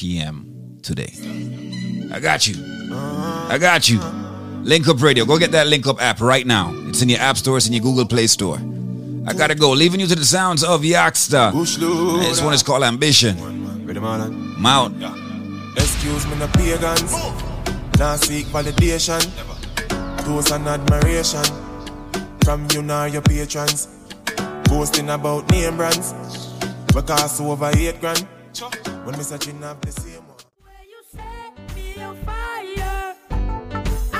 p.m. today. I got you. I got you. Link Up Radio. Go get that Link Up app right now. It's in your app store, it's in your Google Play Store. I gotta go. Leaving you to the sounds of Youngster. This one is called Ambition. Mount. Excuse me, no pagans. Now seek validation. Toast and admiration. From you now your patrons. Boasting about name brands. Because over eight grand. When Miss Achina Pissy, you set me searching up the same one.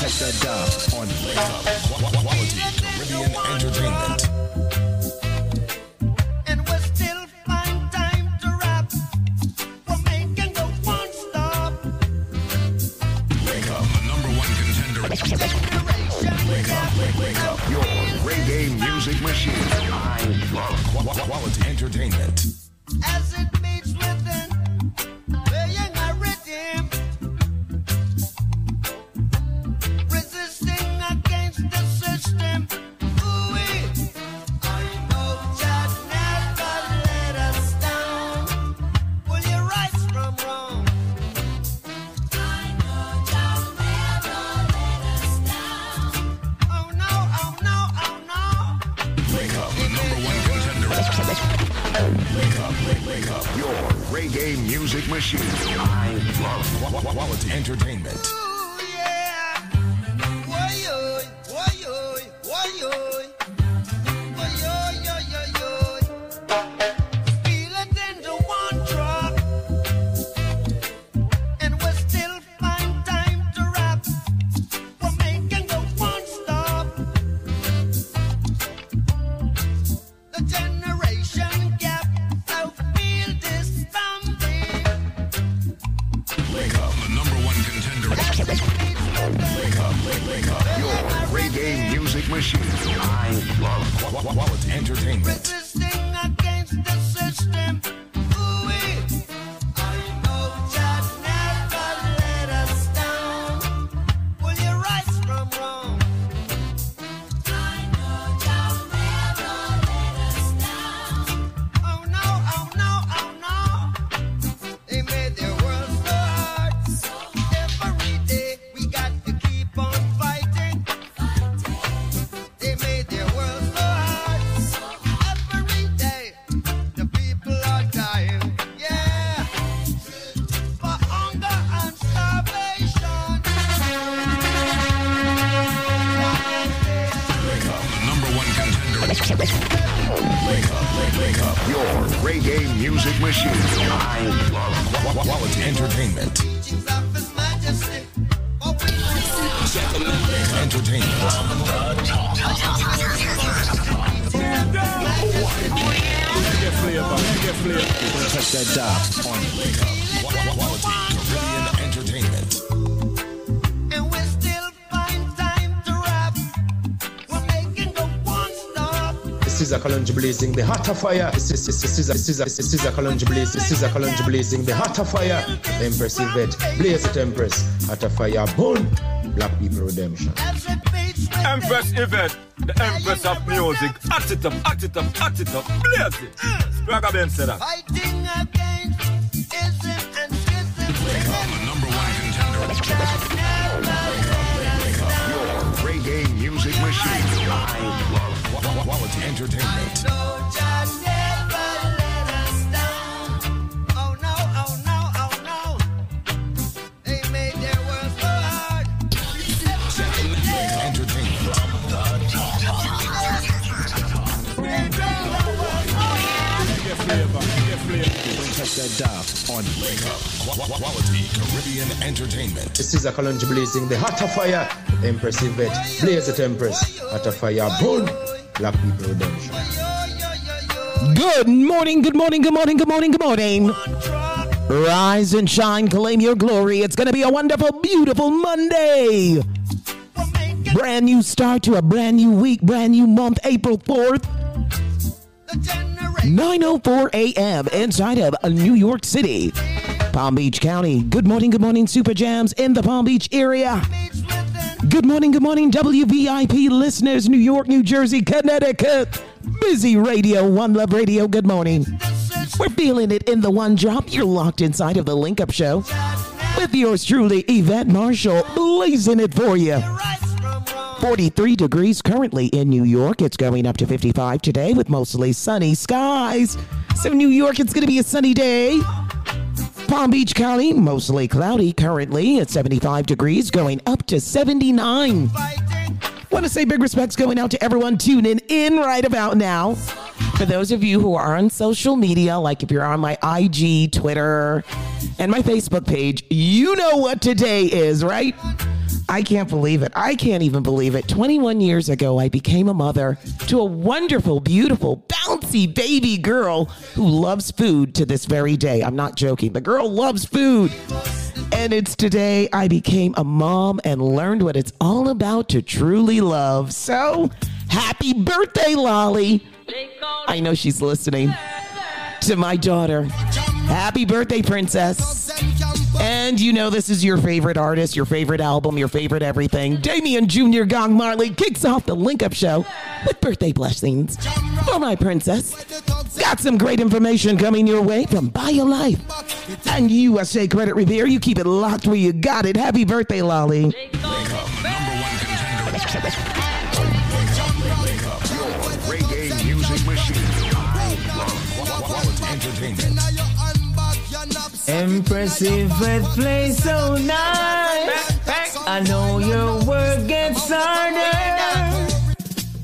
Check that down on Quality. Caribbean Entertainment. Machine. Quality Entertainment. Blazing the hotter fire. This is this is this is this is a Kalonji blaze. This is a Kalonji blazing the hotter fire. Empress Yvette, blaze it Empress. Hotter fire, burn. Black people redemption. Empress Yvette, the Empress of music. Act it up, act it up, act it up. Blaze it. Spragga Ben said that. A Kalonji blazing the hotter fire. Empress Yvette, blaze it Empress. Hotter fire, burn. Black people redemption. Good morning, good morning, good morning, good morning, good morning. Rise and shine, claim your glory. It's going to be a wonderful, beautiful Monday. Brand new start to a brand new week, brand new month, April 4th. 9:04 a.m. inside of New York City. Palm Beach County. Good morning, good morning, Super Jams in the Palm Beach area. Good morning, good morning, WVIP listeners, New York, New Jersey, Connecticut. Busy Radio, One Love Radio, good morning. We're feeling it in the one drop. You're locked inside of the Link Up Show with yours truly, Yvette Marshall, blazing it for you. 43 degrees currently in New York. It's going up to 55 today with mostly sunny skies. So, New York, it's going to be a sunny day. Palm Beach County, mostly cloudy currently at 75 degrees, going up to 79. Want to say big respects going out to everyone tuning in right about now. For those of you who are on social media, like if you're on my IG, Twitter, and my Facebook page, you know what today is, right? I can't believe it. I can't even believe it. 21 years ago, I became a mother to a wonderful, beautiful, bouncy baby girl who loves food to this very day. I'm not joking. The girl loves food. And it's today I became a mom and learned what it's all about to truly love. So, happy birthday, Lolly. I know she's listening to my daughter. Happy birthday, princess. And you know this is your favorite artist, your favorite album, your favorite everything. Damian Jr. Gong Marley kicks off the Link Up Show with birthday blessings for my princess. Got some great information coming your way from Bio Life and USA Credit Repair. You keep it locked where you got it. Happy birthday, Lolly. Impressive red play so nice. I know your work gets harder.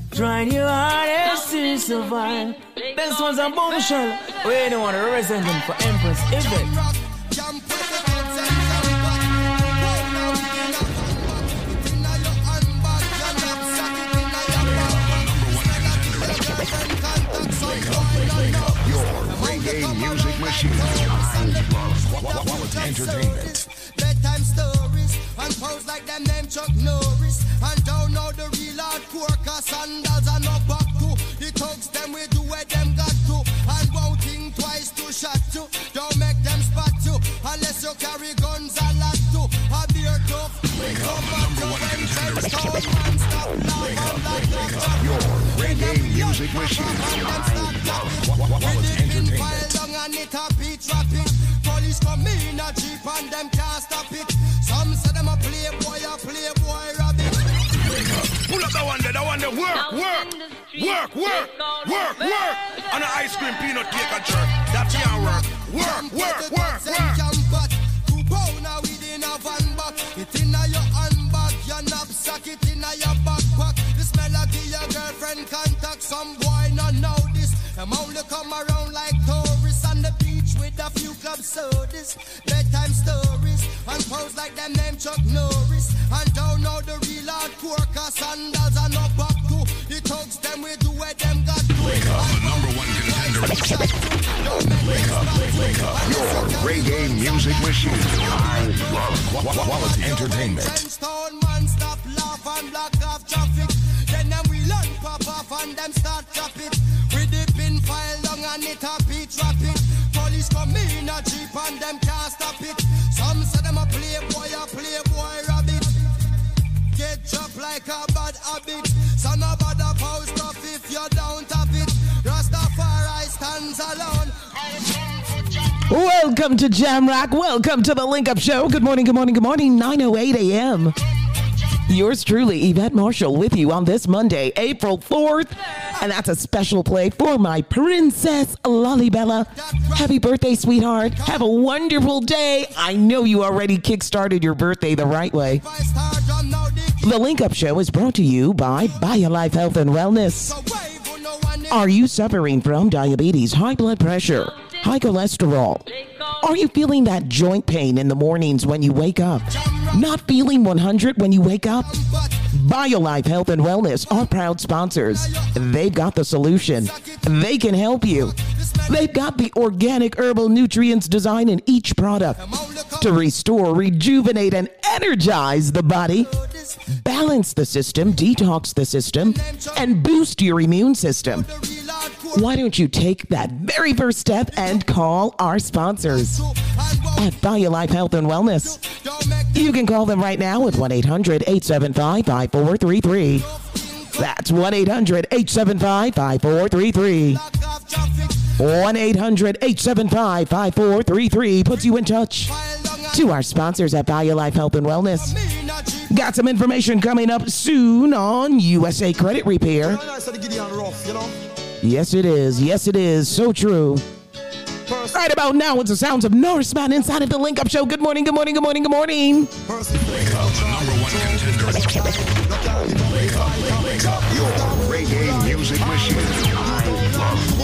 Trying your hardest to survive. This one's a bombshell. We don't want to represent them for Empress Yvette. Your reggae music machine. Quality entertainment. Bedtime stories and pose like them name Chuck Norris. And don't know the real hardcore cause sandals are no back to. The thugs them we do where them got to. And won't think twice to shot to. Don't make them spot you unless you carry guns a lot to. A beer tough. To when friends come and stop laughing like a Your reggae music machine. I love quality entertainment. File down and it a beat rapid. Police come in a jeep and them can't stop it. Some say them a playboy, a playboy rabbit. Pull up that one there, that one there. Work, work, work, work, work, work. On an ice cream peanut cake and jerk. That can't work. Work, work, work, work. Two pounder within a van back. It inna your handbag, your knapsack, it inna your backpack. This melody your girlfriend contact. Some boy not know this. Them only come around like club sodas. Bedtime stories and pose like them name Chuck Norris. And don't know the real hardcore cause sandals are no back to. The thugs them we do where them got to. Wake up, number one contender. Wake up, wake up. Your reggae music machine. I love quality entertainment. Stone man stop laugh and block off traffic. Then them we learn pop off and them start chop it. With the pin file down and it a beat Police come in a jeep and them can't stop it. Some say them a playboy, a playboy rabbit. Get chopped like a bad habit. So post if you it. Rastafari stands alone. Welcome to Jamrock. Welcome to the Link Up Show. Good morning, good morning, good morning. 9.08 a.m. Yours truly, Yvette Marshall, with you on this Monday, April 4th. And that's a special play for my princess, Lollybella. Happy birthday, sweetheart. Have a wonderful day. I know you already kickstarted your birthday the right way. The Link Up Show is brought to you by BioLife Health and Wellness. Are you suffering from diabetes, high blood pressure, high cholesterol? Are you feeling that joint pain in the mornings when you wake up? Not feeling 100 when you wake up? BioLife Health and Wellness are proud sponsors. They've got the solution. They can help you. They've got the organic herbal nutrients designed in each product to restore, rejuvenate, and energize the body, balance the system, detox the system, and boost your immune system. Why don't you take that very first step and call our sponsors? at BioLife Health and Wellness. You can call them right now at 1 800 875 5433. That's 1 800 875 5433. 1 800 875 5433 puts you in touch to our sponsors at BioLife Health and Wellness. Got some information coming up soon on USA Credit Repair. Yes, it is. Yes, it is. So true. Right about now, it's the sounds of Norseman inside of the Link Up Show. Good morning, good morning, good morning, good morning. Wake up, the number one contender. Wake up, wake up, your reggae music machine.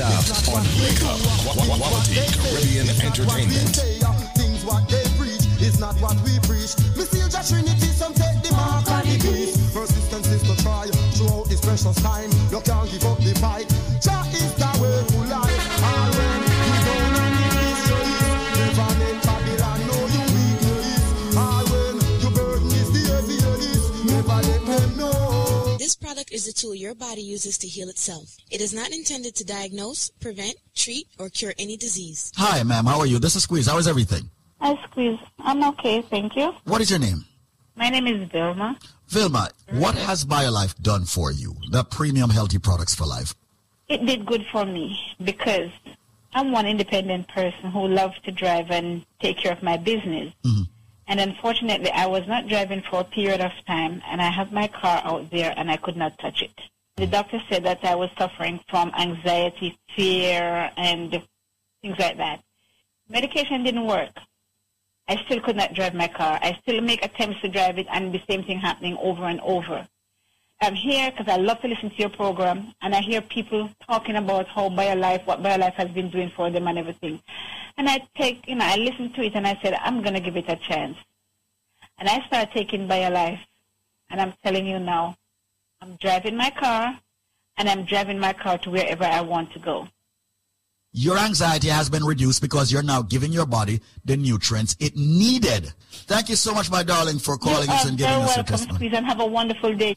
Out on Wake Up Quality Caribbean Entertainment. Things what they preach is not what we preach. Me see your Trinity, some take the mark and the beast. Persistence is to try throughout this precious time. You can't give up the fight. Tool your body uses to heal itself. It is not intended to diagnose, prevent, treat, or cure any disease. Hi, ma'am. How are you? This is Squeeze. How is everything? Hi, Squeeze. I'm okay, thank you. What is your name? My name is Vilma. Vilma, what has BioLife done for you? The premium healthy products for life. It did good for me because I'm one independent person who loves to drive and take care of my business. Mm-hmm. And unfortunately, I was not driving for a period of time, and I have my car out there and I could not touch it. The doctor said that I was suffering from anxiety, fear, and things like that. Medication didn't work. I still could not drive my car. I still make attempts to drive it, and the same thing happening over and over. I'm here because I love to listen to your program, and I hear people talking about how BioLife, what BioLife has been doing for them and everything. And I take, you know, I listened to it, and I said, I'm going to give it a chance. And I started taking BioLife, and I'm telling you now, I'm driving my car, and I'm driving my car to wherever I want to go. Your anxiety has been reduced because you're now giving your body the nutrients it needed. Thank you so much, my darling, for calling you us and giving us your welcome, testimony. Squeeze, and have a wonderful day.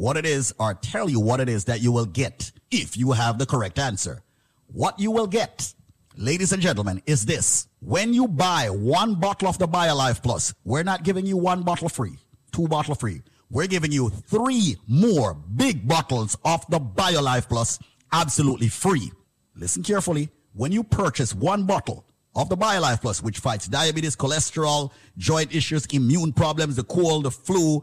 what it is or tell you what it is that you will get if you have the correct answer. What you will get, ladies and gentlemen, is this. When you buy one bottle of the BioLife Plus, we're not giving you one bottle free, two bottle free. We're giving you three more big bottles of the BioLife Plus absolutely free. Listen carefully. When you purchase one bottle of the BioLife Plus, which fights diabetes, cholesterol, joint issues, immune problems, the cold, the flu,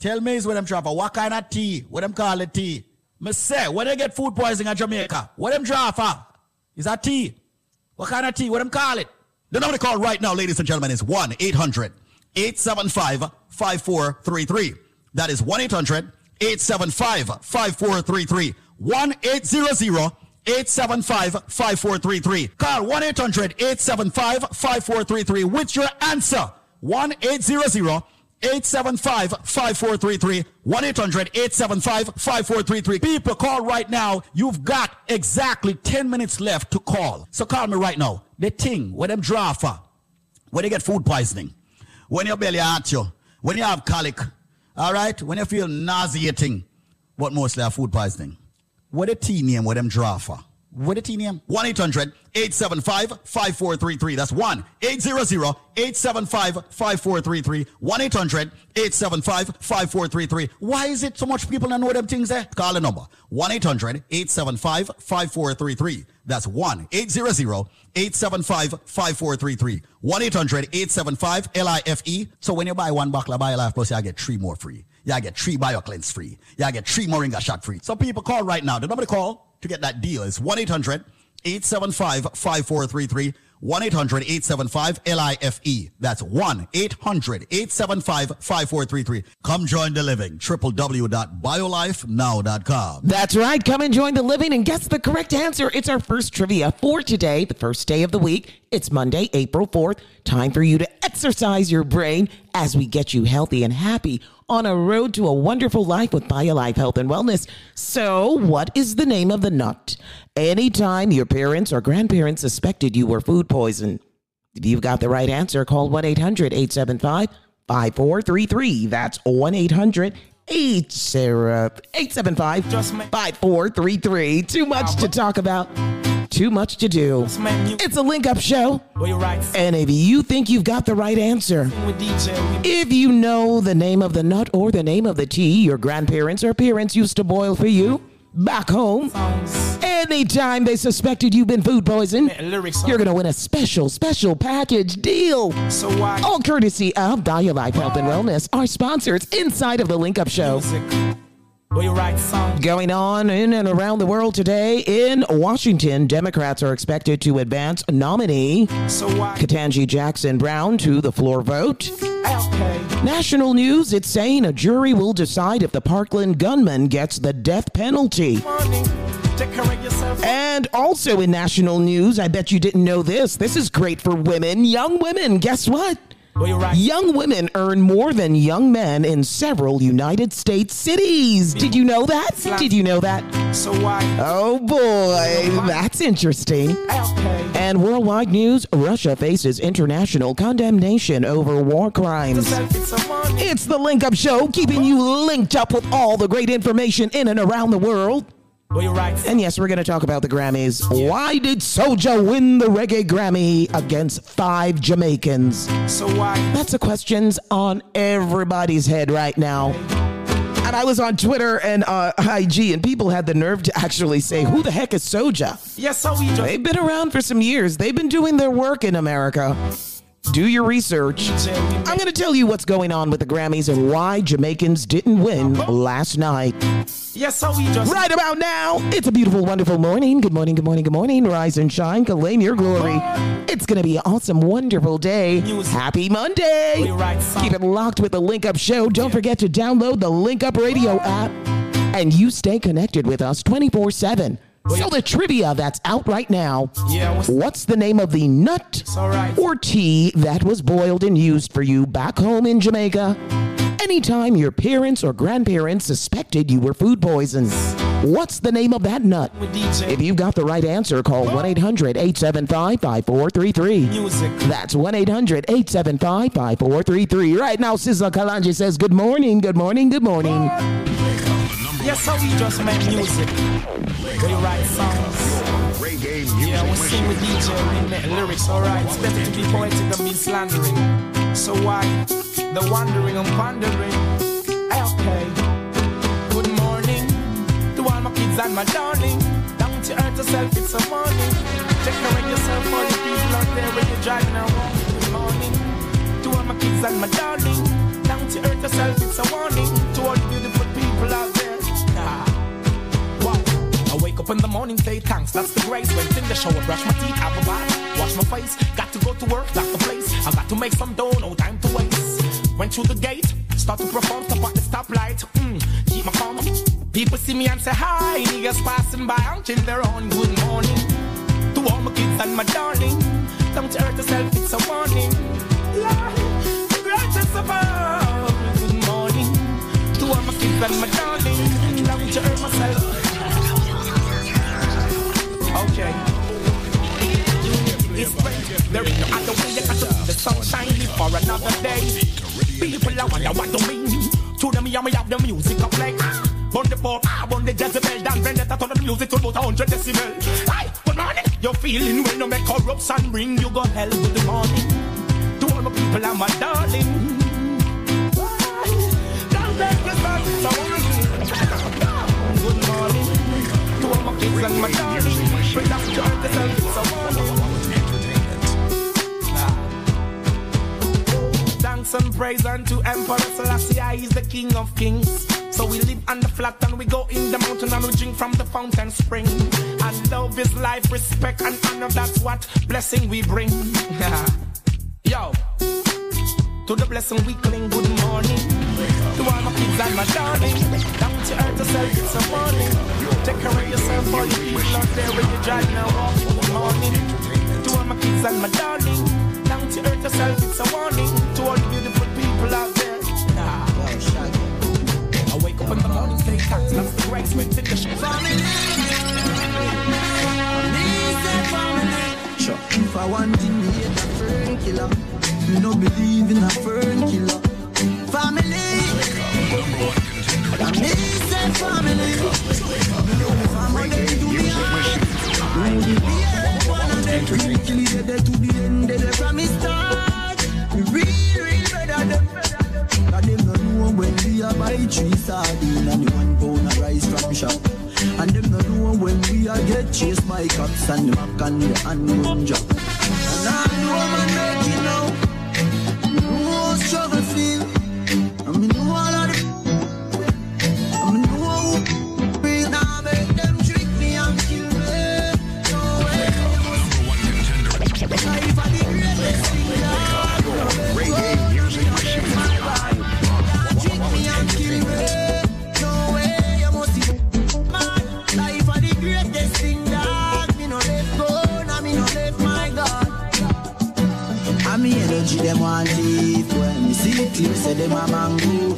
Tell me is what them for. What kind of tea? What them call it tea? Me say, when they get food poisoning in Jamaica, what them draw ah? for? Is that tea? What kind of tea? What them call it? The number to call right now, ladies and gentlemen, is 1 800 875 5433. That is 1 800 875 5433. 1 800 875 5433. Call 1 800 875 5433 with your answer. 1 800 875 5433. 1 800 875 5433. People, call right now. You've got exactly 10 minutes left to call. So call me right now. The thing, where them draw for, when you get food poisoning, when your belly hurts you, when you have colic, all right, when you feel nauseating, what mostly have food poisoning. What the tea name, what them draw What tea name? 1 800 875 5433. That's 1 800 875 5433. 1 800 875 5433. Why is it so much people don't know them things there? Call the number 1 800 875 5433. That's 1 800 875 5433. 1 800 875 LIFE. So when you buy one bottle of BioLife Plus, you get three more free. You get three BioCleanse free. Y'all get three Moringa shot free. So people call right now. The number to call to get that deal is 1 800 875 5433. 1 800 875 LIFE. E. That's 1 800 875 5433. Come join the living. www.biolifenow.com. That's right. Come and join the living and guess the correct answer. It's our first trivia for today, the first day of the week. It's Monday, April 4th. Time for you to exercise your brain as we get you healthy and happy on a road to a wonderful life with BioLife Health and Wellness. So, what is the name of the nut? Anytime your parents or grandparents suspected you were food poisoned. If you've got the right answer, call 1 800 875 5433. That's 1 800 875 5433. Too much to talk about, too much to do. It's a link up show. And if you think you've got the right answer, if you know the name of the nut or the name of the tea your grandparents or parents used to boil for you back home, anytime they suspected you've been food poisoned, you're going to win a special, special package deal. All courtesy of BioLife Health and Wellness, our sponsors inside of the Link Up Show. Going on in and around the world today, in Washington, Democrats are expected to advance nominee Ketanji Jackson Brown to the floor vote. National news, it's saying a jury will decide if the Parkland gunman gets the death penalty. And also in national news, I bet you didn't know this. This is great for women, young women. Guess what? Young women earn more than young men in several United States cities. Did you know that? Did you know that? So why? Oh boy, that's interesting. And worldwide news Russia faces international condemnation over war crimes. It's the Link Up Show, keeping you linked up with all the great information in and around the world. And yes, we're going to talk about the Grammys. Why did Soja win the Reggae Grammy against five Jamaicans? So why? That's the questions on everybody's head right now. And I was on Twitter and uh, IG, and people had the nerve to actually say, "Who the heck is Soja?" Yes, so we just They've been around for some years. They've been doing their work in America. Do your research. I'm going to tell you what's going on with the Grammys and why Jamaicans didn't win last night. Yes, so we just Right about now, it's a beautiful, wonderful morning. Good morning, good morning, good morning. Rise and shine, claim your glory. It's going to be an awesome, wonderful day. Happy Monday. Keep it locked with the Link Up Show. Don't forget to download the Link Up Radio app and you stay connected with us 24 7. So the trivia that's out right now. Yeah, what's- What's the name of the nut alright. or tea that was boiled and used for you back home in Jamaica? Anytime your parents or grandparents suspected you were food poisoned. What's the name of that nut? If you've got the right answer, call 1 800 875 5433. That's 1 800 875 5433. Right now, Sizzla Kalonji says, Good morning, good morning, good morning. Yes, so we just make music. We write songs. Yeah, we sing with. DJ, we make lyrics, alright. It's better to be poetic than be slandering. So why the wandering and pondering? Okay. Good morning to all my kids and my darling. Down to earth yourself, it's a morning. Take care of yourself, all the people out there when you're driving around. Good morning to all my kids and my darling. Down to earth yourself, it's a warning. To all the beautiful people out there. In the morning, say thanks, that's the grace. Went in the shower, brush my teeth, have a bath, wash my face. Got to go to work, that's the place. I got to make some dough, no time to waste. Went through the gate, start to perform, stop at the stoplight. Mm, keep my calm. People see me and say hi, niggas passing by, until they're on good morning. To all my kids and my darling, don't hurt yourself, it's a warning. Lord, the good morning. To all my kids and my darling, don't hurt myself. Okay. It's. There is no other way you got to the sun shining for another day. People, I wonder what do mean. To them, yeah, me have the music I play. Bun the pop, ah, bun the Jezebel, Dan Vendetta, turn the music to about a hundred decibel. Hi, good morning. You're feeling well, no make corruption bring you go hell. Good morning. To all my people, I'm my darling. With some Good morning. To all my kids and my darling. Bring up. Thanks and praise unto the King of Kings. So we live on the flat and we go in the mountain and we drink from the fountain spring. And love is life, respect and honor, that's what blessing we bring. Yo, to the blessing we cling, good morning. To all my kids and my darling, down to earth yourself, it's a morning. Take care of yourself, all you people out there when you drive now, walk, good morning. To all my kids and my darling, down to earth yourself, it's a warning. To all the beautiful people out there. Ah. I wake up in the morning, say thanks, that's the grace, went in the show. Sure. If I want to be a fern killer, me no believe in a fern real kill it dead to the end, dead from me start. Me real, real better them. Cause them no know when we a buy three sardine and the one pound of rice from shop. And them no know when we a get chased by cops and the mac and the handgun job. Clear say them a mango.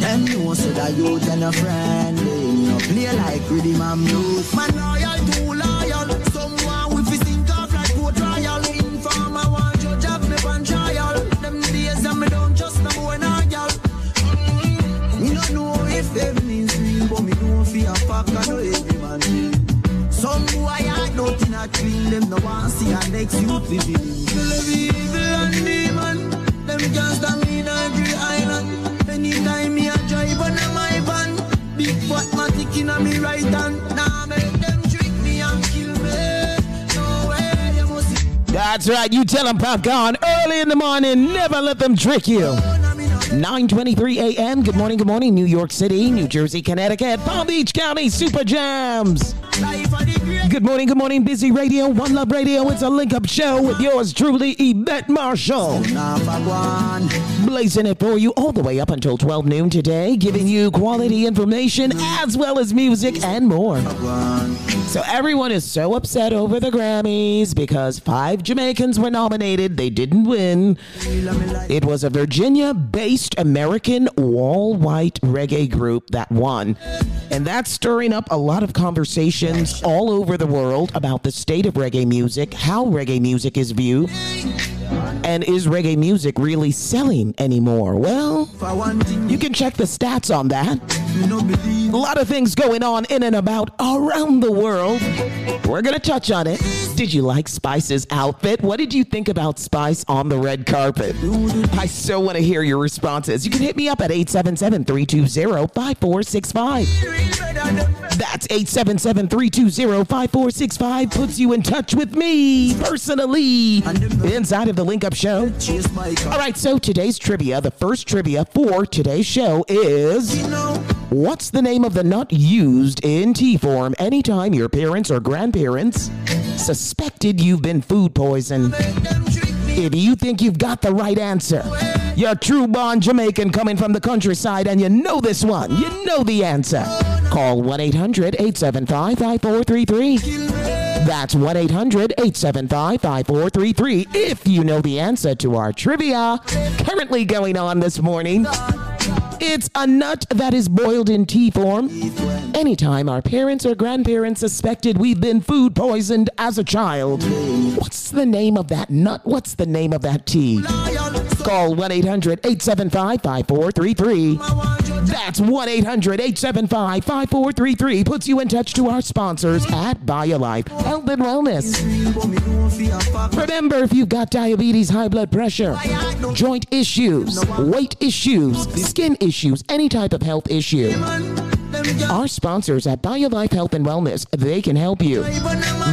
Them know say that you and a friend they no play like rhythm and blues. Man loyal too loyal. Someone with his think off like court trial. Informer want judge have me on trial. Them days and me don't just no boy nor girl. Mm-hmm. Me no know if heaven is real, but me know fi a fuck I know every man. Some boy I don't in a clean, them no want see a next youth living every evil and demon, That's right. You tell them popcorn early in the morning. Never let them trick you. 9:23 a.m. Good morning, good morning, New York City, New Jersey, Connecticut, Palm Beach County, Super Jams. Good morning, good morning, Busy Radio, One Love Radio. It's a link up show with yours truly, Yvette Marshall. Blazing it for you all the way up until 12 noon today, giving you quality information as well as music and more. So, everyone is so upset over the Grammys because five Jamaicans were nominated. They didn't win. It was a Virginia based American all white reggae group that won. And that's stirring up a lot of conversations all over the world about the state of reggae music, how reggae music is viewed, and is reggae music really selling anymore? Well, you can check the stats on that. A lot of things going on in and about around the world. We're going to touch on it. Did you like Spice's outfit? What did you think about Spice on the red carpet? I so want to hear your responses. You can hit me up at 877 320 5465. That's 877 320 5465. Puts you in touch with me personally inside of the Link Up Show. All right, so today's trivia, the first trivia for today's show is What's the name of the nut used in tea form anytime your parents or grandparents suspected you've been food poisoned? If you think you've got the right answer, you're true born Jamaican coming from the countryside and you know this one, you know the answer. Call 1 800 875 5433. That's 1 800 875 5433 if you know the answer to our trivia currently going on this morning. It's a nut that is boiled in tea form. Anytime our parents or grandparents suspected we've been food poisoned as a child, what's the name of that nut? What's the name of that tea? Call 1 800 875 5433. That's 1 800 875 5433. Puts you in touch to our sponsors at BioLife Health and Wellness. Remember, if you've got diabetes, high blood pressure, joint issues, weight issues, skin issues, any type of health issue, our sponsors at BioLife Health and Wellness, they can help you.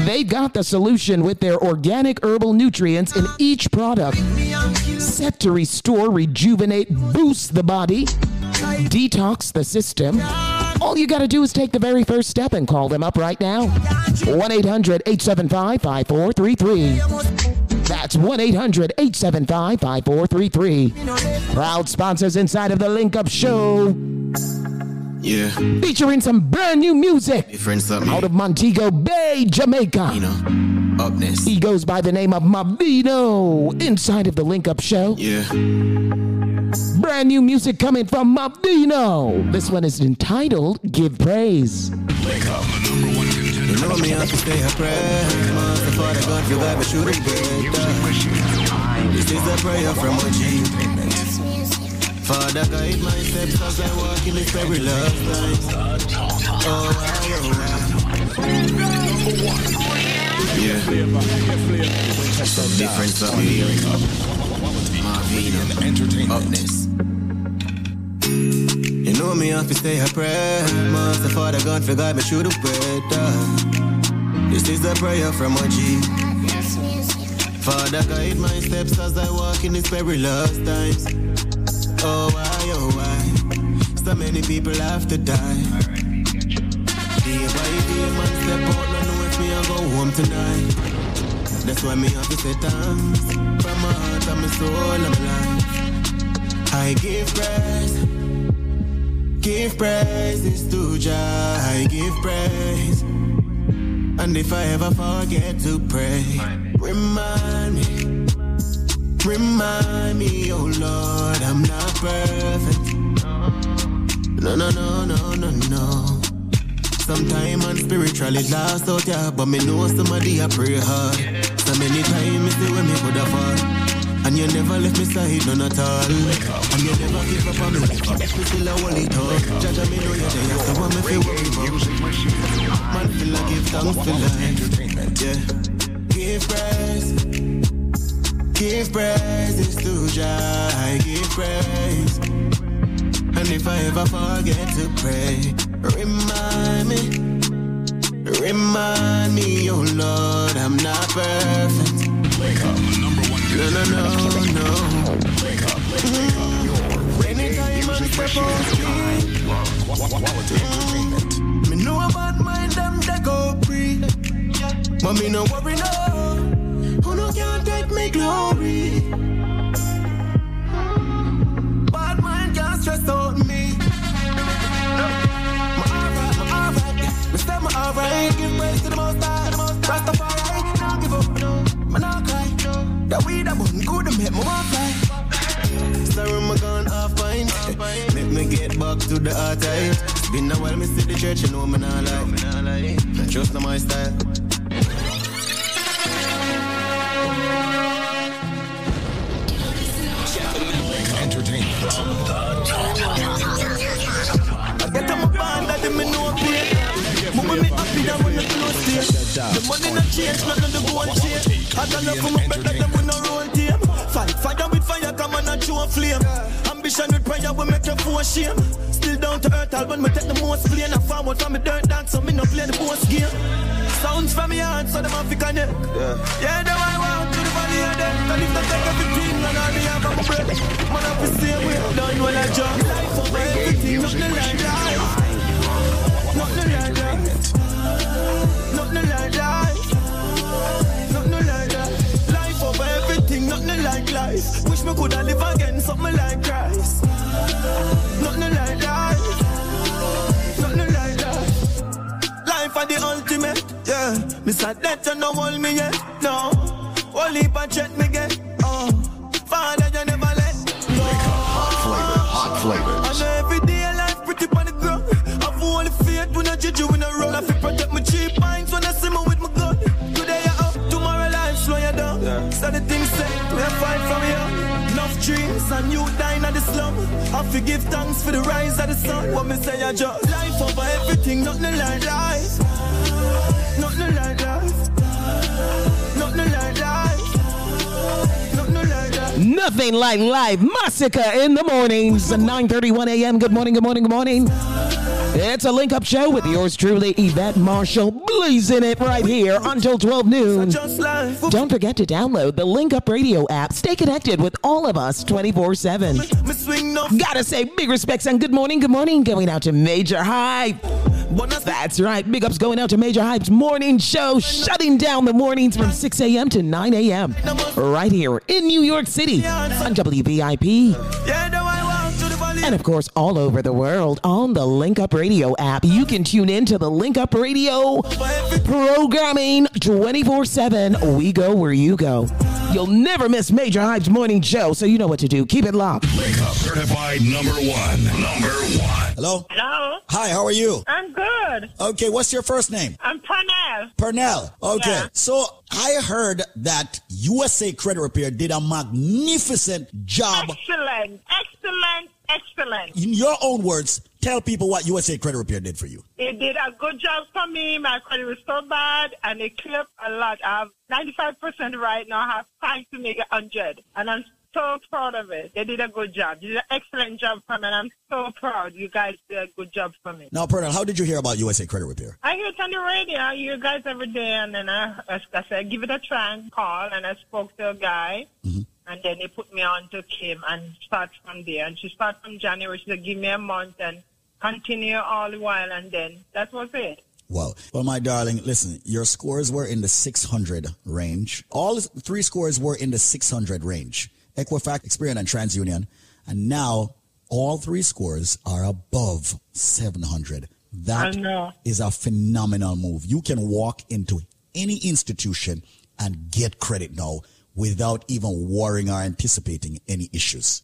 They've got the solution with their organic herbal nutrients in each product, set to restore, rejuvenate, boost the body, detox the system. All you got to do is take the very first step and call them up right now. 1 800 875 5433. That's 1 800 875 5433. Proud sponsors inside of the Link Up Show. Yeah. Featuring some brand new music Different something. out of Montego Bay, Jamaica. You know, upness. He goes by the name of Mavino inside of the Link Up Show. Yeah. Brand new music coming from Mavino. This one is entitled Give Praise. You know me, I can stay a prayer. Master Father God, you got me shooting. This is a prayer from my G. Father, guide my steps as I walk in this very love. Oh. Yeah. Something here. Marvino. Upness. You know me, have to stay a prayer. Master Father God, for guide me through the weather. This is a prayer from my Father, guide my steps as I walk in these perilous times. Oh, why, oh, why? So many people have to die. Day by day, man, step out, no know if me I go home tonight. That's why me have to say thanks from my heart and my soul and my life. I give praise, give praises to Jah. I give praise, and if I ever forget to pray, remind me, remind me, oh Lord, I'm not perfect. No, no, no, no, no, no. Sometimes I'm spiritually lost out, yeah, but me know somebody I pray hard. So many times me see when me could have fall. And you never left me side, none at all. And you never give up on me. Me still a it up. Judge me know you're there, so me feel worry about. Man feel like give thanks for life. Yeah. Give praise. Give praises to Jah. I give praise. And if I ever forget to pray, remind me, remind me, oh Lord, I'm not perfect. Wake up, number one No, no, no, no. Wake up. Wake up. Anytime I step on Quality mm-hmm. entertainment. me know about mind them they go. But me no worry no. Who no can't me glory. Bad mind can't stress out me. No. Me alright, me alright. Me stay me alright. Give praise to the most high, the most high. Rastafari, don't give up, no. Me not cry. That weed I bun good to make me want fly. Sorry, my gun off pint. Make me get back to the hard. Been a while, me see the church, you know me not lie. Trust no my style. Here. The money not change, none of the go and change. I got love for my brother, them we no roll team. Fight fire with fire, come on and show a flame. Ambition with prayer will make you for shame. Still down to earth, album me take the most plane. I forward from me dirt dance, so me no play the boss game. Sounds from me heart, so them have to connect. Yeah, the I want to the valley of death. And if they take everything, and all me have, a breath. Man, I feel same way. Done when I jump. Life over everything, nothing like life. Nothing like life. Nothing like life. Nothing like life. Life over everything, nothing like life. Wish me coulda live again, something like Christ. Nothing like life. Nothing like life. Life are the ultimate, yeah. Me sad that you no hold me yet, no. Only if I check me get, oh. Father, you never let go. Hot flavor. I know every day life pretty on the ground. I've only faith when I judge you in a run. I feel down. So the things say, we a fight from here. Enough dreams and you dying at the slum. I forgive thanks for the rise of the sun. What me say, I just life over everything, nothing like life. Nothing like life. Nothing like life. Nothing like life. Massacre in the mornings, 9:31 a.m. Good morning, good morning, good morning. It's a link up show with yours truly, Yvette Marshall, blazing it right here until 12 noon. Don't forget to download the Link Up Radio app. Stay connected with all of us 24 7. Gotta say, big respects and good morning, good morning going out to Major Hype. That's right, big ups going out to Major Hype's morning show, shutting down the mornings from 6 a.m. to 9 a.m. right here in New York City on WVIP. And of course, all over the world on the Link Up Radio app. You can tune in to the Link Up Radio programming 24 7. We go where you go. You'll never miss Major Hype's morning show, so you know what to do. Keep it locked. Wake up. Certified number one. Number one. Hello? Hello. Hi, how are you? I'm good. Okay, what's your first name? I'm Pernell. Pernell. Okay. Yeah. So I heard that USA Credit Repair did a magnificent job. Excellent. Excellent. Excellent. In your own words, tell people what USA Credit Repair did for you. It did a good job for me. My credit was so bad and it cleared a lot. I have 95% right now. I have time to make it 100. And I'm so proud of it. They did a good job. They did an excellent job for me and I'm so proud. You guys did a good job for me. Now, Pernell, how did you hear about USA Credit Repair? I hear it on the radio. I hear you guys every day, and then I, I, I said, give it a try and call. And I spoke to a guy, mm-hmm. And then he put me on to Kim and start from there. And she started from January. She said, give me a month and continue all the while, and then that was it. Wow. Well, my darling, listen, your scores were in the 600 range. All three scores were in the 600 range. Equifax, Experian, and TransUnion. And now all three scores are above 700. That is a phenomenal move. You can walk into any institution and get credit now without even worrying or anticipating any issues.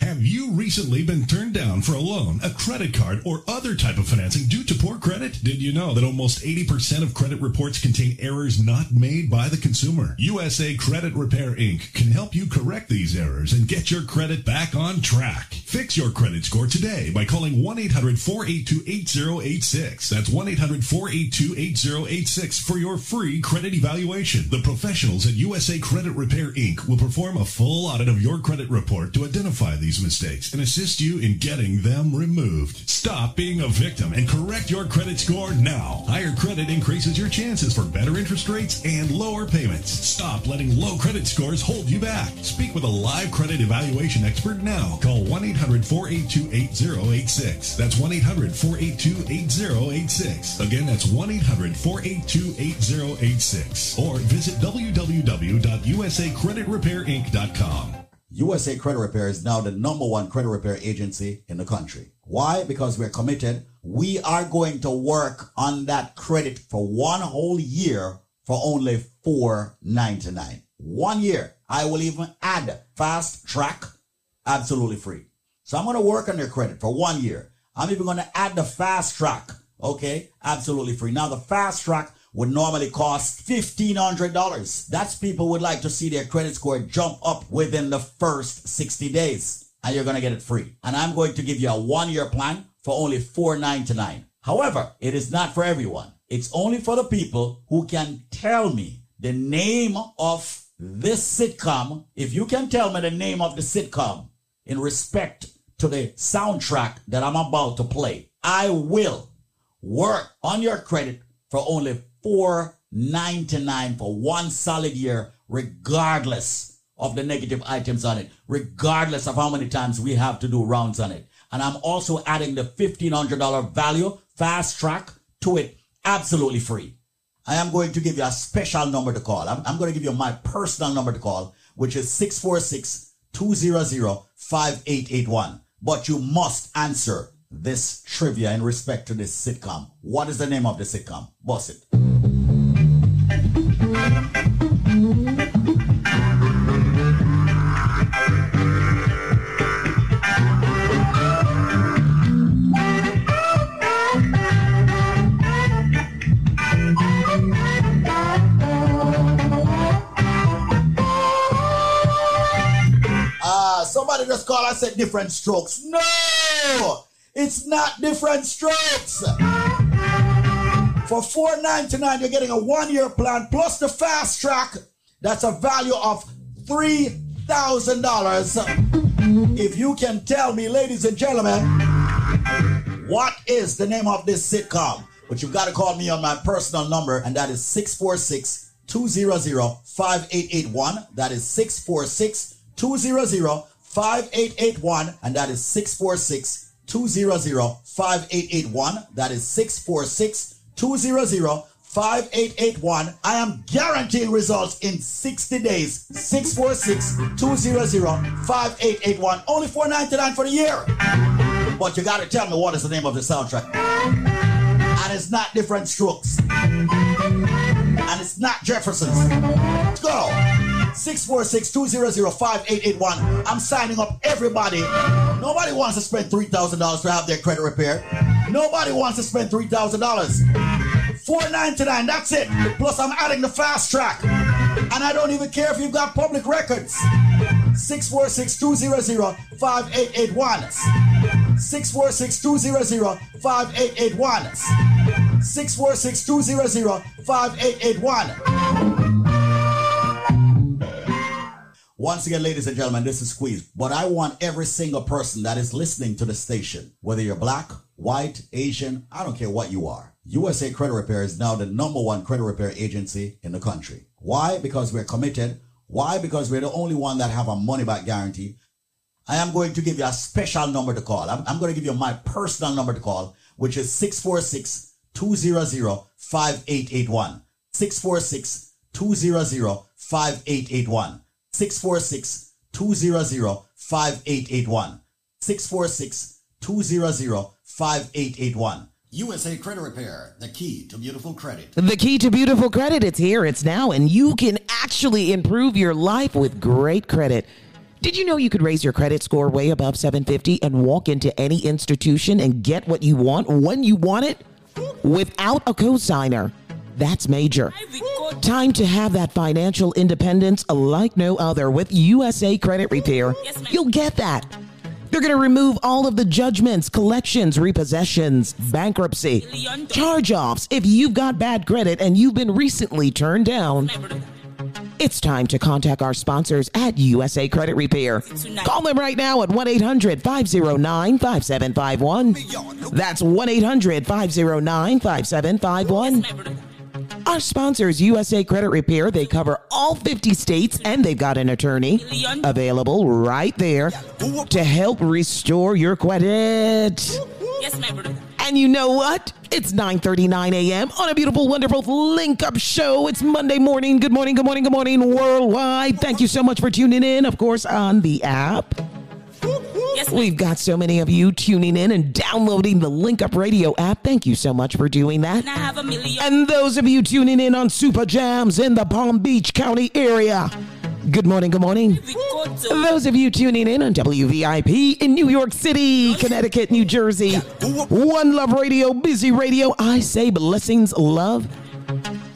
Have you recently been turned down for a loan, a credit card, or other type of financing due to poor credit? Did you know that almost 80% of credit reports contain errors not made by the consumer? USA Credit Repair Inc. can help you correct these errors and get your credit back on track. Fix your credit score today by calling 1-800-482-8086. That's 1-800-482-8086 for your free credit evaluation. The professionals at USA Credit Repair Inc. will perform a full audit of your credit report to identify the these mistakes and assist you in getting them removed. Stop being a victim and correct your credit score now. Higher credit increases your chances for better interest rates and lower payments. Stop letting low credit scores hold you back. Speak with a live credit evaluation expert now. Call 1-800-482-8086. That's 1-800-482-8086. Again, that's 1-800-482-8086. Or visit www.usacreditrepairinc.com. USA Credit Repair is now the number one credit repair agency in the country. Why? Because we're committed. We are going to work on that credit for one whole year for only $4.99. One year. I will even add fast track absolutely free. So I'm going to work on your credit for one year. I'm even going to add the fast track. Okay. Absolutely free. Now the fast track would normally cost $1,500. That's people would like to see their credit score jump up within the first 60 days. And you're going to get it free. And I'm going to give you a one year plan for only $4.99. However, it is not for everyone. It's only for the people who can tell me the name of this sitcom. If you can tell me the name of the sitcom in respect to the soundtrack that I'm about to play, I will work on your credit for only $4.99 for one solid year, regardless of the negative items on it, regardless of how many times we have to do rounds on it. And I'm also adding the $1,500 value fast track to it absolutely free. I am going to give you a special number to call. I'm, I'm going to give you my personal number to call, which is 646 200 5881. But you must answer this trivia in respect to this sitcom. What is the name of the sitcom? Boss it. Ah, somebody just called and said different strokes. No! It's not different strokes. For $4.99, you're getting a one-year plan plus the fast track. That's a value of $3,000. If you can tell me, ladies and gentlemen, what is the name of this sitcom? But you've got to call me on my personal number, and that is 646 200 5881. That is 646 200 5881. And that is 646 200 5881. That is 646 200 5881. I am guaranteeing results in 60 days. 646 200 5881. Only 499 for the year. But you got to tell me what is the name of the soundtrack. And it's not different strokes. And it's not Jefferson's. Let's go. 646-200-5881. I'm signing up everybody. Nobody wants to spend $3,000 to have their credit repaired. Nobody wants to spend $3,000. 499, that's it. Plus I'm adding the fast track. And I don't even care if you've got public records. 646-200-5881. 646-200-5881. 646-200-5881. Once again, ladies and gentlemen, this is Squeeze. But I want every single person that is listening to the station, whether you're black, white, Asian, I don't care what you are. USA Credit Repair is now the number one credit repair agency in the country. Why? Because we're committed. Why? Because we're the only one that have a money back guarantee. I am going to give you a special number to call. I'm, I'm going to give you my personal number to call, which is 646 200 5881. 646 200 5881. 646 200 5881. 646 200 5881. USA Credit Repair, the key to beautiful credit. The key to beautiful credit, it's here, it's now, and you can actually improve your life with great credit. Did you know you could raise your credit score way above 750 and walk into any institution and get what you want when you want it without a cosigner? That's major. Time to have that financial independence like no other with USA Credit Repair. You'll get that. They're going to remove all of the judgments, collections, repossessions, bankruptcy, charge offs if you've got bad credit and you've been recently turned down. It's time to contact our sponsors at USA Credit Repair. Call them right now at 1 800 509 5751. That's 1 800 509 5751. Our sponsor is USA Credit Repair, they cover all 50 states and they've got an attorney available right there to help restore your credit. Yes, my brother. And you know what? It's 9:39 a.m. on a beautiful, wonderful link up show. It's Monday morning. Good morning, good morning, good morning, worldwide. Thank you so much for tuning in, of course, on the app. We've got so many of you tuning in and downloading the Link Up Radio app. Thank you so much for doing that. And I have a million. And those of you tuning in on Super Jams in the Palm Beach County area. Good morning, good morning. Those of you tuning in on WVIP in New York City, Connecticut, New Jersey, One Love Radio, Busy Radio, I say blessings, love,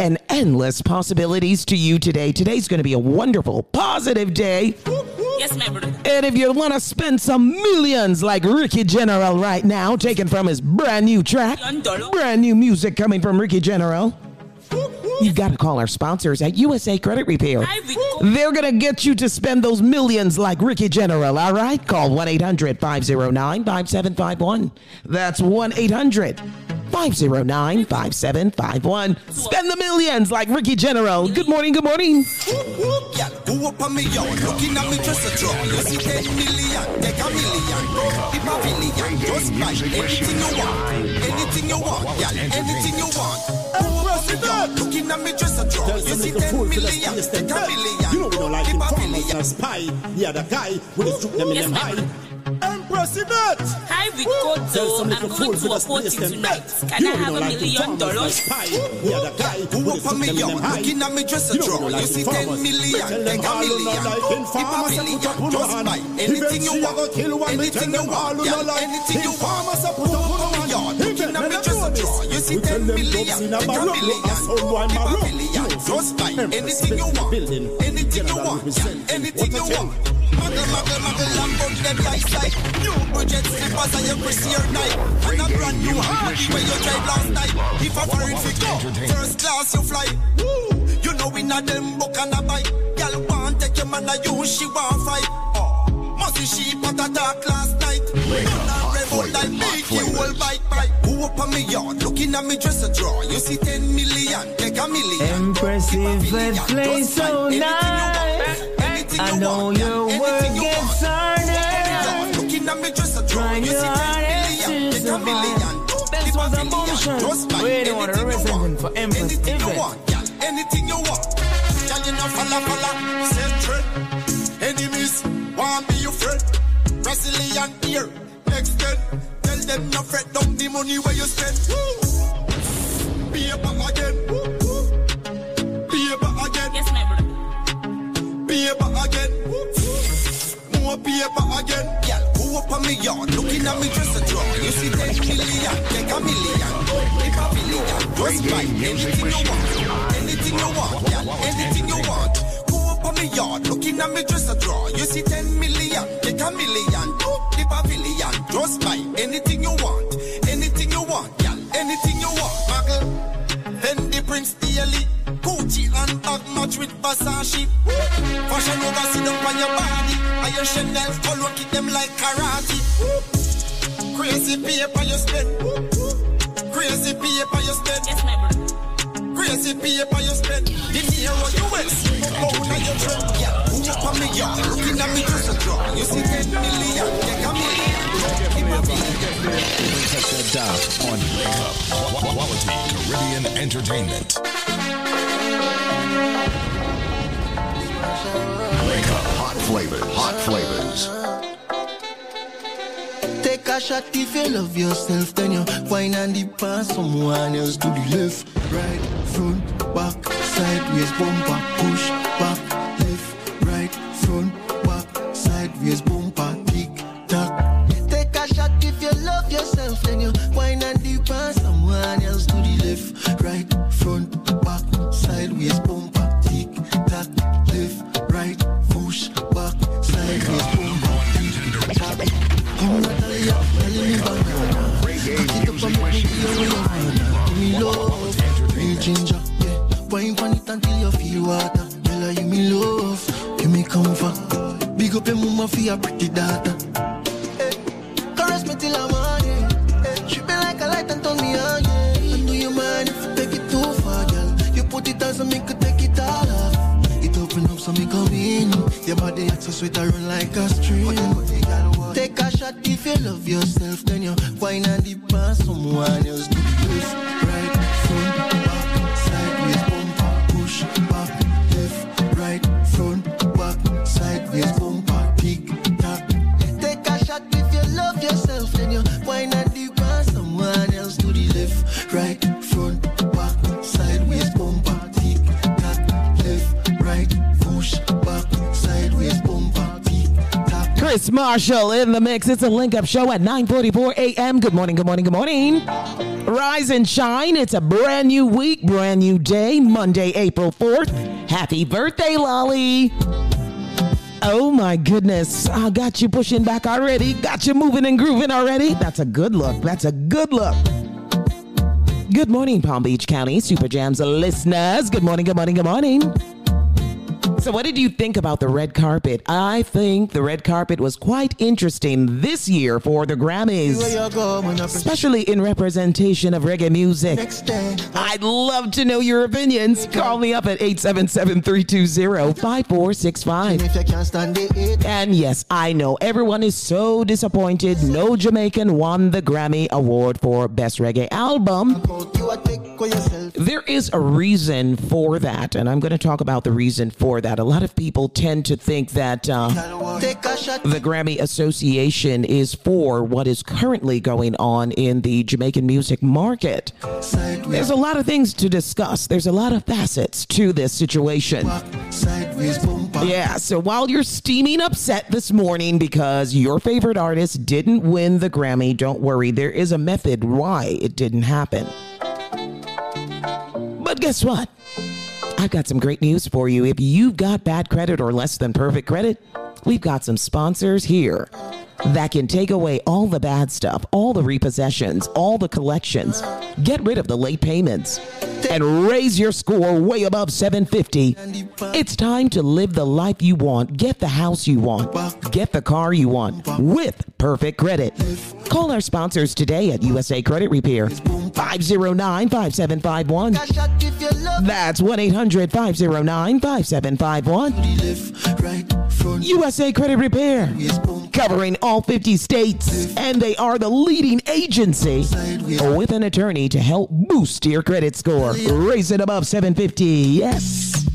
and endless possibilities to you today. Today's going to be a wonderful, positive day. Yes, my brother. And if you want to spend some millions like Ricky General right now, taken from his brand new track, brand new music coming from Ricky General, you've got to call our sponsors at USA Credit Repair. They're going to get you to spend those millions like Ricky General, all right? Call 1 800 509 5751. That's 1 800 509 5751. Spend the millions like Ricky General. Good morning, good morning. Yeah, up on me yard, looking at me just a draw. You see 10 million, take a million, the pavilion. Just buy anything you want, anything you want, yeah, anything you want. Go up on me yard, looking at me just a draw. You see 10 million, take a million, You know we don't like the informers pavilion. and spy. Yeah, the guy with the shoot them in Yes, them high. Empress Yvette! Hi, Ricoto. I'm going to a party tonight. Can You I have a like million dollars? Yeah, the guy with up on me shoot them in yard, them high. looking at me just a draw. You see 10 informers. million, Me tell them take a who million, not like the informers, say put up on pavilion. your Just buy anything you want, go kill one. Me tell anything you want, who yeah, anything you want. put up on your yard, looking at me just a draw. You see We tell 10 them million, a take a million, a the barroom. pavilion. Just buy anything you want, anything you want, yeah, anything you a want. Muggle, muggle, muggle, Lambo, them like sight. New budget slippers and your Christian night. And a brand new Harley where you drive last night. If a foreign figure, first class you fly. Woo! You know we not them book and a bike. Girl want take your man a you, she want fight. Oh, must be she but a dark last night. None big you will bike bike. Who up on me yard, looking at me just a draw. You see 10 million, take a million. Impressive that play so nice. I know your work gets harder. Looking at me just a draw. Trying You your see 10 hardest to a million. survive. That's what the motion. We don't want to represent for Empress Anything you want, girl, anything you want. Girl, you know falla trade. Enemies want be your friend. Brazilian here, next ten. Tell them no fret, down the money where you spend. Be a back again. Woo, A again. More back again. Girl, who up on me yard, looking at me just a draw. You see 10 million, take a million. Take a million. Just buy anything you want. Anything you want, girl, anything you want. Who up on me yard, looking at me just a draw. You see 10 million, take a million. The pavilion, just buy anything you want. Anything you want, girl, anything you want. Muggle, Fendi Prince Daily, and bag match with Versace. Fashion over sit up on your body. And your Chanel color keep them like karate. Crazy paper you spend. Crazy paper you spend. Yes, my brother. Crazy paper you spend. The Nero US. Oh, now you trend. Yeah, who up on me, yeah. Looking at me just a draw. You see 10 million. Take a million. Keep a million. Check that down on Wake Up Quality Caribbean Entertainment. Hot Flavors. Hot Flavors. Take a shot if you love yourself, then you wine and dip on someone else to the left, right, front, back, sideways, bumper, push, back, left, right, front, back, sideways, bumper, give me love, give me ginger. Wine on it until you feel water. Girl, I give me love, give me comfort. Big up your mama for your pretty daughter. Caress me till I'm morning. Hey, she like a light and turn me on. Yeah. You mind if you take it too far, girl. You put it as a make Your body acts so sweet, I run like a stream. Take a shot if you love yourself, then you wine and dip on someone else. Right, Chris Marshall in the mix. It's a link up show at 9:44 a.m. Good morning, good morning, good morning. Rise and shine. It's a brand new week, brand new day, Monday, April 4th. Happy birthday, Lolly. Oh my goodness. I got you pushing back already. Got you moving and grooving already. That's a good look. That's a good look. Good morning, Palm Beach County Super Jams listeners. Good morning, good morning, good morning. So, what did you think about the red carpet? I think the red carpet was quite interesting this year for the Grammys, especially in representation of reggae music. I'd love to know your opinions. Call me up at 877 320 5465. If you can't stand it, And yes, I know everyone is so disappointed. No Jamaican won the Grammy Award for Best Reggae Album. you a take for yourself. There is a reason for that, and I'm going to talk about the reason for that. A lot of people tend to think that uh, the Grammy Association is for what is currently going on in the Jamaican music market. There's a lot of things to discuss, there's a lot of facets to this situation. Yeah, so while you're steaming upset this morning because your favorite artist didn't win the Grammy, don't worry, there is a method why it didn't happen. But guess what? I've got some great news for you. If you've got bad credit or less than perfect credit, we've got some sponsors here that can take away all the bad stuff, all the repossessions, all the collections, get rid of the late payments, and raise your score way above 750. It's time to live the life you want, get the house you want, get the car you want with perfect credit. Call our sponsors today at USA Credit Repair 509 5751. That's 1 800 509 5751. USA Credit Repair, covering all 50 states, and they are the leading agency with an attorney to help boost your credit score. Raise it above 750. Yes.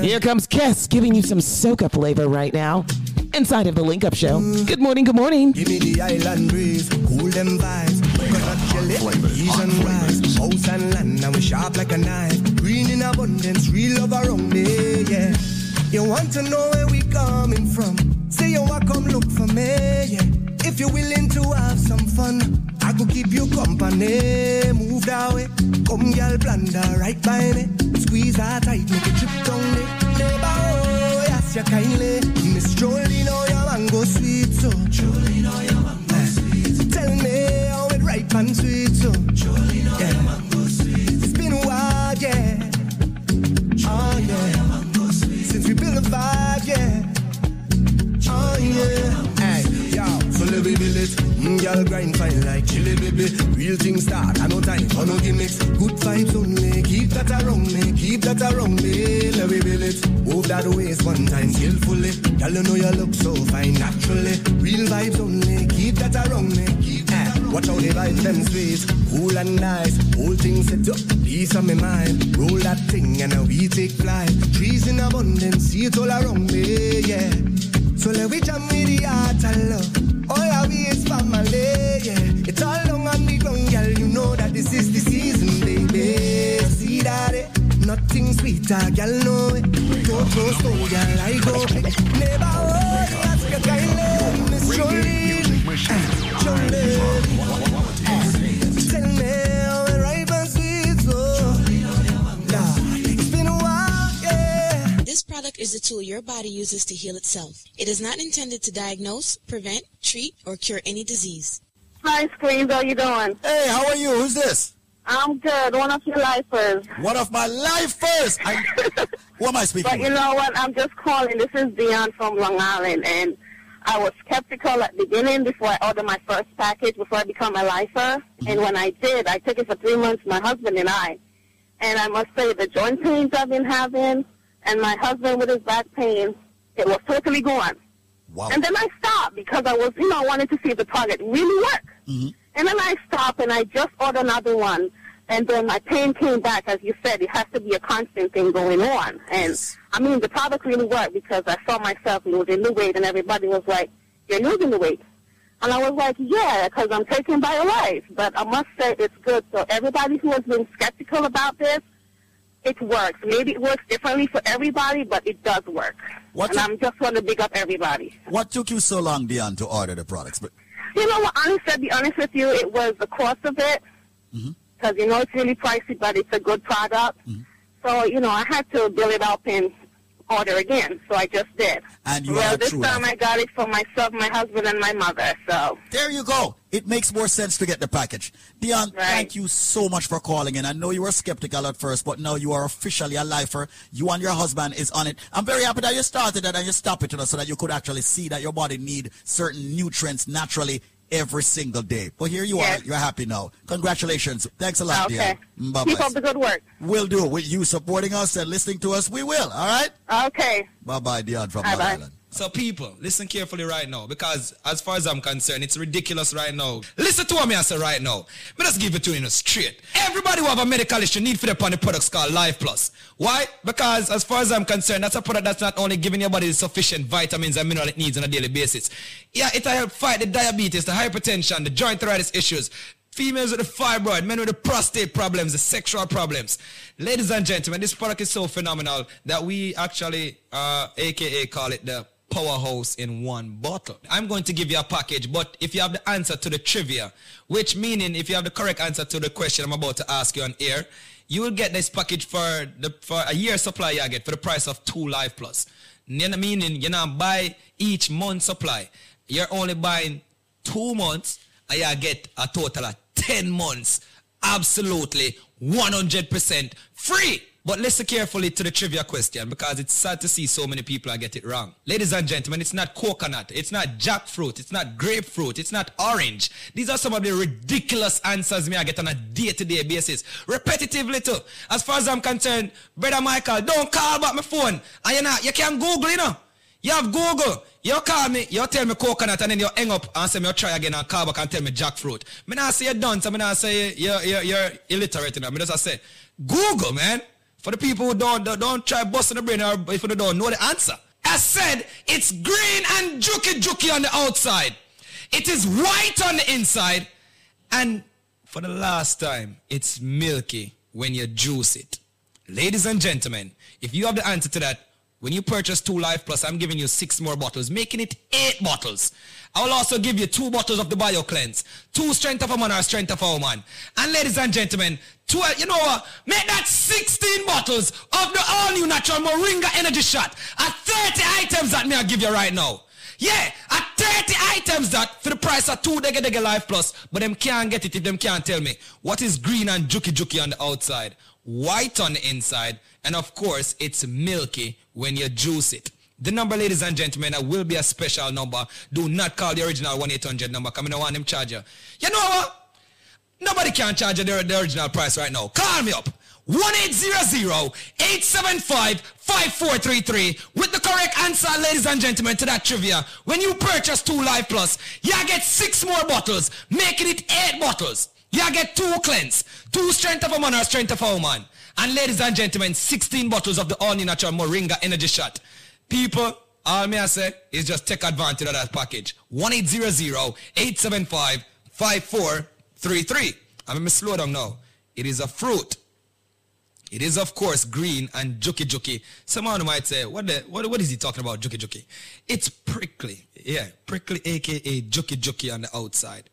Here comes Kes giving you some soca flavor right now. Inside of the Link Up Show. Good morning, good morning. Give me the island breeze, cool them vibes. Coconut jelly, Asian rice, house and land, and we sharp like a knife. Green in abundance, real love around me, yeah. You want to know where we coming from? Say you want come look for me, yeah. If you're willing to have some fun, I could keep you company. Move that way, come girl, blunder right by me. Squeeze her tight, make it trip down me. Neighbor, oh, yes, you kindly. Miss Jolene, oh, your mango sweet, so. Jolene, oh, your mango sweet. Tell me how it ripe and sweet, so. Jolene, oh, your mango sweet. It's been a while, yeah. Oh, yeah. Since we built a vibe, yeah. Oh, yeah. Hey, yo, so let me build it. Mm, Y'all grind fine like chili, baby. Real things start, I no time for no gimmicks. Good vibes only, keep that around me, keep that around me. Let me build it. Move that waist one time skillfully. Tell Y'all know you look so fine naturally. Real vibes only, keep that around me. Keep that around Watch how the vibes them sweet, cool and nice. Whole thing set up, peace on my mind. Roll that thing and now we take flight. Trees in abundance, see it all around me, yeah. So let we jam with the heart and love. All our way is family, yeah. It's all long on the ground, girl. You know that this is the season, baby. See that it? Nothing sweeter, girl, know it. Eh? Don't go slow, girl, I go quick. Never you, ask your kindly. Miss Jolene, Jolene. Product is a tool your body uses to heal itself. It is not intended to diagnose, prevent, treat, or cure any disease. Hi, Screens. How you doing? Hey, how are you? Who's this? I'm good. One of your lifers. One of my lifers. I, Who am I speaking But you know what? I'm just calling. This is Dion from Long Island, and I was skeptical at the beginning before I ordered my first package, before I become a lifer. Mm-hmm. And when I did, I took it for three months, my husband and I. And I must say, the joint pains I've been having, and my husband with his back pain, it was totally gone. Wow. And then I stopped because I was, you know, I wanted to see if the product really worked. Mm. And then I stopped and I just ordered another one. And then my pain came back, as you said, it has to be a constant thing going on. And I mean, the product really worked because I saw myself losing the weight and everybody was like, you're losing the weight. And I was like, yeah, because I'm taking BioLife. But I must say it's good. So everybody who has been skeptical about this, it works. Maybe it works differently for everybody, but it does work. What and I'm just want to big up everybody. What took you so long, Dion, to order the products? But You know what? Honestly, to be honest with you, it was the cost of it. Mm-hmm. Because, you know, it's really pricey, but it's a good product. Mm-hmm. So, you know, I had to build it up and order again. So I just did. And you well, this time I got it for myself, my husband, and my mother. So there you go. It makes more sense to get the package. Dion, thank you so much for calling in. I know you were skeptical at first, but now you are officially a lifer. You and your husband is on it. I'm very happy that you started it and you stopped it you know, so that you could actually see that your body need certain nutrients naturally every single day. But here you Yes. are. You're happy now. Congratulations. Thanks a lot, Okay. Dion. Keep up the good work. We'll do. With you supporting us and listening to us, we will. All right? Okay. Bye bye, Dion from Bye-bye. Island. So people, listen carefully right now because as far as I'm concerned, it's ridiculous right now. Listen to what me say right now. Me just give it to you in a straight. Everybody who have a medical issue need for the products called Life Plus. Why? Because as far as I'm concerned, that's a product that's not only giving your body the sufficient vitamins and mineral it needs on a daily basis. Yeah, it'll help fight the diabetes, the hypertension, the joint arthritis issues. Females with the fibroid, men with the prostate problems, the sexual problems. Ladies and gentlemen, this product is so phenomenal that we actually, uh, aka call it the powerhouse in one bottle. I'm going to give you a package, but if you have the answer to the trivia, which meaning if you have the correct answer to the question I'm about to ask you on air, you will get this package for the for a year supply you get for the price of two Life Plus. Meaning you know buy each month supply. You're only buying two months and you get a total of 10 months absolutely 100% free. But listen carefully to the trivia question because it's sad to see so many people get it wrong. Ladies and gentlemen, it's not coconut, it's not jackfruit, it's not grapefruit, it's not orange. These are some of the ridiculous answers me I get on a day-to-day basis. Repetitively too. As far as I'm concerned, brother Michael, don't call back my phone. And you know, you can Google, you know. You have Google. You call me, you tell me coconut, and then you hang up and say me you try again and call back and tell me jackfruit. Me not say you're done, so me not say you're, you're, you're illiterate, you know. Me just say, Google, man. For the people who don't, don't, try busting the brain or if you don't know the answer. I said, it's green and juky juky on the outside. It is white on the inside. And for the last time, it's milky when you juice it. Ladies and gentlemen, if you have the answer to that, when you purchase two Life Plus, I'm giving you six more bottles, making it eight bottles. I will also give you two bottles of the Bio Cleanse, two Strength of a Man or Strength of a Woman. And ladies and gentlemen, two, you know what? Make that 16 bottles of the all-new natural Moringa Energy Shot at 30 items that me I give you right now. Yeah, at 30 items that for the price of two Dege Dege Life Plus, but them can't get it if them can't tell me what is green and juky juky on the outside, white on the inside, and of course it's milky when you juice it. The number, ladies and gentlemen, will be a special number. Do not call the original 1-800 number, because I don't want them charge you. You know what? Nobody can charge you the, the original price right now. Call me up. 1-800-875-5433 with the correct answer, ladies and gentlemen, to that trivia. When you purchase two Life Plus, you get six more bottles, making it eight bottles. You get two cleanse, two strength of a man or strength of a woman. And ladies and gentlemen, 16 bottles of the all natural Moringa energy shot. People, all me I say is just take advantage of that package. 1-800-875-5433. I'm going to slow down now. It is a fruit. It is, of course, green and juky juky. Someone might say, what, the, what, what is he talking about, juky juky? It's prickly. Yeah, prickly, aka juky juky on the outside.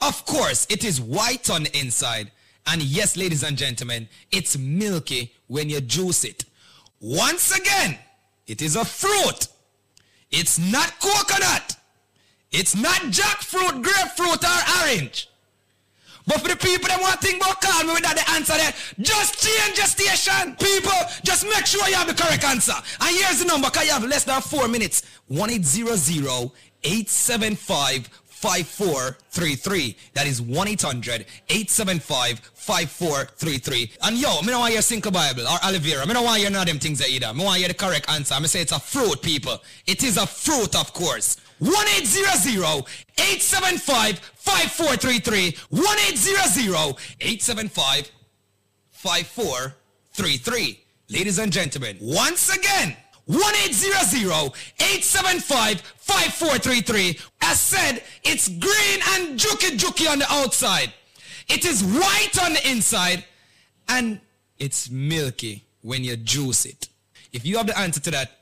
Of course, it is white on the inside. And yes, ladies and gentlemen, it's milky when you juice it. Once again, it is a fruit. It's not coconut. It's not jackfruit, grapefruit, or orange. But for the people that want to think about call me without the answer there, just change your station. People, just make sure you have the correct answer. And here's the number, because you have less than four minutes. 1-800-875-5433. That is 1-800-875-5433. And yo, me don't want your sinkle bible or aloe vera. Me don't want your none of them things either. Me want you the correct answer. Me say it's a fruit, people. It is a fruit, of course. 1-800-875-5433. 1-800-875-5433. Ladies and gentlemen, once again, 1-800-875-5433. As said, it's green and juky juky on the outside. It is white on the inside and it's milky when you juice it. If you have the answer to that,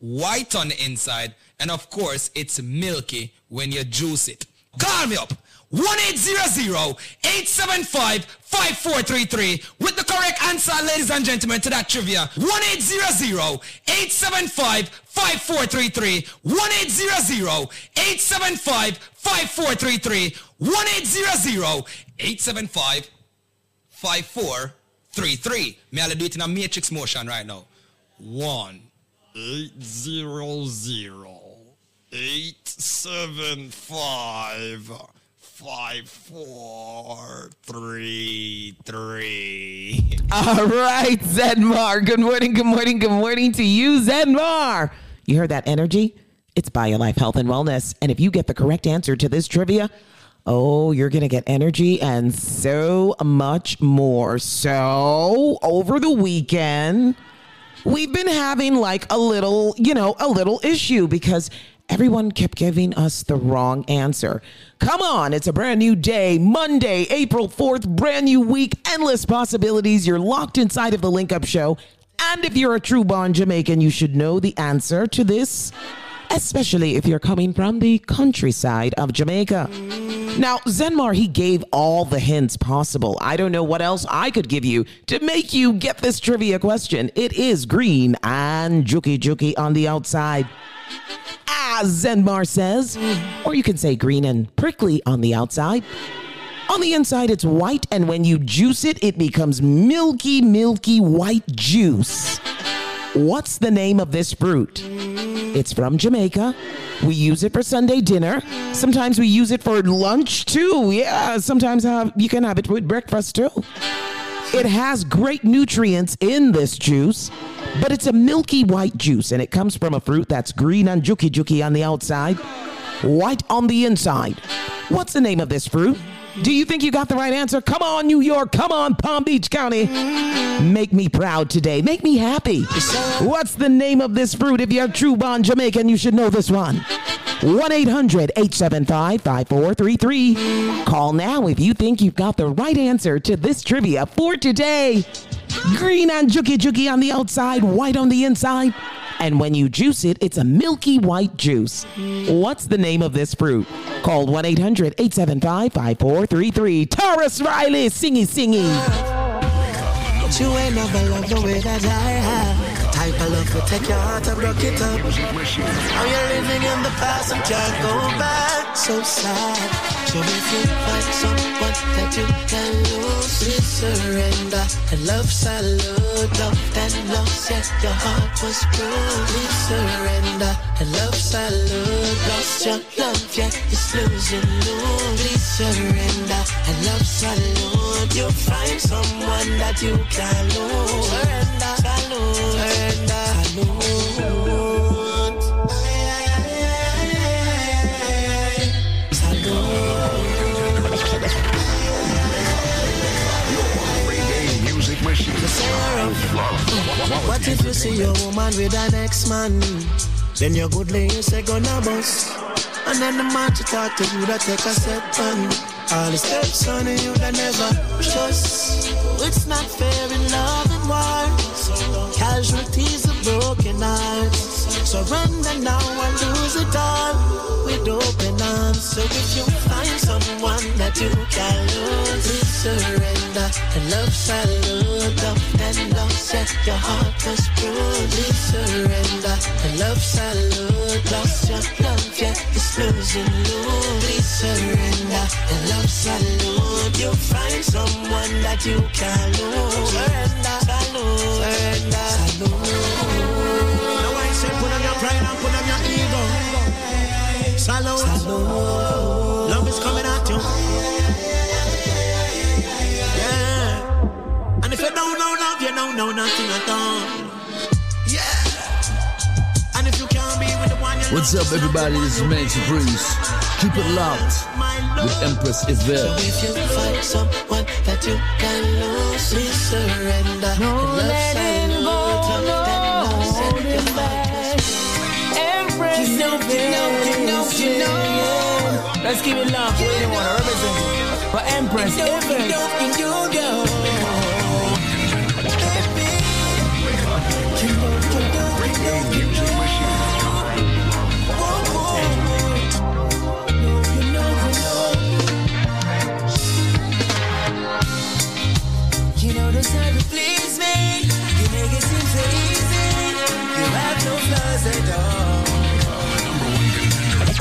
white on the inside, and of course it's milky when you juice it. Call me up. 1-800-875-5433 with the correct answer, ladies and gentlemen, to that trivia. 1-800-875-5433. 1-800-875-5433. 1-800-875-5433. May I do it in a matrix motion right now? One. Eight zero zero eight seven five five four three three. All right, Zenmar. Good morning, good morning, good morning to you, Zenmar. You heard that energy? It's BioLife Health and Wellness. And if you get the correct answer to this trivia, oh, you're going to get energy and so much more. So, over the weekend, we've been having like a little, you know, a little issue because everyone kept giving us the wrong answer. Come on, it's a brand new day, Monday, April 4th, brand new week, endless possibilities. You're locked inside of the Link Up Show. And if you're a true born Jamaican, you should know the answer to this, especially if you're coming from the countryside of Jamaica. Now, Zenmar, he gave all the hints possible. I don't know what else I could give you to make you get this trivia question. It is green and juky juky on the outside. As Zenmar says, or you can say green and prickly on the outside. On the inside, it's white, and when you juice it, it becomes milky, milky white juice. What's the name of this fruit? It's from Jamaica. We use it for Sunday dinner. Sometimes we use it for lunch too. Yeah, sometimes have, you can have it with breakfast too. It has great nutrients in this juice, but it's a milky white juice and it comes from a fruit that's green and juky juky on the outside, white on the inside. What's the name of this fruit? Do you think you got the right answer? Come on, New York. Come on, Palm Beach County. Make me proud today. Make me happy. What's the name of this fruit? If you're a true born Jamaican, you should know this one. 1 800 875 5433. Call now if you think you've got the right answer to this trivia for today. Green and juky juky on the outside, white on the inside. And when you juice it, it's a milky white juice. What's the name of this fruit? Call 1 800 875 5433. Tarrus Riley, singy singy. You ain't never loved the way that I have. Type of love will take your heart and broke it up. Now you're living in the past and can't go back. So sad. Me if you find someone that you can lose. Please surrender. And love salute. Love that lost, yet your heart was. Please surrender. And love salute. Lost your love, yet it's losing lose. Surrender. And love salute. You'll find someone that you can lose. Surrender. Salute. Surrender. Salute. What if you see your woman with an ex-man? Then your good lady say gonna bust. And then the man to talk to you that take a step on. All the steps on you that never trust. It's not fair in love and wars, casualties of broken hearts. Surrender now and lose it all with open arms. So if you find someone that you can lose, surrender. And love salute, love and love set your heart was bruised. Surrender. And love salute, lost your love, yeah, it's losing lose. Please surrender. And love salute, you find someone that you can lose. Surrender, salute, surrender, salute. Now I say put on your pride and put on your ego. Salute. Love don't know love, you don't know nothing at all. Yeah. And if you can't be with the one you What's up, everybody? This is Mancy Breeze. Keep it locked with Empress So if you find someone that you can lose, please surrender. No And love letting go, love and love set your holding back. Empress You know, you know, you know, you know. Let's keep it locked. We don't want to represent for Empress You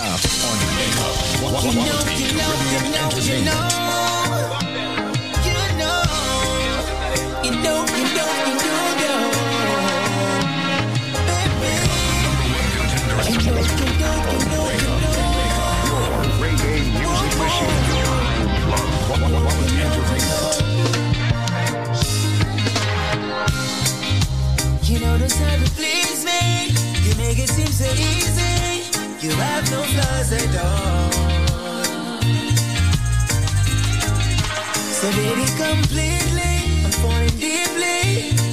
That dial on You know, you know, you know, you know. You know. You know, you know, you know, you Baby. You know, you know, you know, you know. Reggae music machine. Quality entertainment. You know the type to please me. You make it seem so easy. You have no flaws at all. So baby, completely, I'm falling deeply.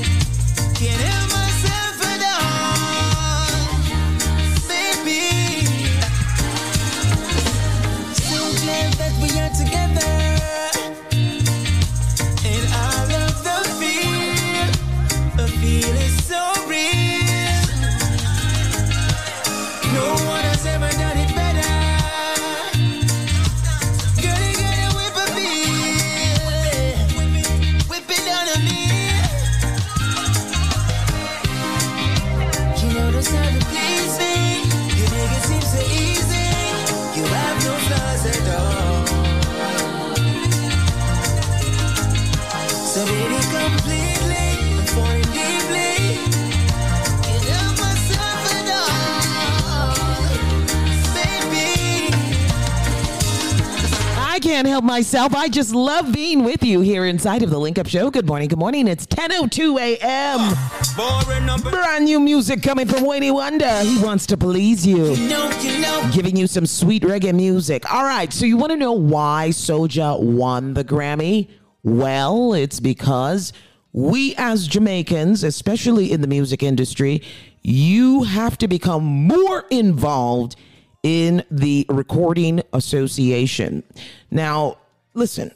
Can't help myself. I just love being with you here inside of the Link Up Show. Good morning. Good morning. It's 10:02 a.m. Brand new music coming from Wayne Wonder. He wants to please you. You know, you know. Giving you some sweet reggae music. All right. So you want to know why Soja won the Grammy? Well, it's because we as Jamaicans, especially in the music industry, you have to become more involved in the Recording Association. Now, listen,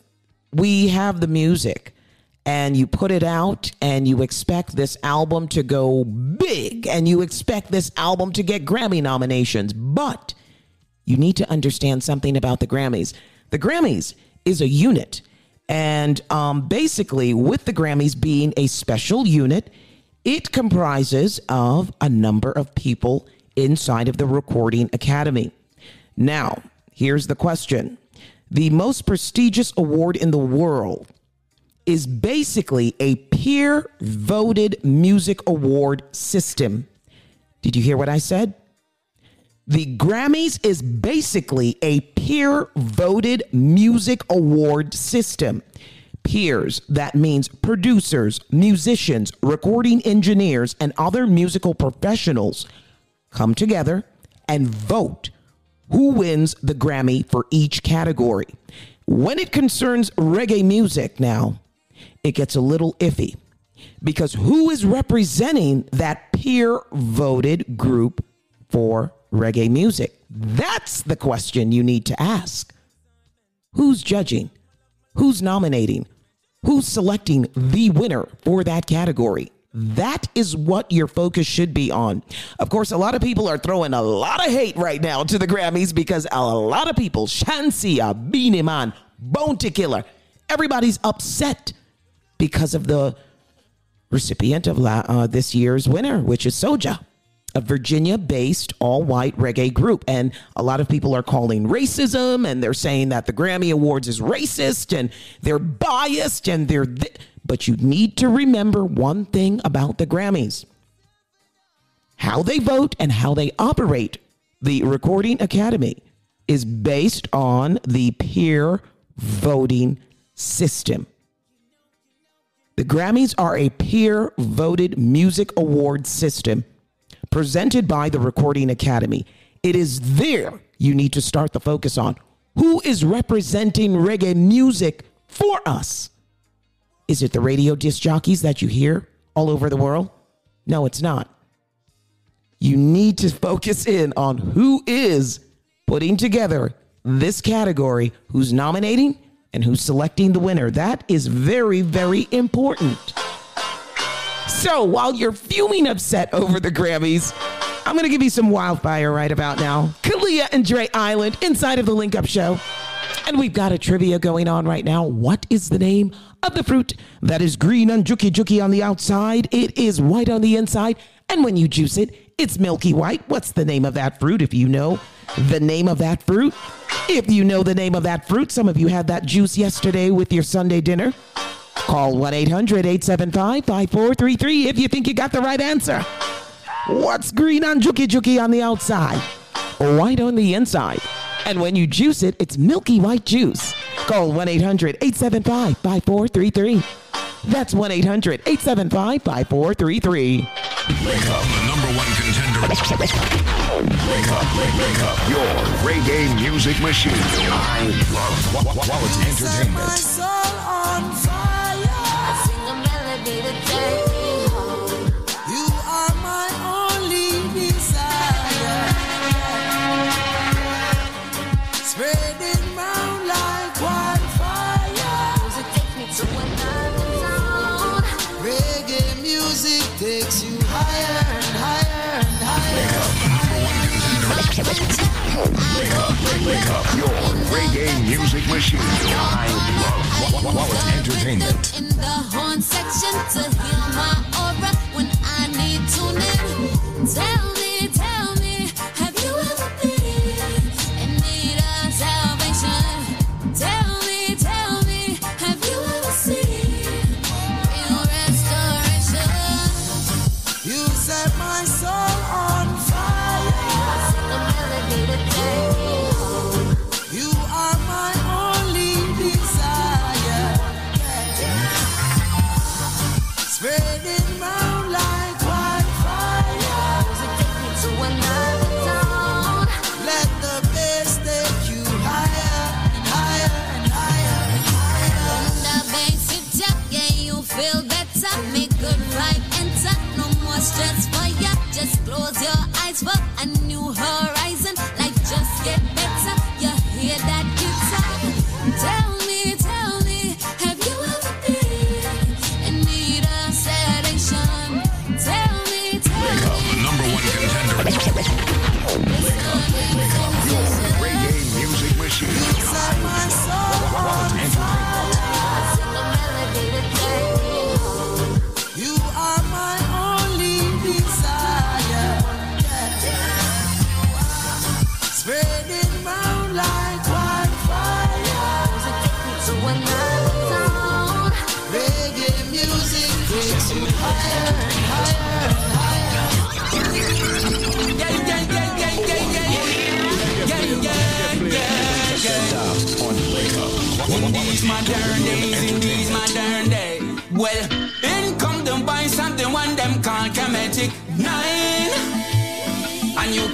we have the music and you put it out and you expect this album to go big and you expect this album to get Grammy nominations. But you need to understand something about the Grammys. The Grammys is a unit. And um, basically, with the Grammys being a special unit, it comprises of a number of people inside of the Recording Academy. Now, here's the question the most prestigious award in the world is basically a peer voted music award system. Did you hear what I said? The Grammys is basically a peer voted music award system. Peers, that means producers, musicians, recording engineers, and other musical professionals come together and vote who wins the Grammy for each category. When it concerns reggae music now, it gets a little iffy because who is representing that peer voted group for reggae music? That's the question you need to ask. Who's judging? Who's nominating? Who's selecting the winner for that category? That is what your focus should be on. Of course, a lot of people are throwing a lot of hate right now to the Grammys because a lot of people, Shenseea, Beenie Man, Bounty Killer, everybody's upset because of the recipient of uh, this year's winner, which is Soja, a Virginia based all white reggae group. And a lot of people are calling racism and they're saying that the Grammy Awards is racist and they're biased and they're. Th- but you need to remember one thing about the Grammys how they vote and how they operate. The Recording Academy is based on the peer voting system. The Grammys are a peer voted music award system presented by the Recording Academy. It is there you need to start the focus on. Who is representing reggae music for us? Is it the radio disc jockeys that you hear all over the world? No, it's not. You need to focus in on who is putting together this category, who's nominating, and who's selecting the winner. That is very, very important. So while you're fuming upset over the Grammys, I'm going to give you some wildfire right about now. Kalia and Dre Island inside of the Link Up Show. And we've got a trivia going on right now. What is the name of the fruit that is green and juki juki on the outside? It is white on the inside. And when you juice it, it's milky white. What's the name of that fruit if you know the name of that fruit? If you know the name of that fruit, some of you had that juice yesterday with your Sunday dinner. Call 1 800 875 5433 if you think you got the right answer. What's green on Juki Juki on the outside? White on the inside. And when you juice it, it's milky white juice. Call 1 800 875 5433. That's 1 800 875 5433. Wake up, the number one contender. Wake up, wake, wake up. Your reggae music machine. I love Qu- Qu- quality entertainment. Wake up, wake, up. Your reggae music machine. I love Qu- quality entertainment. in the horn section to heal my aura when I need tell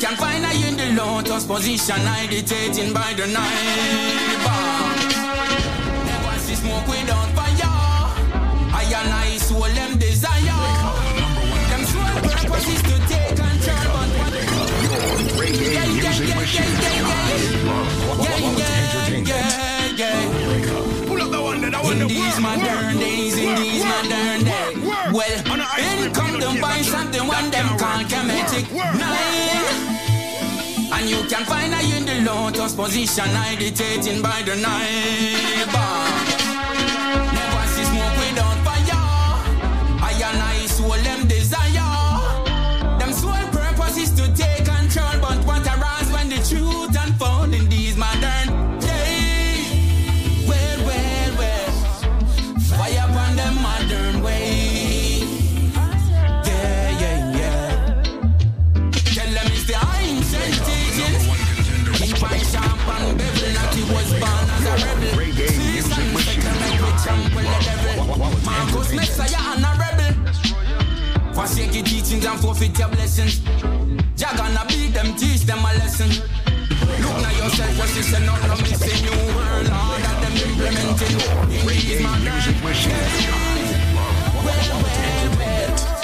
can find her in the lotus position, meditating by the night. bar. Never see smoke without fire. I and I soul them desire. Them soul purpose is to take control, Reggae music machine. yeah, yeah. yeah, yeah, Pull up the one that I In these modern days, in these modern days. Well, in come them buy something one them call Kemetic 9. And you can find her in the lotus position, meditating by the night. And forfeit your blessings. Jah gonna beat them, teach them a lesson. Look now yourself, what she said, not no missing new world order them implementing. In these modern days. Well, well, well.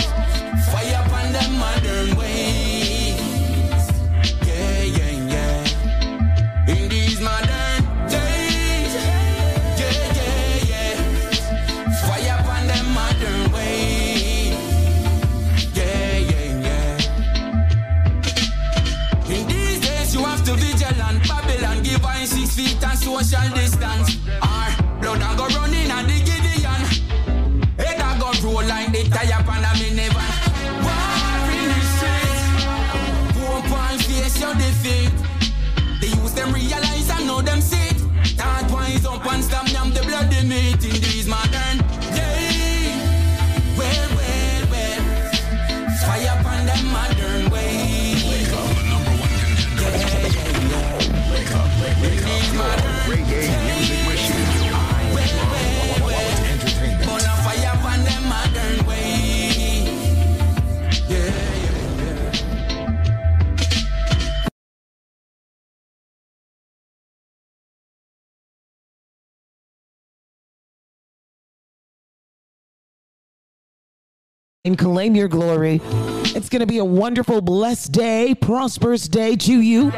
And claim your glory. It's going to be a wonderful, blessed day, prosperous day to you.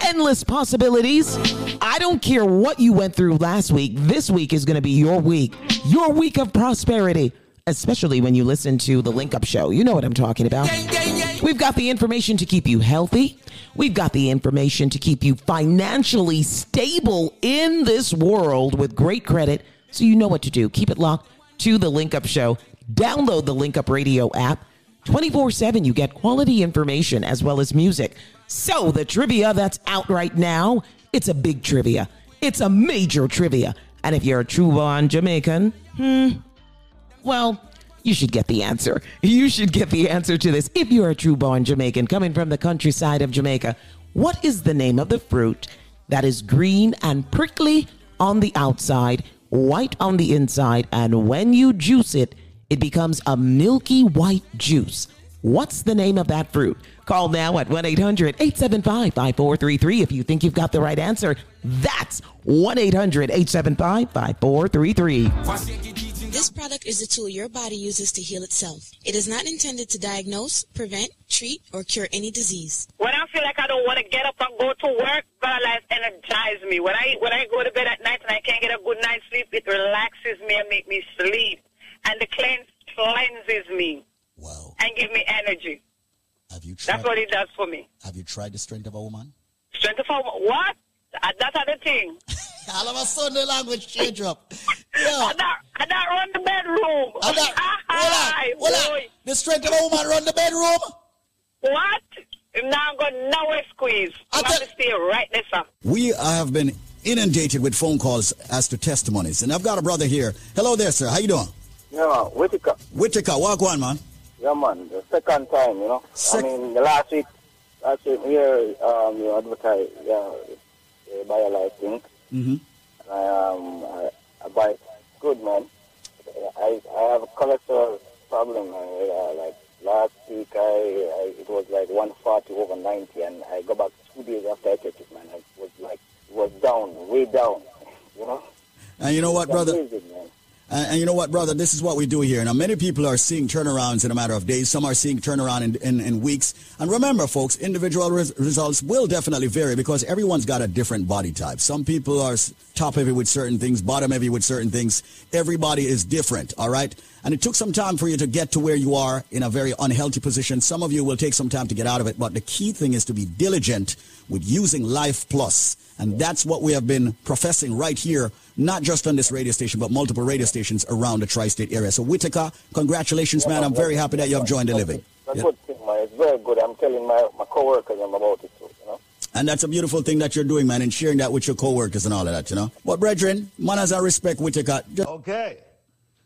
Endless possibilities. I don't care what you went through last week. This week is going to be your week, your week of prosperity, especially when you listen to the Link Up Show. You know what I'm talking about. We've got the information to keep you healthy. We've got the information to keep you financially stable in this world with great credit. So you know what to do. Keep it locked to the Link Up Show. Download the Link Up Radio app. 24 7, you get quality information as well as music. So, the trivia that's out right now, it's a big trivia. It's a major trivia. And if you're a true born Jamaican, hmm, well, you should get the answer. You should get the answer to this. If you're a true born Jamaican coming from the countryside of Jamaica, what is the name of the fruit that is green and prickly on the outside, white on the inside, and when you juice it, it becomes a milky white juice? What's the name of that fruit? Call now at 1 800 875 5433 if you think you've got the right answer. That's 1 800 875 5433. This product is a tool your body uses to heal itself. It is not intended to diagnose, prevent, treat, or cure any disease. When I feel like I don't want to get up and go to work, God Life energize me. When I when I go to bed at night and I can't get a good night's sleep, it relaxes me and make me sleep. And the cleanse cleanses me. Wow. And give me energy. Have you tried, That's what it does for me. Have you tried the strength of a woman? Strength of a woman? what? Uh, That's other thing. All of a sudden the language change up. I not, I not run the bedroom. I not, hold on, hold on. The strength of a woman run the bedroom? What? Now I'm going nowhere squeeze. I'm going to stay right there, sir. We have been inundated with phone calls as to testimonies, and I've got a brother here. Hello there, sir. How you doing? Yeah. Whitaker. Whitaker, walk one, man. Yeah, man. The second time, you know. Sec- I mean, the last week, last week here, um, you advertise, yeah, the BioLife thing. Mm-hmm. And I, um, I, I buy good, man. I, I have a cholesterol problem, man. Like last week, I, I it was like 140 over 90, and I go back two days after I take it, man. I was like, it was down, way down, you know. And you know what, brother? amazing, man. And, and you know what, brother? This is what we do here. Now, many people are seeing turnarounds in a matter of days. Some are seeing turnaround in, in, in weeks. And remember, folks, individual res- results will definitely vary because everyone's got a different body type. Some people are top heavy with certain things, bottom heavy with certain things. Everybody is different, all right? And it took some time for you to get to where you are in a very unhealthy position. Some of you will take some time to get out of it, but the key thing is to be diligent with using Life Plus. And that's what we have been professing right here, not just on this radio station, but multiple radio stations around the tri-state area. So Whitaker, congratulations, man. I'm very happy that you have joined the living. It's a Yeah. good thing, man. It's very good. I'm telling my, my coworkers I'm about it too, you know. And that's a beautiful thing that you're doing, man, and sharing that with your coworkers and all of that, you know. But brethren, manners and respect, Whitaker. Okay.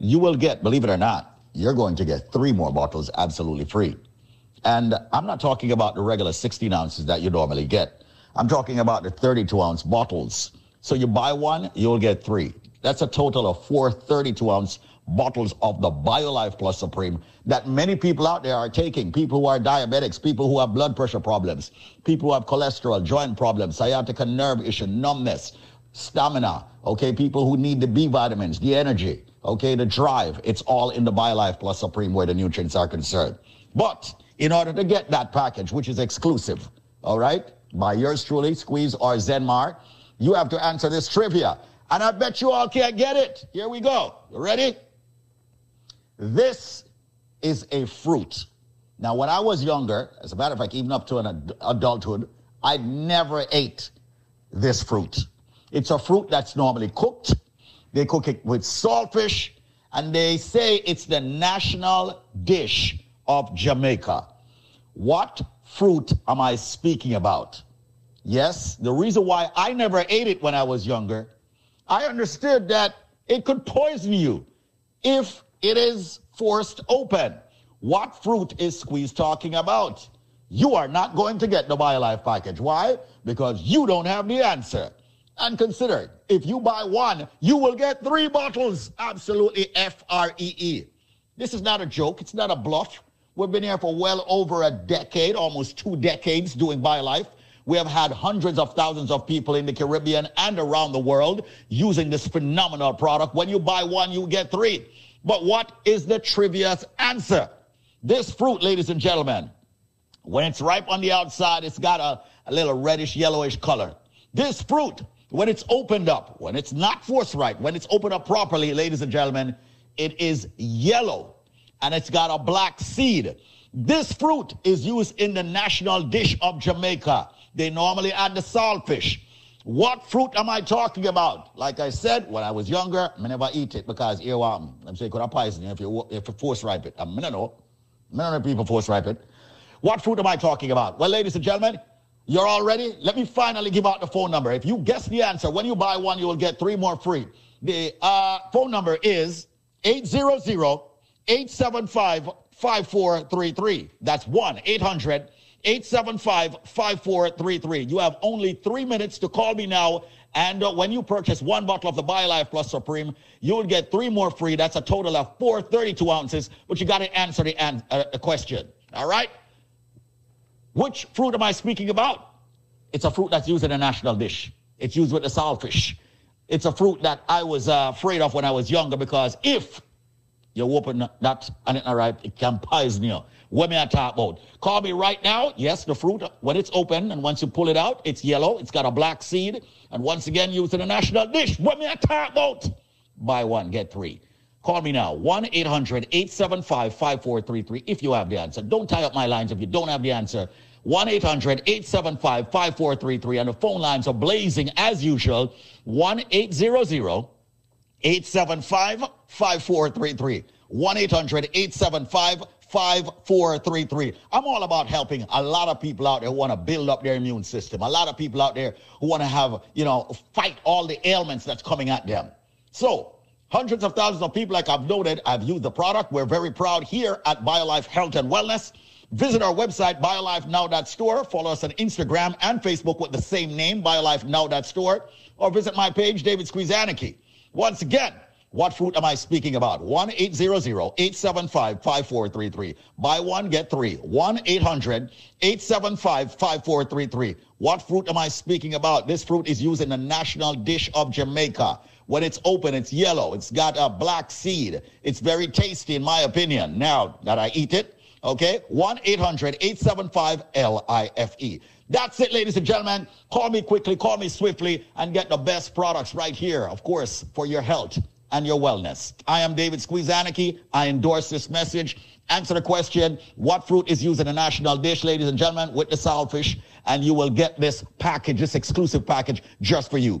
you will get, believe it or not, you're going to get three more bottles absolutely free. And I'm not talking about the regular 16 ounces that you normally get. I'm talking about the 32 ounce bottles. So you buy one, you'll get three. That's a total of four 32 ounce bottles of the BioLife Plus Supreme that many people out there are taking. People who are diabetics, people who have blood pressure problems, people who have cholesterol, joint problems, sciatica nerve issue, numbness, stamina, okay, people who need the B vitamins, the energy, okay, the drive. It's all in the BioLife Plus Supreme where the nutrients are concerned. But in order to get that package, which is exclusive, all right, by yours truly, Squeeze or Zenmar, you have to answer this trivia. And I bet you all can't get it. Here we go. You ready? This is a fruit. Now, when I was younger, as a matter of fact, even up to an ad- adulthood, I never ate this fruit. It's a fruit that's normally cooked. They cook it with saltfish, and they say it's the national dish of Jamaica. What fruit am I speaking about? Yes, the reason why I never ate it when I was younger, I understood that it could poison you if it is forced open. What fruit is Squeeze talking about? You are not going to get the BioLife package. Why? Because you don't have the answer. And consider, if you buy one, you will get three bottles. Absolutely F R E E. This is not a joke. It's not a bluff. We've been here for well over a decade, almost two decades doing BioLife. We have had hundreds of thousands of people in the Caribbean and around the world using this phenomenal product. When you buy one, you get three. But what is the trivia's answer? This fruit, ladies and gentlemen, when it's ripe on the outside, it's got a, a little reddish yellowish color. This fruit, when it's opened up, when it's not force ripe, when it's opened up properly, ladies and gentlemen, it is yellow and it's got a black seed. This fruit is used in the national dish of Jamaica. They normally add the saltfish. What fruit am I talking about? Like I said, when I was younger, I never eat it because here um, I'm saying could I poison you if you if you force ripe it. I mean, I know. I people force ripe it. What fruit am I talking about? Well, ladies and gentlemen, you're all ready? Let me finally give out the phone number. If you guess the answer, when you buy one, you will get three more free. The uh, phone number is 800-875-5433. That's 1-800-875-5433. You have only three minutes to call me now. And uh, when you purchase one bottle of the BioLife Plus Supreme, you will get three more free. That's a total of 432 ounces, but you got to answer the, an- uh, the question. All right? Which fruit am I speaking about? It's a fruit that's used in a national dish. It's used with the saltfish. It's a fruit that I was uh, afraid of when I was younger because if you open that and it's not ripe, it can poison you. What may I talk about? Call me right now. Yes, the fruit, when it's open and once you pull it out, it's yellow. It's got a black seed. And once again, used in a national dish. What may I talk about? Buy one, get three. Call me now, 1 800 875 5433 if you have the answer. Don't tie up my lines if you don't have the answer. 1 800 875 5433. And the phone lines are blazing as usual 1 800 875 5433. 1 800 875 5433. I'm all about helping a lot of people out there who want to build up their immune system. A lot of people out there who want to have, you know, fight all the ailments that's coming at them. So, hundreds of thousands of people, like I've noted, have used the product. We're very proud here at BioLife Health and Wellness. Visit our website, biolifenow.store. Follow us on Instagram and Facebook with the same name, biolifenow.store. Or visit my page, David Squeezaniki. Once again, what fruit am I speaking about? 1 800 875 5433. Buy one, get three. 1 800 875 5433. What fruit am I speaking about? This fruit is used in the national dish of Jamaica. When it's open, it's yellow. It's got a black seed. It's very tasty, in my opinion. Now that I eat it, okay? 1 800 875 LIFE. That's it, ladies and gentlemen. Call me quickly, call me swiftly, and get the best products right here, of course, for your health and your wellness. I am David Squeezaniki. I endorse this message. Answer the question, what fruit is used in a national dish, ladies and gentlemen, with the saltfish, and you will get this package, this exclusive package just for you.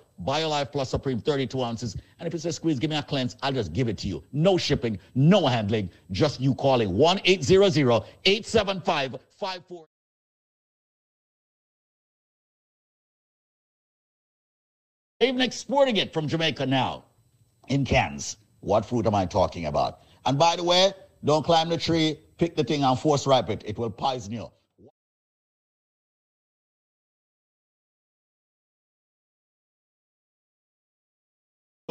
BioLife Plus Supreme 32 ounces. And if it says squeeze, give me a cleanse, I'll just give it to you. No shipping, no handling, just you calling 1 800 875 5433. even exporting it from Jamaica now in cans. What fruit am I talking about? And by the way, don't climb the tree, pick the thing and force ripe it. It will poison you.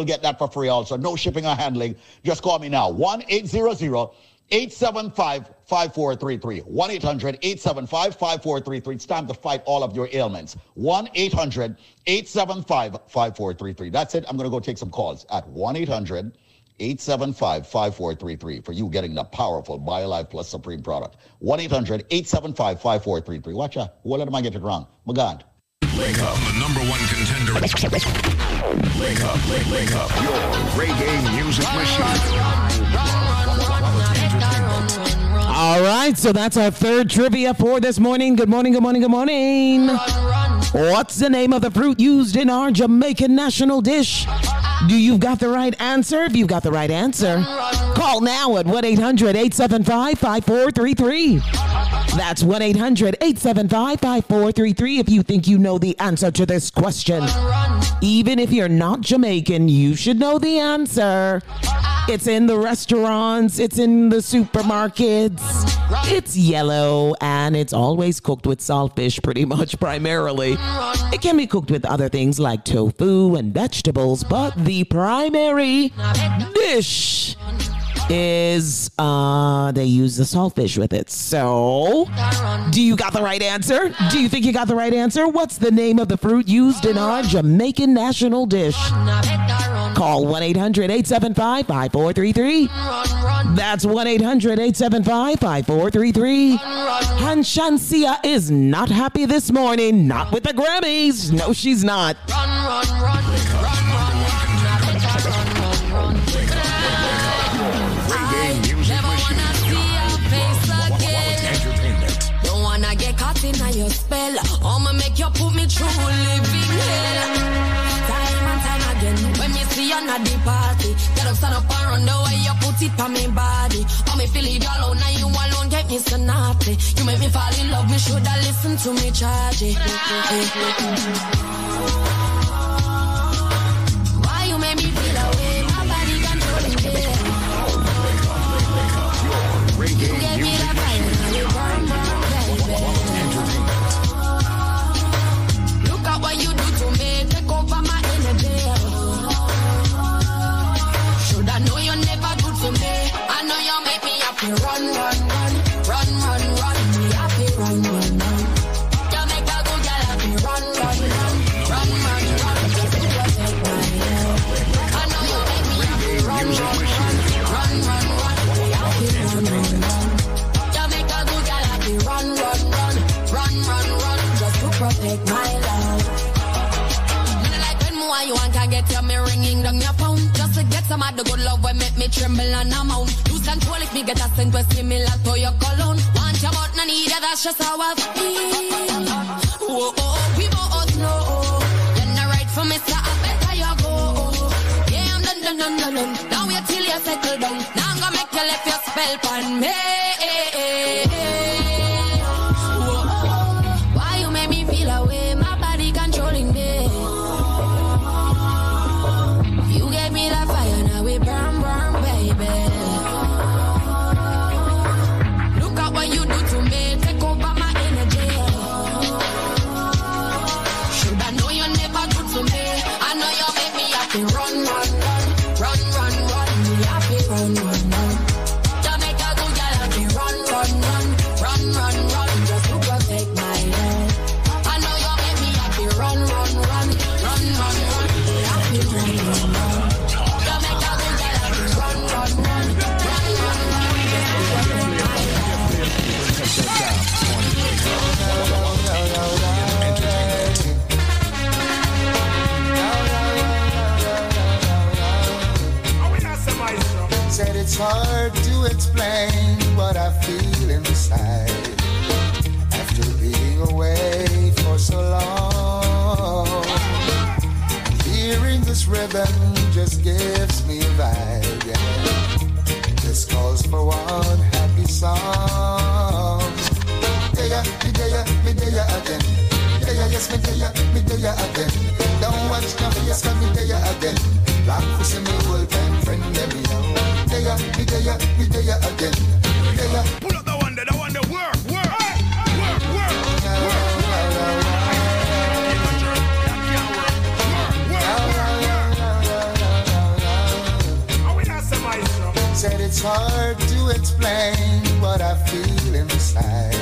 You'll get that for free also. No shipping or handling. Just call me now. 1 800 875 5433. 1 800 875 5433. It's time to fight all of your ailments. 1 800 875 5433. That's it. I'm going to go take some calls at 1 800 875 5433 for you getting the powerful BioLife Plus Supreme product. 1 800 875 5433. Watch out. What am I get it wrong? My God. Wake up, the number one contender. Wake up, wake, wake up. Your reggae music machine. All right, so that's our third trivia for this morning. Good morning, good morning, good morning. What's the name of the fruit used in our Jamaican national dish? Do you got the right answer? If you've got the right answer, call now at 1 800 875 5433. That's 1 800 875 5433 if you think you know the answer to this question. Even if you're not Jamaican, you should know the answer. It's in the restaurants, it's in the supermarkets. It's yellow and it's always cooked with saltfish, pretty much primarily. It can be cooked with other things like tofu and vegetables, but the primary dish is uh they use the saltfish with it. So, do you got the right answer? Do you think you got the right answer? What's the name of the fruit used in our Jamaican national dish? Call 1-800-875-5433. That's 1-800-875-5433. And Shenseea is not happy this morning, not with the Grammys. No, she's not. A your spell. I'ma make you put me through living hell. Time and time again, when me see you at the party, get up, stand up and run the way you put it on me body. Oh, me feel it alone, now you alone get me so naughty. You make me fall in love, me shoulda listen to me charge it. happy, run, run, run, run, run, run, me happy, run, run, run. You make a good girl happy, run, run, run, run, run, run. Yes, you just make my head. I know you make me happy, run, run, run, run, run, run, me happy, run, run, run. You make a good girl happy, run, run, run, run, run, run, just to protect my life. Some of the good love when make me tremble and I'm out. Lose control if me get a scent with similar to your cologne. Want your butt, no need it, that's just how I feel. Whoa, oh, oh, we both know. Then I write for Mr. I better you go. Yeah, I'm done, done, done, done, done. Now wait till you settle down. Now I'm gonna make you left your spell on me. song. Yeah, me there, me there again. Yeah, yes, me there, me there again. Don't watch me, face, cause me ya again. Black pussy, me old time friend, let me know. yo. There, me there, me there again. There. Pull up the one, the one that work, work, work, work, work. Said it's hard to explain what I feel inside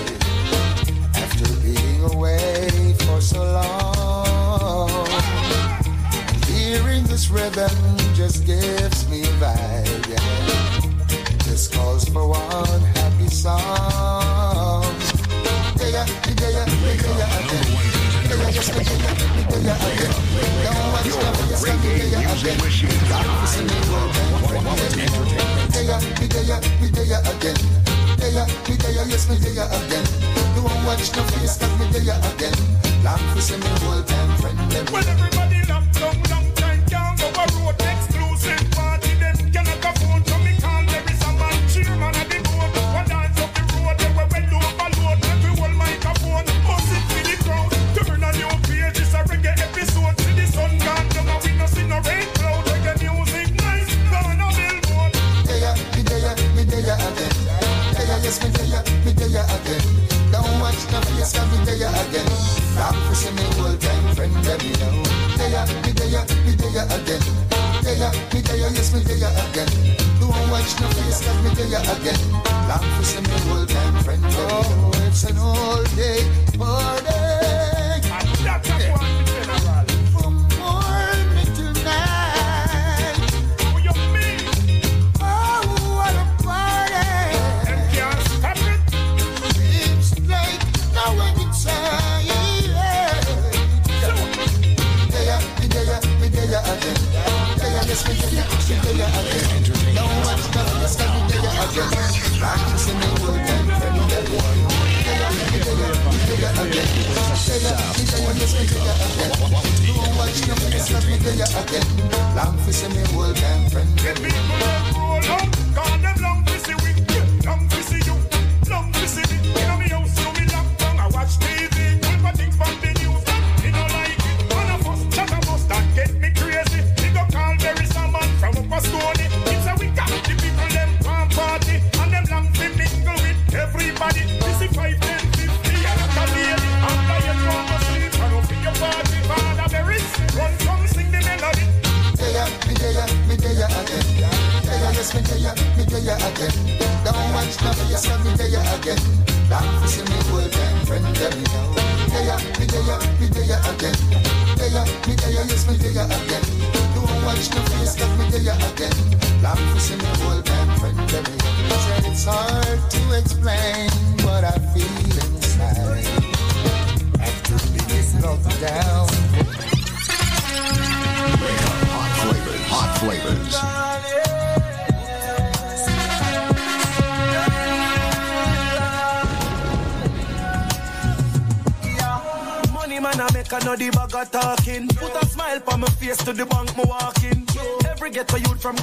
after being away for so long. Hearing this rhythm just gives me vibe. Yeah. Just calls for one happy song. Yeah, yeah, Entertainment day ya, me day ya, yes, me day ya again. You won't watch no face, cause me day ya again. Long for some old time friend. Well, everybody locked down, long time, can't go a road exclusive. you again. Tell ya, me tell ya, yes, me tell ya again. Don't watch no face, let me tell ya again. Long for some old time friend. Oh, it's an old day party. Long for some old time friend. Roll up,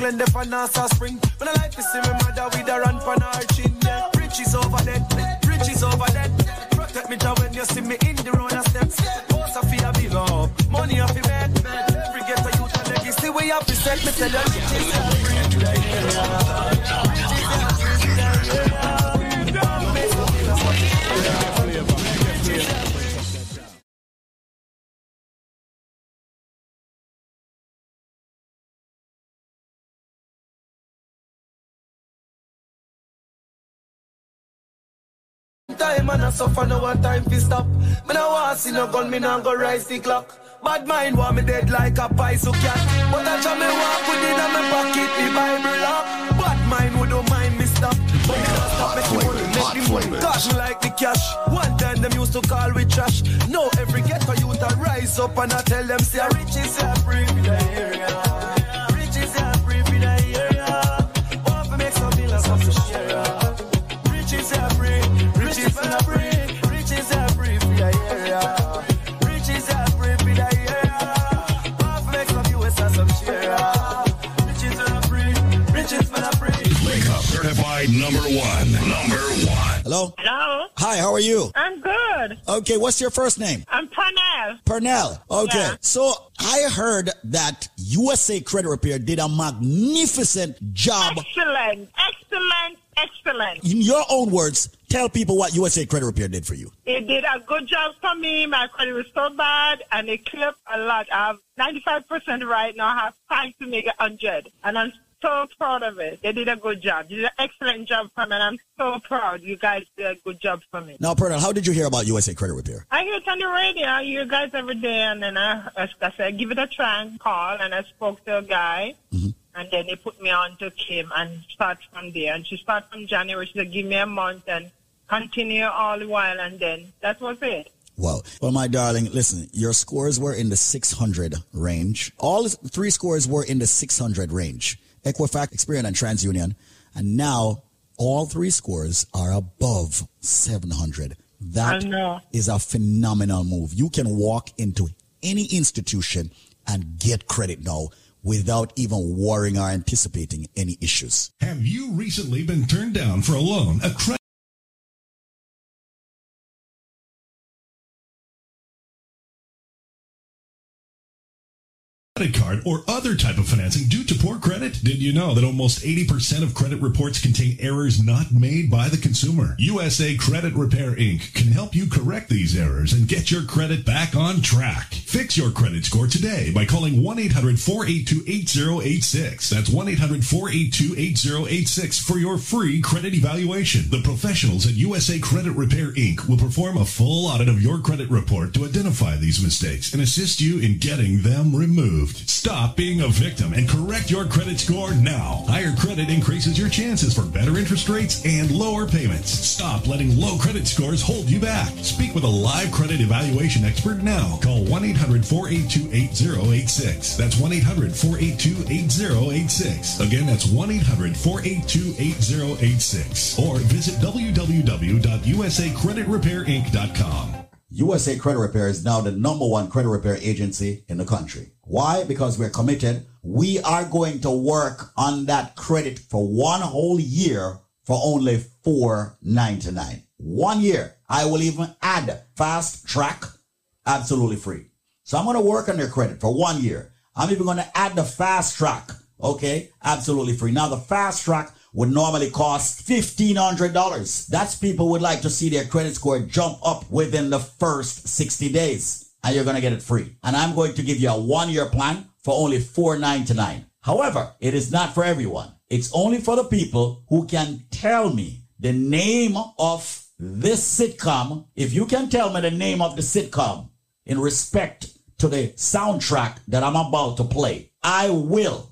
youth from Glendale and Spring. Time and I suffer no one time fi stop. Me no want see no gun, me no go rise the clock. Bad mind want me dead like a so cat. But I try me walk with it in my pocket, me Bible lock. Bad mind would don't mind me stop. But me not stop make the money, make the money. Touch me like the cash. One time them used to call we trash. Now every ghetto youth I rise up and I tell them say riches are free certified number one. Number one. Hello? Hello. Hi, how are you? I'm good. Okay, what's your first name? I'm Parnell. Pernell. Okay. Yeah. So I heard that USA Credit Repair did a magnificent job. Excellent. Excellent. Excellent. In your own words, tell people what USA Credit Repair did for you. It did a good job for me. My credit was so bad and it clipped a lot. I have 95% right now. I have time to make it 100. And I'm so proud of it. They did a good job. They did an excellent job for me and I'm so proud. You guys did a good job for me. Now, Pernell, how did you hear about USA Credit Repair? I hear it on the radio. I hear you guys every day, and then I, I, said, give it a try and call, and I spoke to a guy, mm-hmm. and then they put me on to Kim and start from there. And she started from January. She said, give me a month and continue all the while, and then that was it. Wow. Well, my darling, listen, your scores were in the 600 range. All three scores were in the 600 range. Equifax, Experian, and TransUnion. And now all three scores are above 700. That I know. is a phenomenal move. You can walk into any institution and get credit now without even worrying or anticipating any issues. Have you recently been turned down for a loan, a credit credit card or other type of financing due to poor credit? Did you know that almost 80% of credit reports contain errors not made by the consumer? USA Credit Repair Inc. can help you correct these errors and get your credit back on track. Fix your credit score today by calling 1-800-482-8086. That's 1-800-482-8086 for your free credit evaluation. The professionals at USA Credit Repair Inc. will perform a full audit of your credit report to identify these mistakes and assist you in getting them removed. Stop being a victim and correct your credit score now. Higher credit increases your chances for better interest rates and lower payments. Stop letting low credit scores hold you back. Speak with a live credit evaluation expert now. Call 1-800-482-8086. That's 1-800-482-8086. Again, that's 1-800-482-8086. Or visit www.usacreditrepairinc.com. USA Credit Repair is now the number one credit repair agency in the country. Why? Because we're committed. We are going to work on that credit for one whole year for only four ninety nine. One year. I will even add fast track absolutely free. So I'm going to work on your credit for one year. I'm even going to add the fast track. Okay. Absolutely free. Now the fast track would normally cost $1,500. That's people would like to see their credit score jump up within the first 60 days. And you're going to get it free. And I'm going to give you a one year plan for only 499. However, it is not for everyone. It's only for the people who can tell me the name of this sitcom. If you can tell me the name of the sitcom in respect to the soundtrack that I'm about to play, I will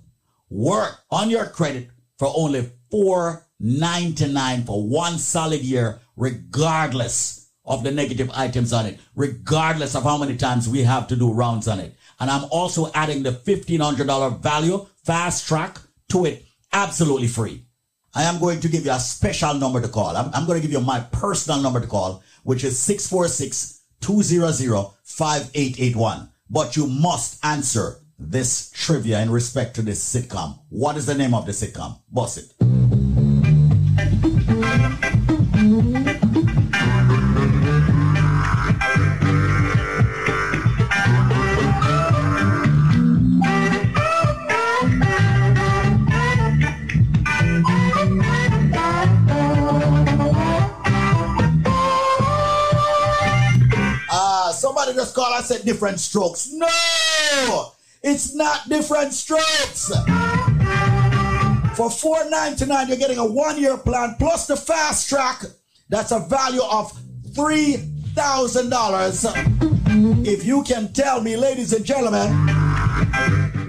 work on your credit for only four ninety nine for one solid year, regardless of the negative items on it, regardless of how many times we have to do rounds on it. and I'm also adding the $1,500 value fast track to it absolutely free. I am going to give you a special number to call. I'm, I'm going to give you my personal number to call, which is 646-200-5881. But you must answer this trivia in respect to this sitcom. What is the name of the sitcom? Boss it. Called said different strokes. No! It's not different strokes. For four ninety nine, you're getting a one year plan plus the fast track. That's a value of three thousand dollars. If you can tell me, ladies and gentlemen,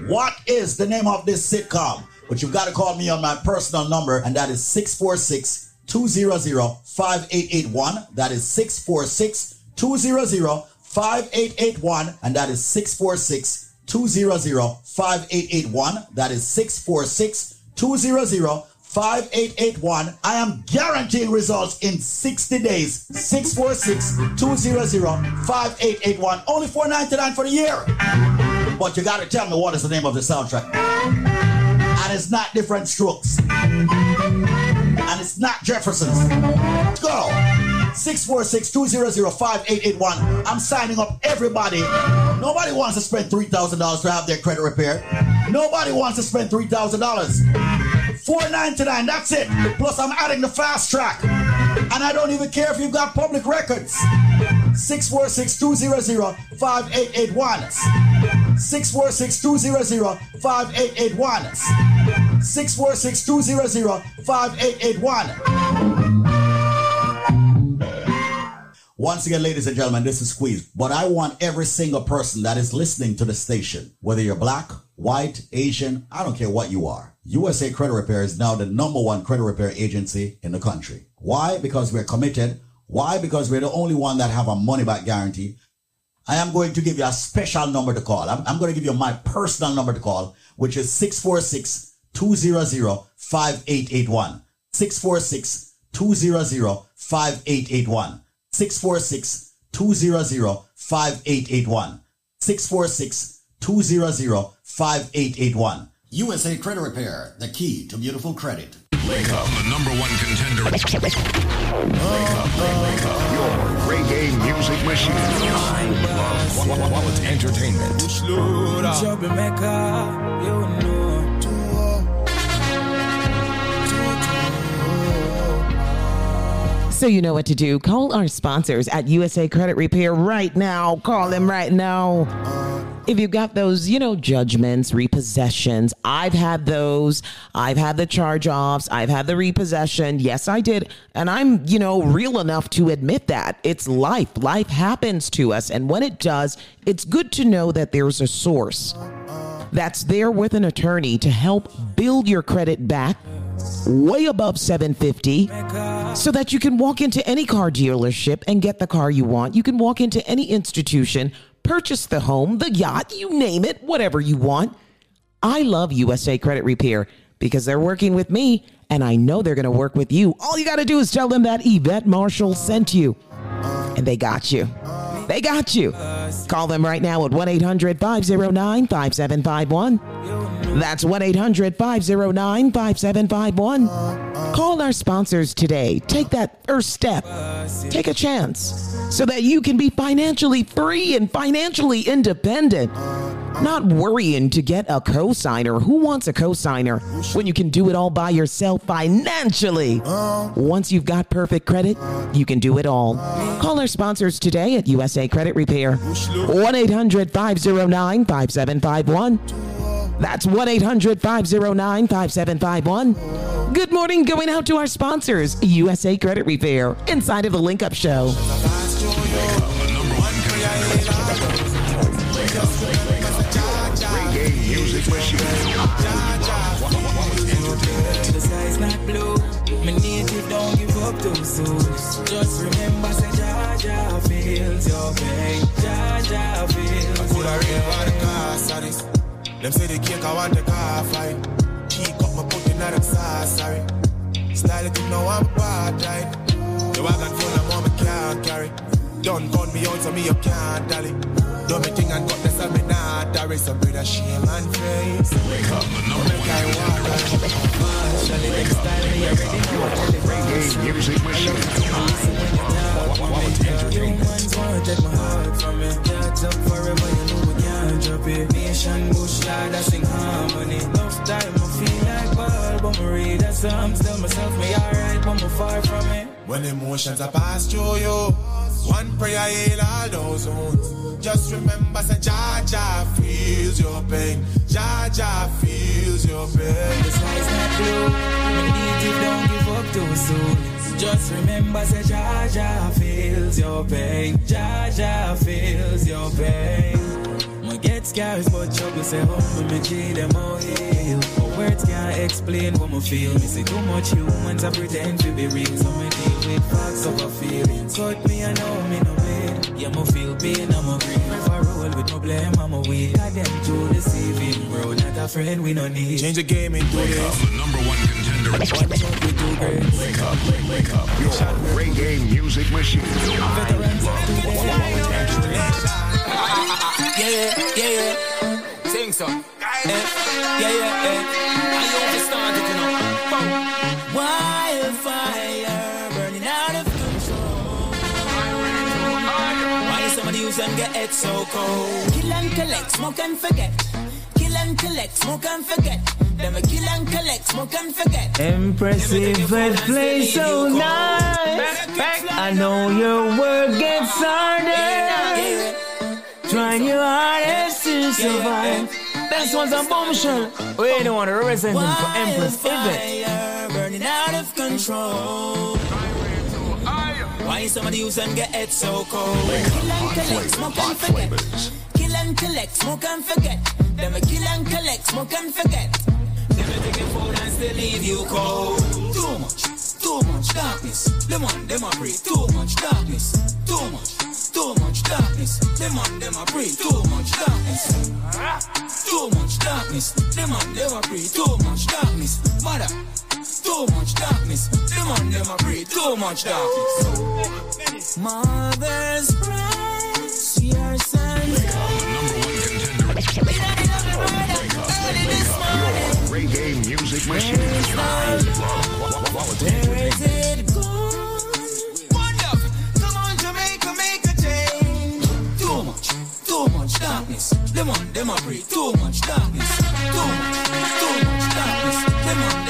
what is the name of this sitcom? But you've got to call me on my personal number, and that is 646 200 5881. That is 646 200 5881. And that is 646 200 5881. That is 646 200 5881. I am guaranteeing results in 60 days. 646 200 5881. Only 499 for the year. But you got to tell me what is the name of the soundtrack. And it's not different strokes. And it's not Jefferson's. Go. 646-200-5881. I'm signing up everybody. Nobody wants to spend $3,000 to have their credit repaired. Nobody wants to spend $3,000. 499, that's it. Plus I'm adding the fast track. And I don't even care if you've got public records. 646-200-5881. 646-200-5881. 646-200-5881. Once again, ladies and gentlemen, this is Squeeze. But I want every single person that is listening to the station, whether you're black, white, Asian, I don't care what you are. USA Credit Repair is now the number one credit repair agency in the country. Why? Because we're committed. Why? Because we're the only one that have a money back guarantee. I am going to give you a special number to call. I'm, I'm going to give you my personal number to call, which is 646 200 5881. 646 200 5881. 646 200 5881. 646 200 5881. USA Credit Repair, the key to beautiful credit. Wake up, the number one contender. Wake up, wake up. Your reggae music machine. While, while it's entertainment. So you know what to do. Call our sponsors at USA Credit Repair right now. Call them right now. If you've got those, you know, judgments, repossessions, I've had those. I've had the charge offs. I've had the repossession. Yes, I did. And I'm, you know, real enough to admit that. It's life. Life happens to us. And when it does, it's good to know that there's a source that's there with an attorney to help build your credit back way above 750 so that you can walk into any car dealership and get the car you want. You can walk into any institution, purchase the home, the yacht, you name it, whatever you want. I love USA Credit Repair because they're working with me and I know they're going to work with you. All you got to do is tell them that Yvette Marshall sent you and they got you. They got you. Call them right now at 1 800 509 5751. That's 1 800 509 5751. Call our sponsors today. Take that first step. Take a chance so that you can be financially free and financially independent. Not worrying to get a cosigner. Who wants a cosigner when you can do it all by yourself financially? Once you've got perfect credit, you can do it all. Call our sponsors today at USA Credit Repair. 1 800 509 5751. That's 1 800 509 5751. Good morning, going out to our sponsors, USA Credit Repair, inside of the Link Up Show. Just remember, say Jaja feels your pain. Jaja feels I could have read about the of this. Them say the cake I want the car fine. Cheek up my out them sauce, sorry. Style it, you know I'm bad, right? The wagon full of mama can't carry. Don't gun me out so me you can't dally. Do me thing and cut this and me not There is some bit of shame and face. Wake up, the number one contender. Marshall, next time me already know. Reggae music machine. Want take my heart from me. Catch up forever, you know we can't drop it. Nation bush lad, I sing harmony. Enough time, I feel but me read a psalm. Tell myself me alright, but me far from it. When emotions are passed through you, one prayer heal all those wounds. Just remember, say Jaja feels your pain. Jaja feels your pain. The sky's not blue. Me need you, don't give up too soon. Just remember, say Jaja feels your pain. Jaja feels your pain. Get scars, but trouble say humble me G them all heal. But words can't explain what me feel. Me see too much humans I pretend to be real. So me deal with facts of a feeling. Cut me, I know me no pain. Yeah, me feel pain, I'm a green. If I roll with no blame, I'm a weed. God them too deceiving, bro. Not a friend we no need. Change the game into Wake up, the number one contender. Watch out, we do great. Wake up, wake, wake up. Your reggae music machine. Yeah, yeah, yeah, yeah. Sing so. Eh, yeah, yeah, yeah. I only started, you know. Wildfire use and get it so cold? Kill and collect, smoke and forget. Kill and collect, smoke and forget. Them a kill and collect, smoke and forget. Impressive red play so nice. I know your work gets harder. Trying your hardest to survive. This one's a bombshell. We don't want to represent him for Empress Event. Burning out of control. Why somebody use and get it so cold? Kill and collect, smoke and forget. Kill and collect, smoke and forget. Them a kill and collect, smoke and forget. Them a take your phone and still leave you cold. Too much, too much darkness. Them on them a breathe. Too much darkness. Too much, too much darkness. Them on them a breathe. Too much darkness. Too much darkness. Them on them a breathe. Too much darkness. Mother. Too much darkness. Them on them a breathe. Too much darkness. Mother's breast, your son's Reggae music machine. Where is it gone? Wonderful. Come on, Jamaica, make a change. Too much, too much darkness. Them on them a breathe. Too much darkness. Too much, too much darkness. Them on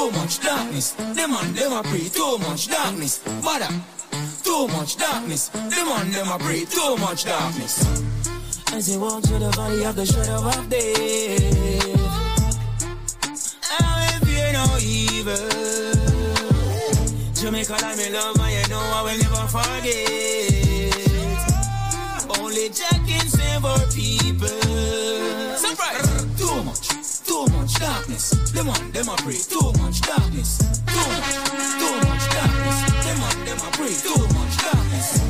Too much darkness. Them on them a breathe. Too much darkness. Mother. Too much darkness. Them on them a breathe. Too much darkness. As you walk through the valley of the shadow of death. I will fear no evil. Jamaica, like me love, and you know I will never forget. Only Jack can save our people. Surprise! Too much, too much darkness. Them on them a pray. Too much darkness. Too much, too much darkness. Them on them a pray. Too much darkness.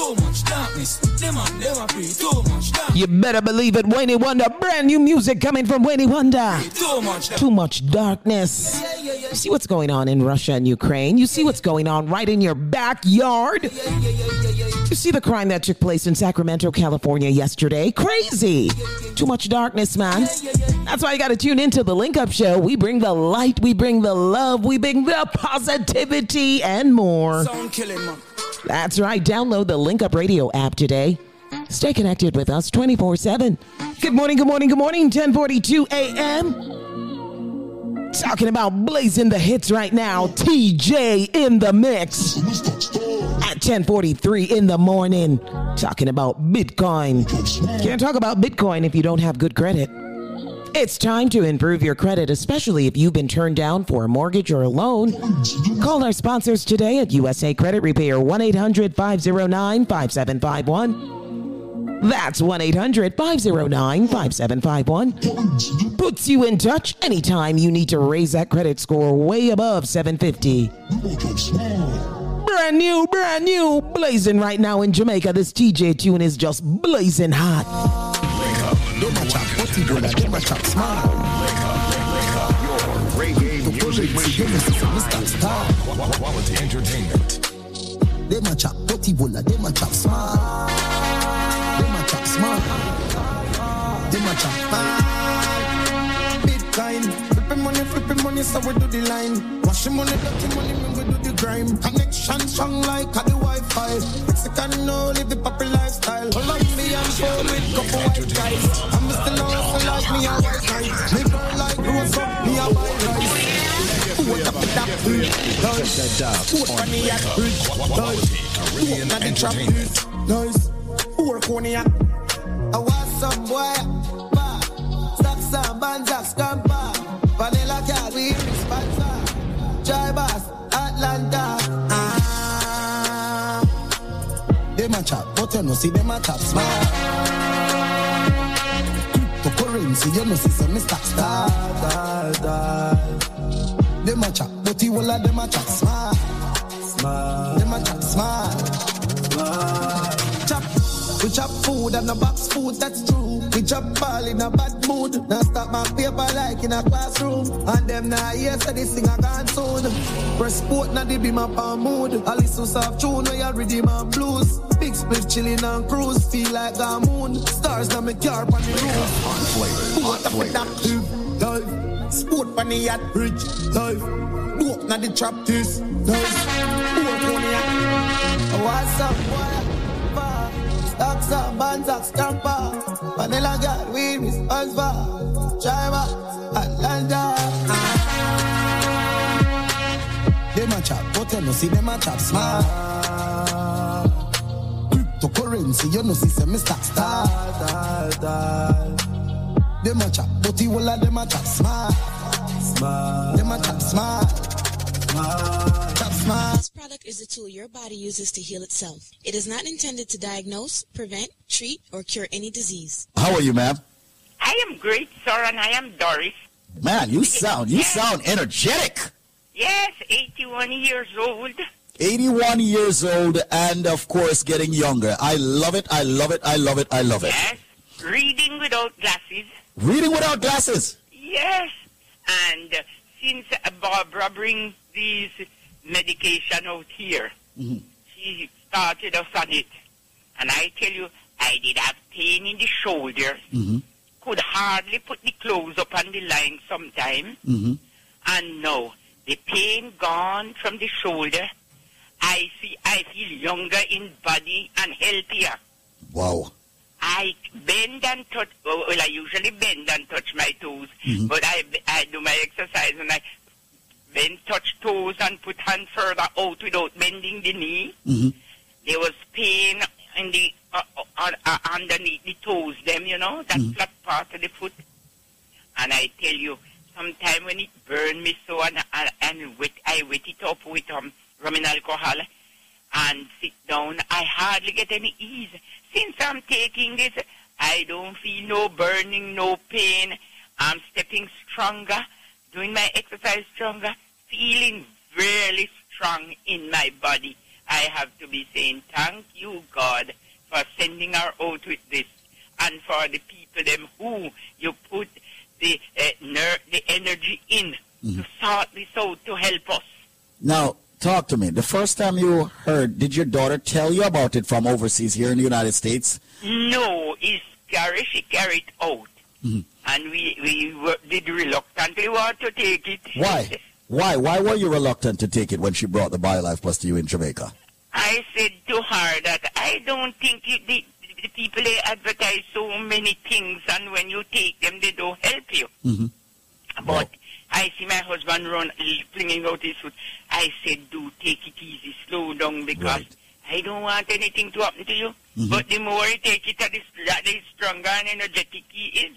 Too much darkness. Them on them a. Too much darkness. You better believe it, Wayne Wonder. Brand new music coming from Wayne Wonder. Too much Too much darkness. You see what's going on in Russia and Ukraine. You see what's going on right in your backyard. You see the crime that took place in Sacramento, California yesterday. Crazy. Too much darkness, man. That's why you got to tune into the Link Up Show. We bring the light, we bring the love, we bring the positivity, and more. Sound killing. That's right. Download the Link Up Radio app today. Stay connected with us 24 7. Good morning, good morning, good morning. 1042 a.m. Talking about blazing the hits right now. TJ in the mix. At 1043 in the morning. Talking about Bitcoin. Can't talk about Bitcoin if you don't have good credit. It's time to improve your credit, especially if you've been turned down for a mortgage or a loan. Call our sponsors today at USA Credit Repair 1 800 509 5751. That's 1 800 509 5751. Puts you in touch anytime you need to raise that credit score way above 750. Brand new, brand new, blazing right now in Jamaica. This TJ tune is just blazing hot. Reggae music machine. Quality entertainment. Them a chop potty bola, them a chop small. Them a chop small. Them a chop small. Bitcoin, flipping money, flipping money, so we do the line. Washing money, dirty money, when we do the grime. Connection strong like a the Wi-Fi. Mexican no live the poppy lifestyle. Colombian phone with couple white guys. I'm still also like me a white guy. Me burn like rose up, me a white rice. What up with that bridge? Nice. What on the bridge? Nice. What on the trap? Nice. Work on the yacht. I want some boy. Stop some bands, scamper. Vanilla cat, we sponsor. Joy Boss, Atlanta. A chop, but you know see them a chop smart. Cryptocurrency, you know see some Mr. Star. Star, star. Them a chop, but you all of them a chop smart. Smart. Them a chop smart. Smart. We chop food and a box food, that's true. We chop ball in a bad mood. Now stop my paper like in a classroom. And them now hear say this thing a gone soon. Press sport now they be my palm mood. I listen soft tune where you ready my blues. Big split chilling and cruise, feel like a moon. Stars now me car on the roof. Boat up with that dive. Sport on the yacht bridge, dive. Boat now the trap this, dive. Boat on the yacht. What's up, up, bands up, scamper. Vanilla girl, we responsible. Driver, Atlanta. Them a chop, but you know see them a chop smart. Cryptocurrency, you know see some Mr. Star. Them a chop, but you all of them a chop smart. Smart. Them a chop smart. Smart. Chop smart. This product is a tool your body uses to heal itself. It is not intended to diagnose, prevent, treat, or cure any disease. How are you, ma'am? I am great, sir, and I am Doris. Man, you sound you sound energetic. Yes, 81 years old. 81 years old and of course getting younger. I love it. I love it. I love it. I love it. Yes, reading without glasses. Reading without glasses. Yes, and uh, since uh, Barbara brings these medication out here, she started us on it. And I tell you, I did have pain in the shoulder. Could hardly put the clothes up on the line sometime. Mm-hmm. And now, the pain gone from the shoulder. I see, I feel younger in body and healthier. Wow. I bend and touch. oh, Well, I usually bend and touch my toes, Mhm. but I I do my exercise and I bend, touch toes, and put hand further out without bending the knee. Mm-hmm. There was pain in the uh, uh, uh, underneath the toes, them you know that Mm-hmm. flat part of the foot. And I tell you, sometime when it burned me so and and, and wet, I wet it up with um rum and alcohol and sit down. I hardly get any ease. Since I'm taking this, I don't feel no burning, no pain. I'm stepping stronger, doing my exercise stronger, feeling really strong in my body. I have to be saying thank you, God, for sending her out with this, and for the people them who you put the uh, ner- the energy in to sort this out to help us. Now, talk to me. The first time you heard, did your daughter tell you about it from overseas here in the United States? No, it's carry she carried out, Mhm. And we we were, did reluctantly want to take it. Why? Why? Why were you reluctant to take it when she brought the BioLife Plus to you in Jamaica? I said to her that I don't think it, the, the people they advertise so many things, and when you take them, they don't help you. Mm-hmm. But I see my husband run, flinging out his foot. I said, do take it easy, slow down, because I don't want anything to happen to you. Mhm. But the more you take it, the, the stronger and energetic he is.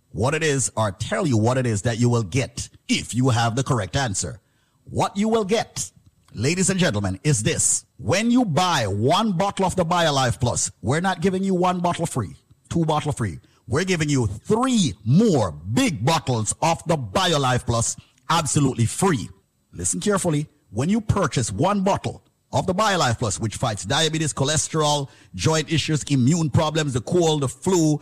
what it is or tell you what it is that you will get if you have the correct answer. What you will get, ladies and gentlemen, is this. When you buy one bottle of the BioLife Plus, we're not giving you one bottle free, two bottle free. We're giving you three more big bottles of the BioLife Plus absolutely free. Listen carefully. When you purchase one bottle of the BioLife Plus, which fights diabetes, cholesterol, joint issues, immune problems, the cold, the flu,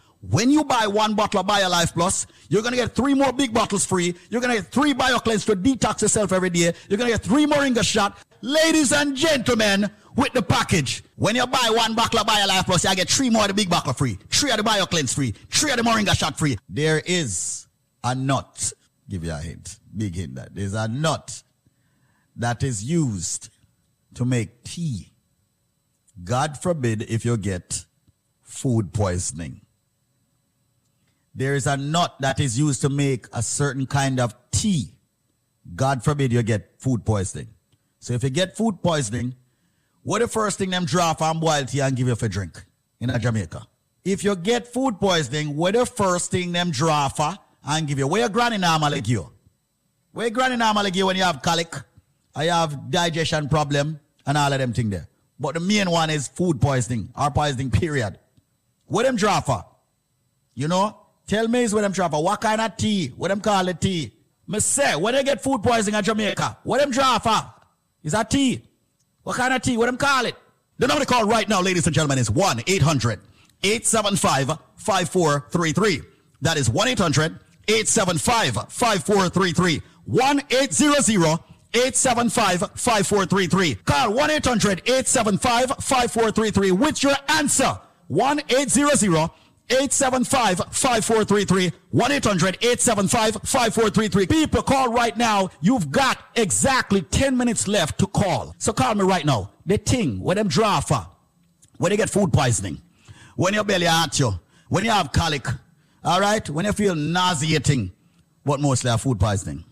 when you buy one bottle of BioLife Plus, you're to get three more big bottles free. You're to get three BioCleanse to detox yourself every day. You're to get three Moringa shot. Ladies and gentlemen, with the package, when you buy one bottle of BioLife Plus, you get three more of the big bottle free, three of the BioCleanse free, three of the Moringa shot free. There is a nut. Give you a hint. Big hint that. There's a nut that is used to make tea. God forbid if you get food poisoning. There is a nut that is used to make a certain kind of tea. God forbid you get food poisoning. So if you get food poisoning, what the first thing them draw from boil tea and give you for drink in a Jamaica? If you get food poisoning, what the first thing them draw for and give you? Where your granny normally give you? Where your granny normally give you when you have colic? I have digestion problem and all of them thing there. But the main one is food poisoning or poisoning period. What them draw for? You know? Tell me is what them for. What kind of tea? What them call it tea? Me say, when they get food poisoning in Jamaica, what them draw for? Is that tea? What kind of tea? What them call it? The number to call right now, ladies and gentlemen, is 1 800 875 5433. That is 1 800 875 5433. 1 800 875 5433. Call 1 800 875 5433 with your answer. 1 800 875 5433. 1 800 875 5433. People, call right now. You've got exactly 10 minutes left to call. So call me right now. The thing, where them for, when you get food poisoning, when your belly hurt you, when you have colic, all right, when you feel nauseating, but mostly have food poisoning.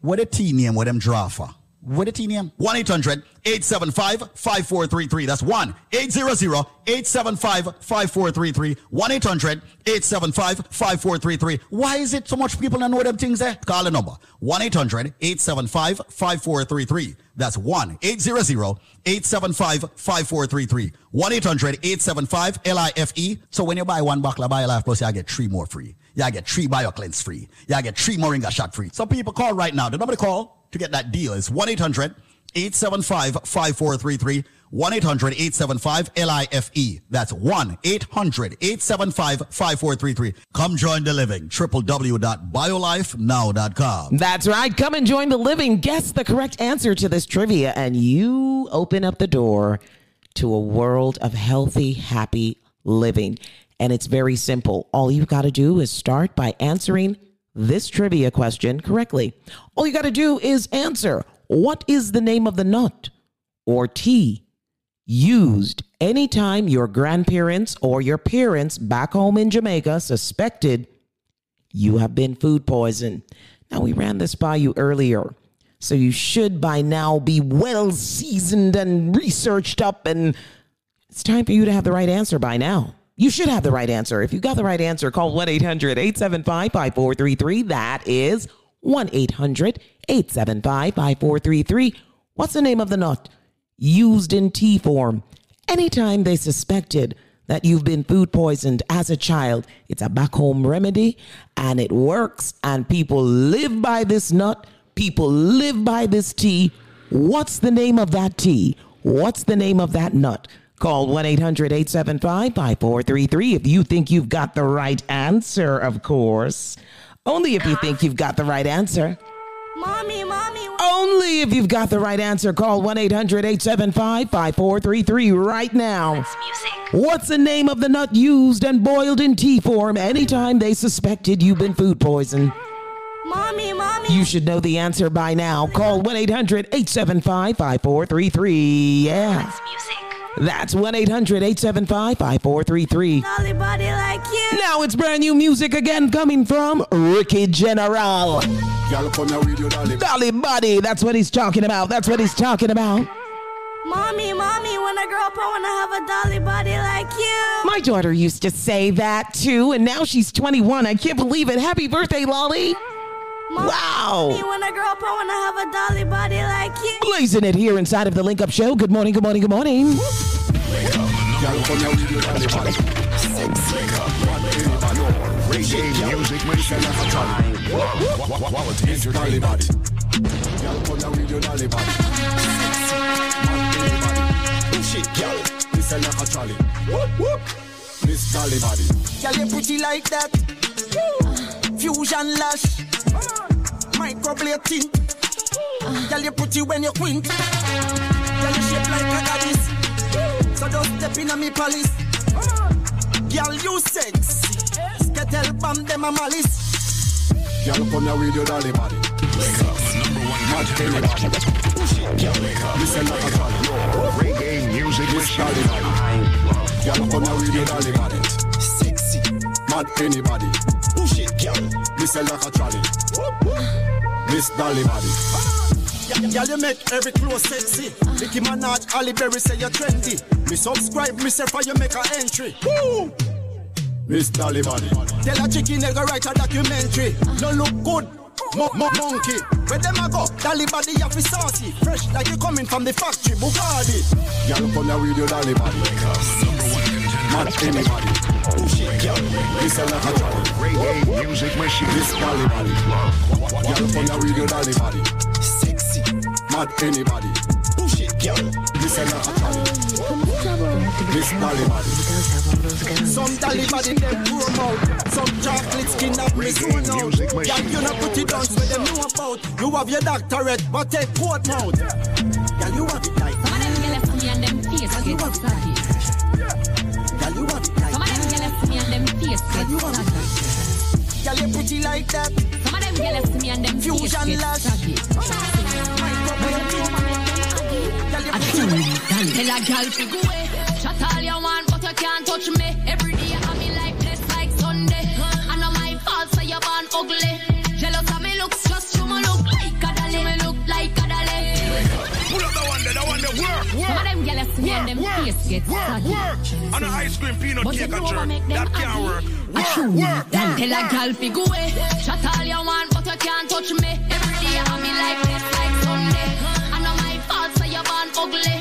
What a tea name, what them draw for? What a name? 1 800 875 5433. That's 1 800 875 5433. 1 800 875 5433. Why is it so much people don't know them things there? Call the number 1 800 875 5433. That's 1 800 875 5433. 1 800 875 LIFE. So when you buy one bottle of BioLife Plus, you get three more free. You get three BioCleanse free. You get three Moringa shot free. So people call right now. The number to call to get that deal is 1 800 875 5433. 1 800 875 LIFE. That's 1 800 875 5433. Come join the living. www.biolifenow.com. That's right. Come and join the living. Guess the correct answer to this trivia, and you open up the door to a world of healthy, happy living. And it's very simple. All you've got to do is start by answering this trivia question correctly. All you got to do is answer what is the name of the nut or tea used anytime your grandparents or your parents back home in Jamaica suspected you have been food poisoned. Now, we ran this by you earlier, so you should by now be well seasoned and researched up, and it's time for you to have the right answer by now. You should have the right answer. If you got the right answer, call 1 800 875 5433. That is 1 800 875 5433. What's the name of the nut used in tea form? Anytime they suspected that you've been food poisoned as a child, it's a back home remedy and it works, and people live by this nut. People live by this tea. What's the name of that tea? What's the name of that nut? Call 1 800 875 5433 if you think you've got the right answer, of course. Only if you think you've got the right answer. Mommy, mommy. Only if you've got the right answer. Call 1 800 875 5433 right now. What's the name of the nut used and boiled in tea form anytime they suspected you've been food poisoned? Mommy, mommy. You should know the answer by now. Call 1 800 875 5433. Yeah. That's 1 800 875 5433. Dolly body like you. Now it's brand new music again coming from Ricky General. Girl, come here with your dolly. Dolly Body, that's what he's talking about. That's what he's talking about. Mommy, mommy, when I grow up, I want to have a dolly body like you. My daughter used to say that too, and now she's 21. I can't believe it. Happy birthday, Lolly. Mommy, Wow. mommy, when I grow up, I want to have a dolly body like you. Blazing it here inside of the Link Up Show. Good morning, good morning, good morning. Girl, come here with your dolly body. Reggae music machine. Quality Dolly entertainment. body. Girl, come here with your dolly body. Man, dolly body. Push it, girl. Listen like a trolley. Whoop, whoop. Miss Dolly body. Girl, you pretty like that. Fusion lash. Microblading. Girl, you pretty when you quint. Girl, you shape like a goddess. So don't step in a me palace. Girl, you sexy. Skettle bomb them a malice. Girl, come here with your dolly body. Mad belly body. Push it, girl. Listen like a trolley. Reggae music Miss machine. Dolly. Girl, come here with your dolly body. Sexy. Mad anybody. Girl. Listen like a trolley. Miss Dolly body. Girl, you make every clothes sexy. Nicki Minaj, Halle Berry say you're trendy. Me subscribe, me say for you make a entry. Woo! Miss Dolly body. Tell a chicken they go write a documentary. No look good. Mo- mo- monkey, where them a go? Dolly body have be saucy, fresh like you coming from the factory. Bugatti. Girl, come here with your video, dolly body. Mad anybody. It, like a trolley. Reggae music machine. Miss Dolly body. Here with your dolly body. Sexy. Mad anybody. It. Listen like a trolley. Miss Dolly body. Some dolly body them grow out. Some chocolate skin up me out. music Girl, you not put it down where them know about. You have your doctorate, but take court mouth. Girl, you have it like. Some of them get left me and them face get saggy. Girl, face get pretty like that. Some of them left to me and them face Fusion. I Tell a girl to go away. Shut all you want, but you can't touch me. Every and them Work, face get work, saggy. work. And an ice cream peanut But cake you and know jerk. make them That can't happy? work. Work, work, Then tell a girl fi go away. Shut all you want, but you can't touch me. Every day I me like this, like Sunday. I know my fault, so you born ugly.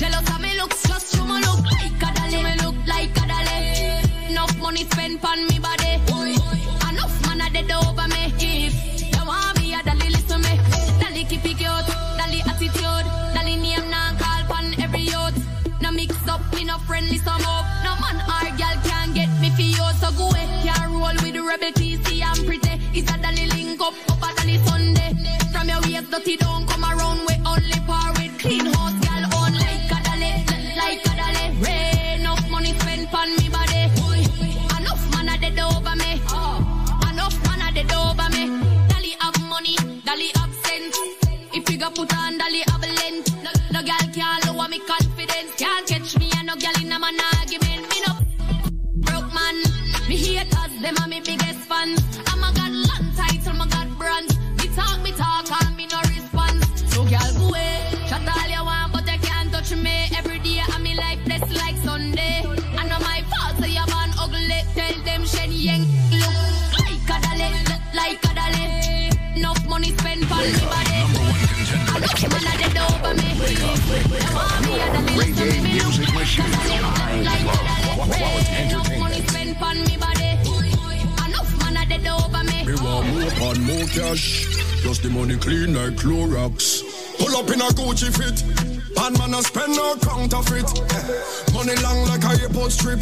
Jealous of me looks, just you me look like a dolly. Me look like a dolly. Enough money spent on me body. Enough man a dead over me. Rebel TC and pretty. It's a dolly link up, up a dolly Sunday. From your waist dirty don't come around with only par with clean house girl on like a dolly, like a dolly. Rain enough money spent on me body. Enough man a dead over me. Enough man a dead over me. Dolly have money, dolly have sense. If you go put on dolly cash. Just the money clean like Clorox. Pull up in a Gucci fit. And man a spend no counterfeit. Eh, money long like a airport strip.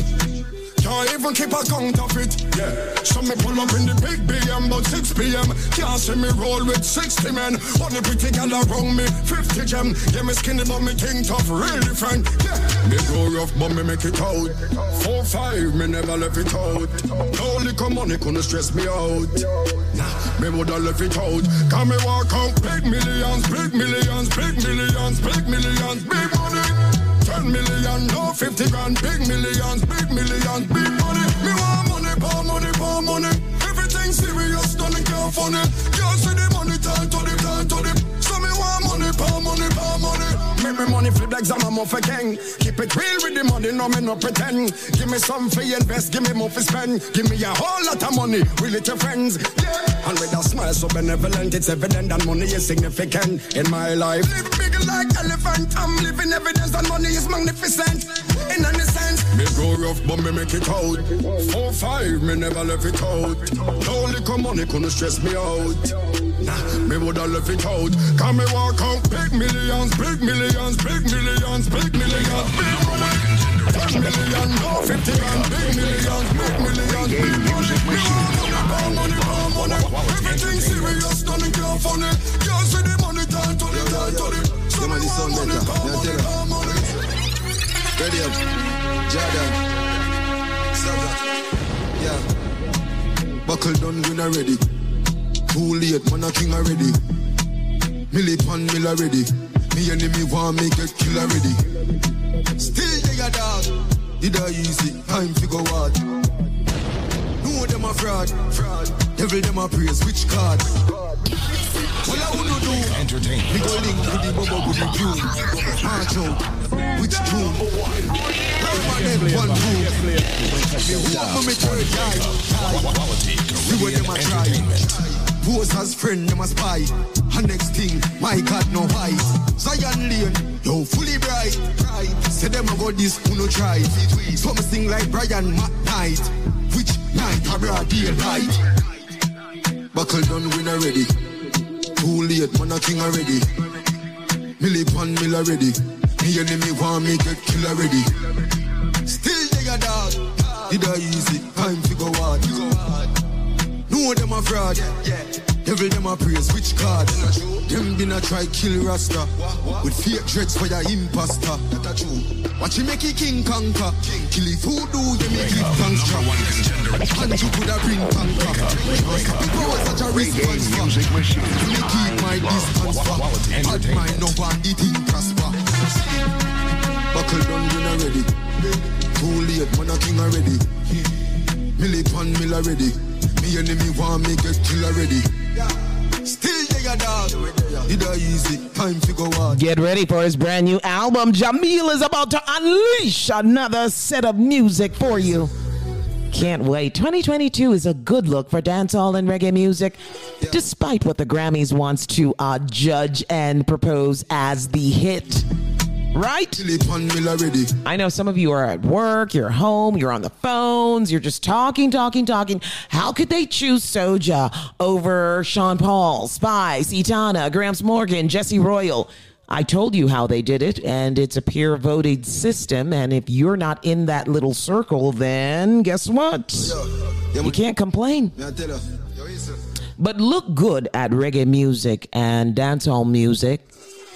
Can't even keep a counterfeit. Yeah. So me pull up in the big BM, but 6 p.m. Can't see me roll with 60 men. Only pretty gal around me, 50 gem. Yeah, me skinny, but me king tough, real different. Yeah. Me grow rough, but me make it out. Four, five, me never left it out. No liquor money couldn't stress me out. Nah, me woulda left it out. Can me walk out big millions, big millions, big millions, big millions, big money. 10 million, no 50 grand, big millions, big millions, big money. Me want money, power money, power money. Everything serious, nothing can't funny. Can't see the money, time to the, time to the. So me want money, power money, power money. Make me money flip like Zama Muffa King. Keep it real with the money, no me no pretend. Give me some for invest, give me more for spend. Give me a whole lot of money, really to friends. Yeah. And with a smile so benevolent, it's evident that money is significant in my life. Live big like elephant, I'm living evidence that money is magnificent. In any sense, me grow rough, but me make it out. Four, five, me never left it out. No liquor money couldn't stress me out. Nah, me woulda left it out. Can me walk out big millions, big millions, big millions, big millions, big money. Ten million, no fifty grand, big millions, big millions, big money. Me want money, power money, power money. Everything serious, nothing can't funny. Can't see the money, time to the, time to the. So me want money, power money, power money. Ready up. Jordan. Saga. Yeah. Buckle done win already. Too late, man a king already. Millie pan mill already. Me enemy want me get kill already. Still there, dog. Did I easy? Time to go hard. Know them a fraud. Fraud. Devil them a praise. Which card? What I wanna do? Entertainment. Me go link with the bubble with the tune. March out. Which tune? Them, one tune. Me walk for me third guy. We were them a try. Pose as friend, them a spy. And next thing, my God no white. Zion Lane, yo fully bright. Say them a go this, who no try. Some sing like Brian McKnight. Which night a broad daylight? Buckle done win already. Too late, man a king already. Millie pan mill already. Me enemy want me get kill already. Still there, dog. Did I easy? Time to go out, you go hard. Know them a fraud. Devil them a praise. Which card? Them been a try kill Rasta. With fake dreads for your imposter. Watch him make it king conquer. Kill it voodoo, you make it thanks trap. And you could have bring conquer. Because such a response for. Me keep my distance for. Mind no one the thing prosper. Buckle down win already. Too late, man a king already. Millie pan mill already. Me enemy want me get already. Still dog. Did I easy? Time to go. Get ready for his brand new album. Jahmiel is about to unleash another set of music for you. Can't wait. 2022 is a good look for dancehall and reggae music, despite what the Grammys wants to uh, judge and propose as the hit. Right? I know some of you are at work, you're home, you're on the phones, you're just talking, talking, talking. How could they choose Soja over Sean Paul, Spice, Etana, Gramps Morgan, Jesse Royal? I told you how they did it, and it's a peer voted system. And if you're not in that little circle, then guess what? You can't complain. But look good at reggae music and dancehall music.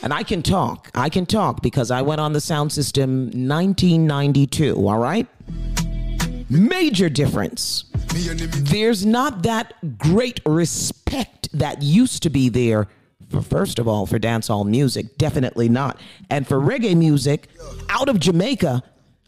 And I can talk. I can talk because I went on the sound system 1992, all right? Major difference. There's not that great respect that used to be there first of all for dancehall music, definitely not. And for reggae music out of Jamaica,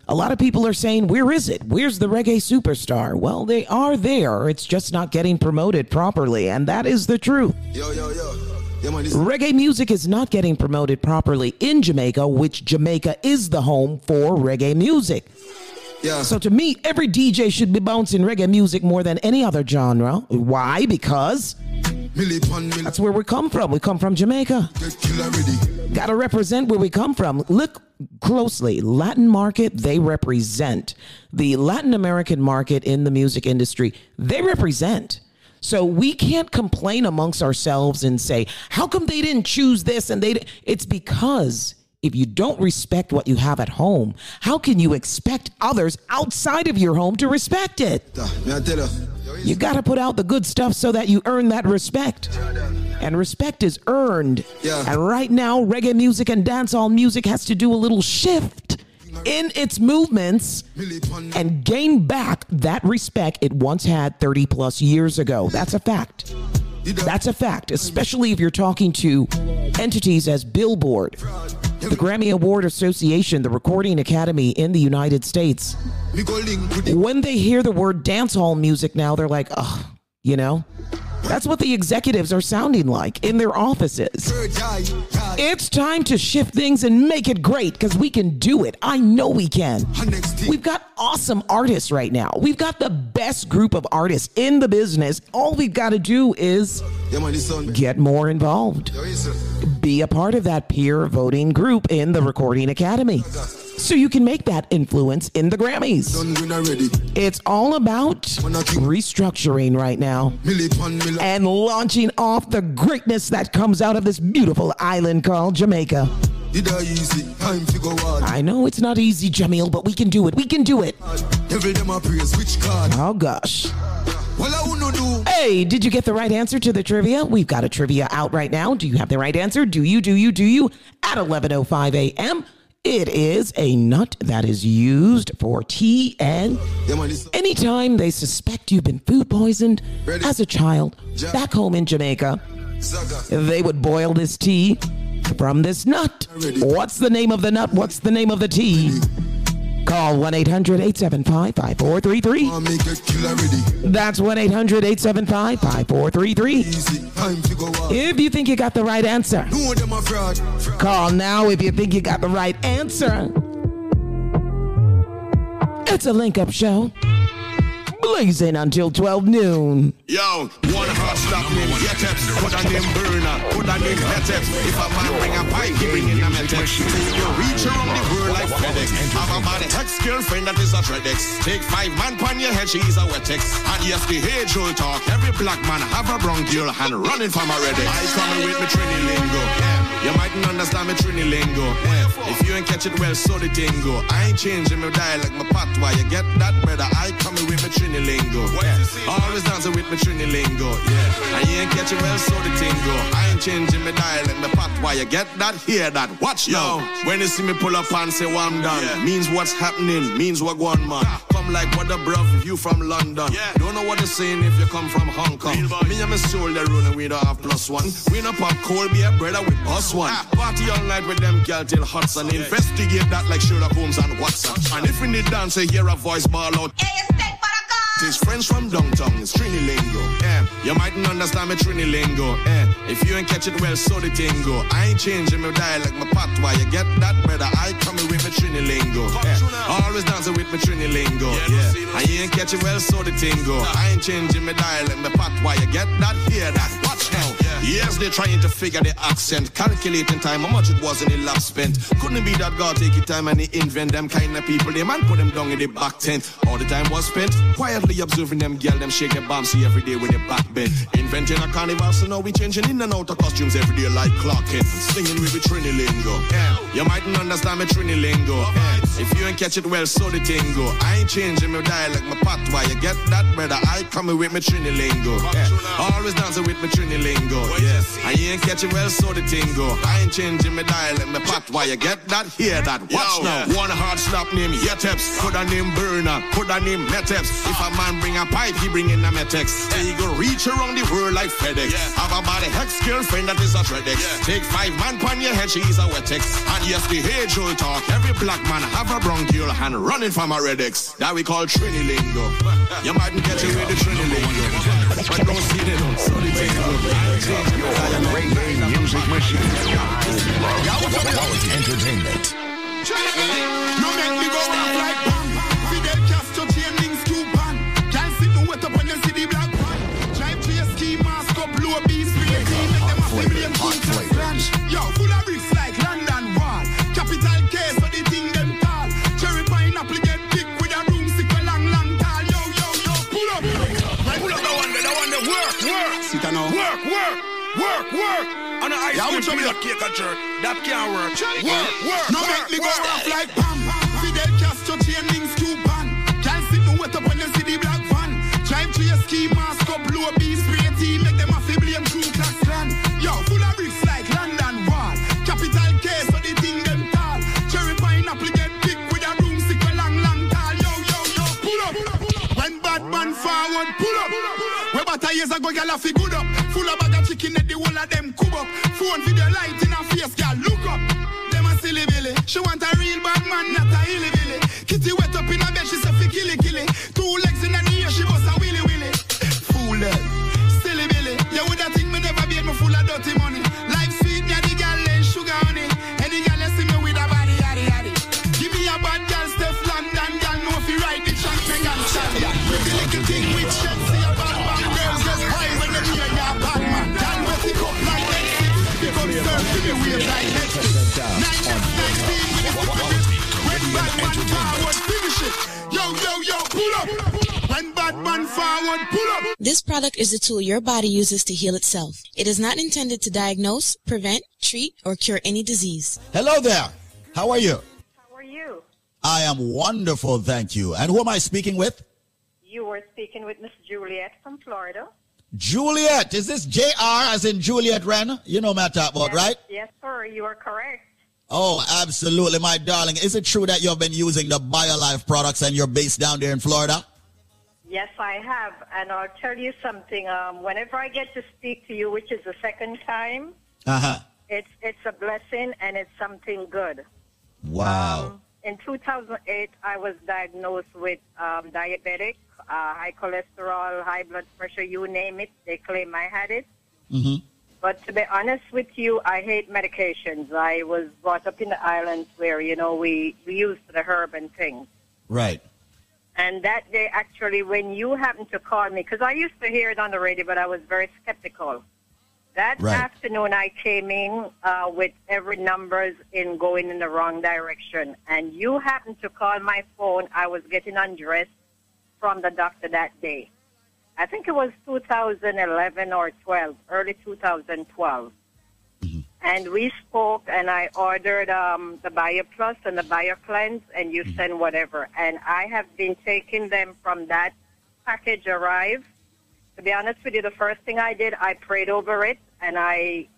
a lot of people are saying, Where is it? Where's the reggae superstar? Well, they are there. It's just not getting promoted properly. And that is the truth. Yo, yo, yo. Reggae music is not getting promoted properly in Jamaica, which Jamaica is the home for reggae music. Yeah. So to me, every DJ should be bouncing reggae music more than any other genre. Why? Because That's where we come from. We come from Jamaica. Got to represent where we come from. Look closely. Latin market, they represent. The Latin American market in the music industry, they represent. So we can't complain amongst ourselves and say, how come they didn't choose this and they it's because if you don't respect what you have at home, how can you expect others outside of your home to respect it? You got to put out the good stuff so that you earn that respect. And respect is earned. Yeah. And right now, reggae music and dancehall music has to do a little shift in its movements and gain back that respect it once had 30 plus years ago. That's a fact. That's a fact, especially if you're talking to entities as Billboard, the Grammy Award Association, the Recording Academy in the United States. When they hear the word dancehall music now, they're like, oh, you know? That's what the executives are sounding like in their offices. It's time to shift things and make it great because we can do it. I know we can. We've got awesome artists right now. We've got the best group of artists in the business. All we've got to do is get more involved. Be a part of that peer voting group in the Recording Academy so you can make that influence in the Grammys. It's all about restructuring right now and launching off the greatness that comes out of this beautiful island called Jamaica. I know it's not easy, Jahmiel, but we can do it. We can do it. Oh gosh. Hey, did you get the right answer to the trivia? We've got a trivia out right now. Do you have the right answer? Do you, do you, do you? At 11.05 a.m., it is a nut that is used for tea and anytime they suspect you've been food poisoned as a child back home in Jamaica, they would boil this tea from this nut. What's the name of the nut? What's the name of the tea? Call 1 800 875 5433. That's 1 800 875 5433. If you think you got the right answer, call now if you think you got the right answer. It's a link up show. Blazing until 12 noon. Yo, one put a name burner, put a name. If a man bring a pipe, he bring in a reach around the world like FedEx. Have a bad ex girlfriend that is a. Take five man your head, she's a Wetex. And yes, the talk. Every black man have a and running from a Redex. I coming with me. Yeah. You mightn't understand me Trini lingo. Yeah. If you ain't catch it well, so the dingo. I ain't changing my dialect, my patois. You get that, brother? I come with me Trini lingo. Yeah. Always dancing with me Trini lingo. Yeah. And you ain't catch it well, so the tingo. I ain't changing my dialect, my patois. You get that? Hear that? Watch now. When you see me pull up and say, well, I'm done. Means what's happening, means what going man. Come like what the bruv, you from London. Yeah. Don't know what they're saying if you come from Hong Kong. Me and my soul, they're running, we don't have plus one. We no pop cold beer, brother, we bust one. Party all night with them girl till Hudson. Investigate that like Sherlock Holmes and Watson. And if we need dance, you hear a voice ball out. It's friends from downtown, it's Trini lingo. Yeah, you mightn't understand me Trini lingo. Yeah, if you ain't catch it well, so the tingo. I ain't changing my dialect, my patois. You get that, brother? I coming with me Trini lingo. Yeah, eh, always dancing with me Trini lingo. Yeah, and you ain't catch it well, so the tingo. I ain't changing my dialect, my patois. You get that? Hear that? Watch now. Years they're trying to figure the accent, calculating time, how much it was in the lap spent. Couldn't be that God take your time and he invent them kind of people, they man put them down in the back tent. All the time was spent quietly observing them girl, them shake their see every day with their back bent. Inventing a carnival, so now we changing in and out of costumes every day like Kent. Singing with the Trini lingo. Yeah. You mightn't understand me Trini lingo. Yeah. If you ain't catch it well, so the tingo. I ain't changing my dialect, my patois. You get that, brother? I coming with my Trini lingo. Yeah. Always dancing with my Trini lingo. Yeah. You ain't catching well, so the tingo. I ain't changing my dial dialect, my patois. You get that? Hear that? Watch now. One hard stop name Yeteps. Put a name burner. Put a name Meteps. If a man bring a pipe, he bring in a Metex. He go reach around the world like FedEx. Have a body ex girlfriend that is a Tredex. Take five man pan your head, she's a Wetex. And yes, the age old talk. Every black man have a bronchial and running from a Redex. That we call Trini lingo. You mightn't catch it with the Trini lingo. But don't see it, on. I Your reggae music machine. Quality entertainment. No make me go off like work. Now. Work, work, work, work. On the ice Yeah, cream peanut cake and jerk. That can't work. Work, work, No work, make me go off like Pam. Fidel Castro chain links too ban. Can't sit me wet up when you see the black van. Drive to your ski mask up, low B spray team, make them a fi blame crew class clan. Yo, full of bricks like London Wall. Capital K, so the thing them tall. Cherry pineapple get big with a broomstick a long, long tall. Yo, yo, yo, pull up. When bad man forward, pull up. Years ago, girl, I good up. Full of bag of chicken, at the whole of them cub up. Phone video light in her face, girl, look up. Them a silly billy. She want a real bad man, not a hilly billy. Kitty wet up in her bed, she say fi killy killy. Forward, pull up. This product is a tool your body uses to heal itself. It is not intended to diagnose, prevent, treat, or cure any disease. Hello there. How are you? How are you? I am wonderful, thank you. And who am I speaking with? You were speaking with Miss Juliet from Florida. Juliet. Is this JR as in Juliet Wren? You know my I'm about, yes, right? Yes, sir. You are correct. Oh, absolutely, my darling. Is it true that you've been using the BioLife products and you're based down there in Florida? Yes, I have. And I'll tell you something. Um, whenever I get to speak to you, which is the second time, Uh huh. it's it's a blessing and it's something good. Wow. In 2008, I was diagnosed with um, diabetic, uh, high cholesterol, high blood pressure, you name it. They claim I had it. Mm-hmm. But to be honest with you, I hate medications. I was brought up in the islands where, you know, we, we used the herb and things. Right. And that day, actually, when you happened to call me, because I used to hear it on the radio, but I was very skeptical. That Right. afternoon, I came in uh, with every numbers in going in the wrong direction. And you happened to call my phone. I was getting undressed from the doctor that day. I think it was 2011 or 12, early 2012. Mm-hmm. And we spoke, and I ordered um, the BioPlus and the BioCleanse, and you mm-hmm. send whatever. And I have been taking them from that package arrive. To be honest with you, the first thing I did, I prayed over it, and I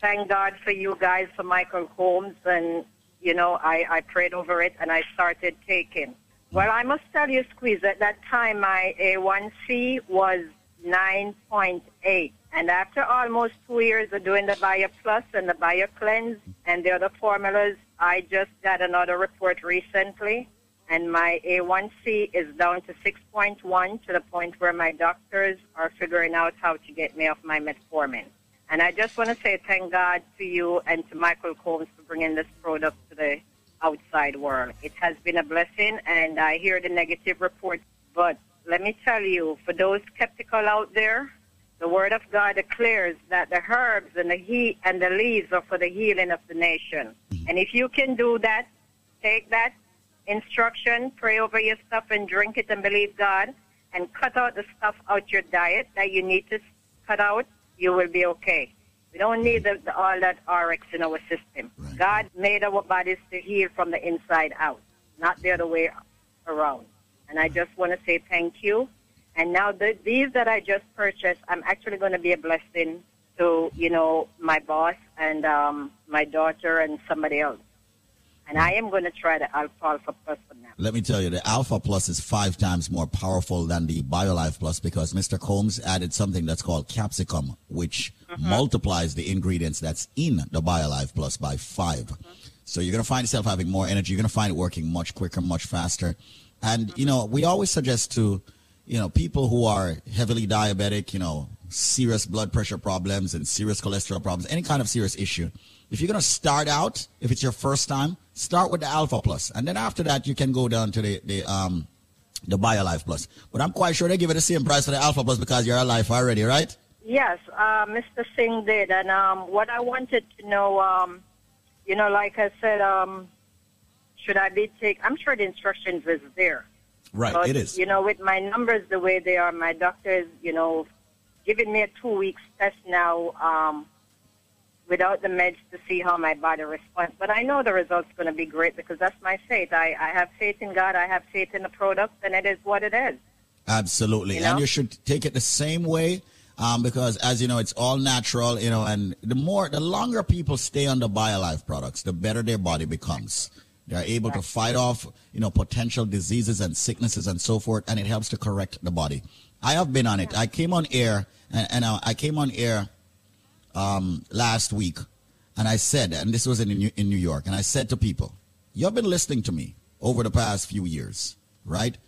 thank God for you guys, for Michael Holmes, and you know, I, I prayed over it, and I started taking. Mm-hmm. Well, I must tell you, Squeeze, at that time my A1C was 9.8. And after almost two years of doing the BioPlus and the BioCleanse and the other formulas, I just got another report recently, and my A1C is down to 6.1 to the point where my doctors are figuring out how to get me off my metformin. And I just want to say thank God to you and to Michael Combs for bringing this product to the outside world. It has been a blessing, and I hear the negative reports. But let me tell you, for those skeptical out there, the Word of God declares that the herbs and the he and the leaves are for the healing of the nation. Mm-hmm. And if you can do that, take that instruction, pray over your stuff, and drink it and believe God, and cut out the stuff out your diet that you need to cut out, you will be okay. We don't need the, the, all that RX in our system. God made our bodies to heal from the inside out, not the other way around. And I just want to say thank you. And now the, these that I just purchased, I'm actually going to be a blessing to, you know, my boss and um, my daughter and somebody else. And I am going to try the alfalfa plus for now. Let me tell you, the Alpha Plus is five times more powerful than the BioLife Plus because Mr. Combs added something that's called capsicum, which multiplies the ingredients that's in the BioLife Plus by 5 So you're going to find yourself having more energy. You're going to find it working much quicker, much faster. And, you know, we always suggest to, you know, people who are heavily diabetic, you know, serious blood pressure problems and serious cholesterol problems, any kind of serious issue. If you're going to start out, if it's your first time, start with the Alpha Plus, and then after that you can go down to the the um the BioLife Plus. But I'm quite sure they give it the same price for the Alpha Plus because you're alive already, right? Yes, uh, Mr. Singh did. And um, what I wanted to know, um, you know, like I said, um, should I be take? I'm sure the instructions is there. Right, it is. You know, with my numbers the way they are, my doctor is, you know, giving me a two weeks test now um, without the meds to see how my body responds. But I know the result's going to be great because that's my faith. I, I have faith in God. I have faith in the product, and it is what it is. Absolutely. You know? And you should take it the same way um, because, as you know, it's all natural, you know, and the more, the longer people stay on the BioLife products, the better their body becomes. They're able to fight off, you know, potential diseases and sicknesses and so forth, and it helps to correct the body. I have been on it. I came on air, and, and uh, I came on air um, last week, and I said, and this was in New, in New York, and I said to people, "You've been listening to me over the past few years, right?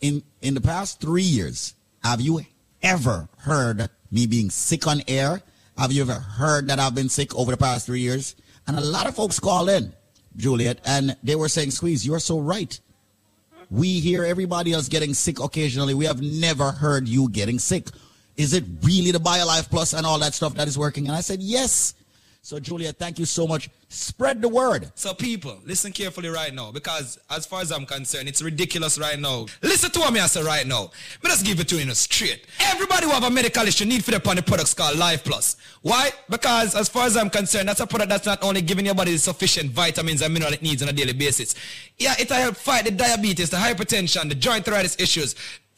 In in the past three years, have you ever heard me being sick on air? Have you ever heard that I've been sick over the past three years?" And a lot of folks call in, Juliet, and they were saying, "Squeeze, you're so right." We hear everybody else getting sick occasionally. We have never heard you getting sick. Is it really the BioLife Plus and all that stuff that is working? And I said, yes. So, Juliet, thank you so much. Spread the word. So people, listen carefully right now because as far as I'm concerned, it's ridiculous right now. Listen to what me I say right now. Just give it to you straight. Everybody who have a medical issue need for the the products called Life Plus. Why? Because as far as I'm concerned, that's a product that's not only giving your body the sufficient vitamins and minerals it needs on a daily basis. Yeah, it'll help fight the diabetes, the hypertension, the joint arthritis issues,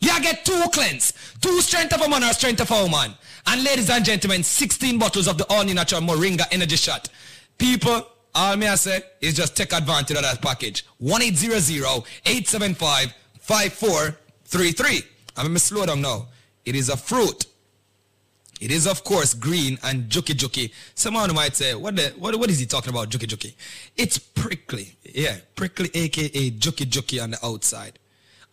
You get two cleanse, two strength of a man or strength of a woman. And ladies and gentlemen, 16 bottles of the all natural Moringa energy shot. People, all me I say is just take advantage of that package. 1-800-875-5433. I'm going to slow down now. It is a fruit. It is, of course, green and juky juky. Someone might say, what, the, what, what is he talking about, juky juky? It's prickly. Yeah, prickly, aka juky juky on the outside.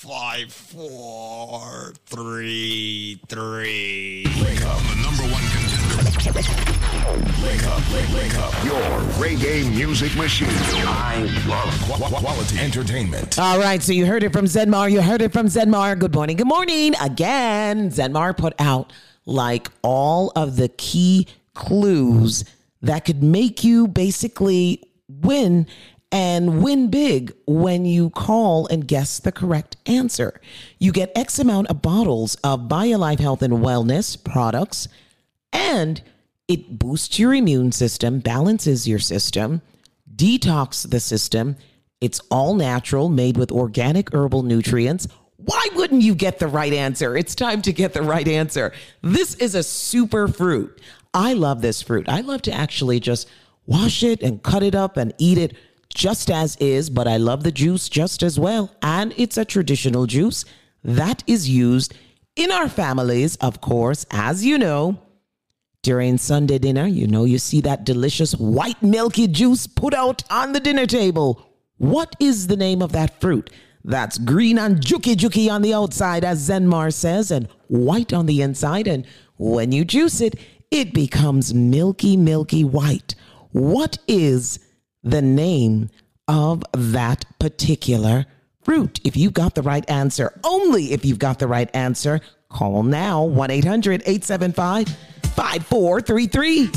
five five four three three. Wake up, the number one contender. Wake up, wake, wake up. Your reggae music machine. I love qu- qu- quality entertainment. All right, so you heard it from Zenmar. You heard it from Zenmar. Good morning. Good morning. Again, Zenmar put out like all of the key clues that could make you basically win and win big when you call and guess the correct answer. You get X amount of bottles of BioLife Health and Wellness products, and it boosts your immune system, balances your system, detox the system. It's all natural, made with organic herbal nutrients. Why wouldn't you get the right answer? It's time to get the right answer. This is a super fruit. I love this fruit. I love to actually just wash it and cut it up and eat it just as is, but I love the juice just as well. And it's a traditional juice that is used in our families, of course, as you know. During Sunday dinner, you know, you see that delicious white milky juice put out on the dinner table. What is the name of that fruit? That's green and juky juky on the outside, as Zenmar says, and white on the inside. And when you juice it, it becomes milky, milky white. What is the name of that particular fruit? If you got the right answer, only if you've got the right answer, call now 1 800 875 5433.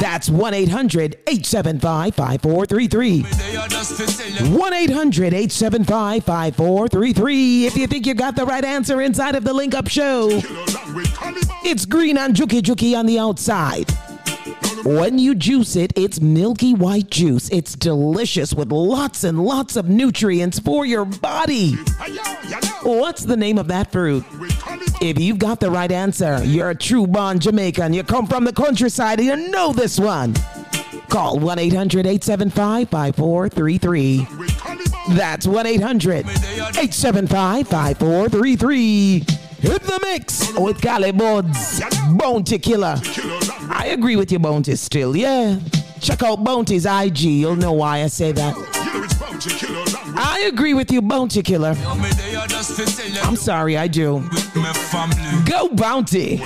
That's 1 800 875 5433. 1 800 875 5433. If you think you got the right answer inside of the Link Up Show, it's green and juky juky on the outside. When you juice it, it's milky white juice. It's delicious with lots and lots of nutrients for your body. What's the name of that fruit? If you've got the right answer, you're a true born Jamaican. You come from the countryside and you know this one. Call 1 800 875 5433. That's 1 800 875 5433. Hit the mix with Cali Buds, Bounty Killer. I agree with you, Bounty, still, yeah. Check out Bounty's IG, you'll know why I say that. I agree with you, Bounty Killer. I'm sorry, I do. Go, Bounty.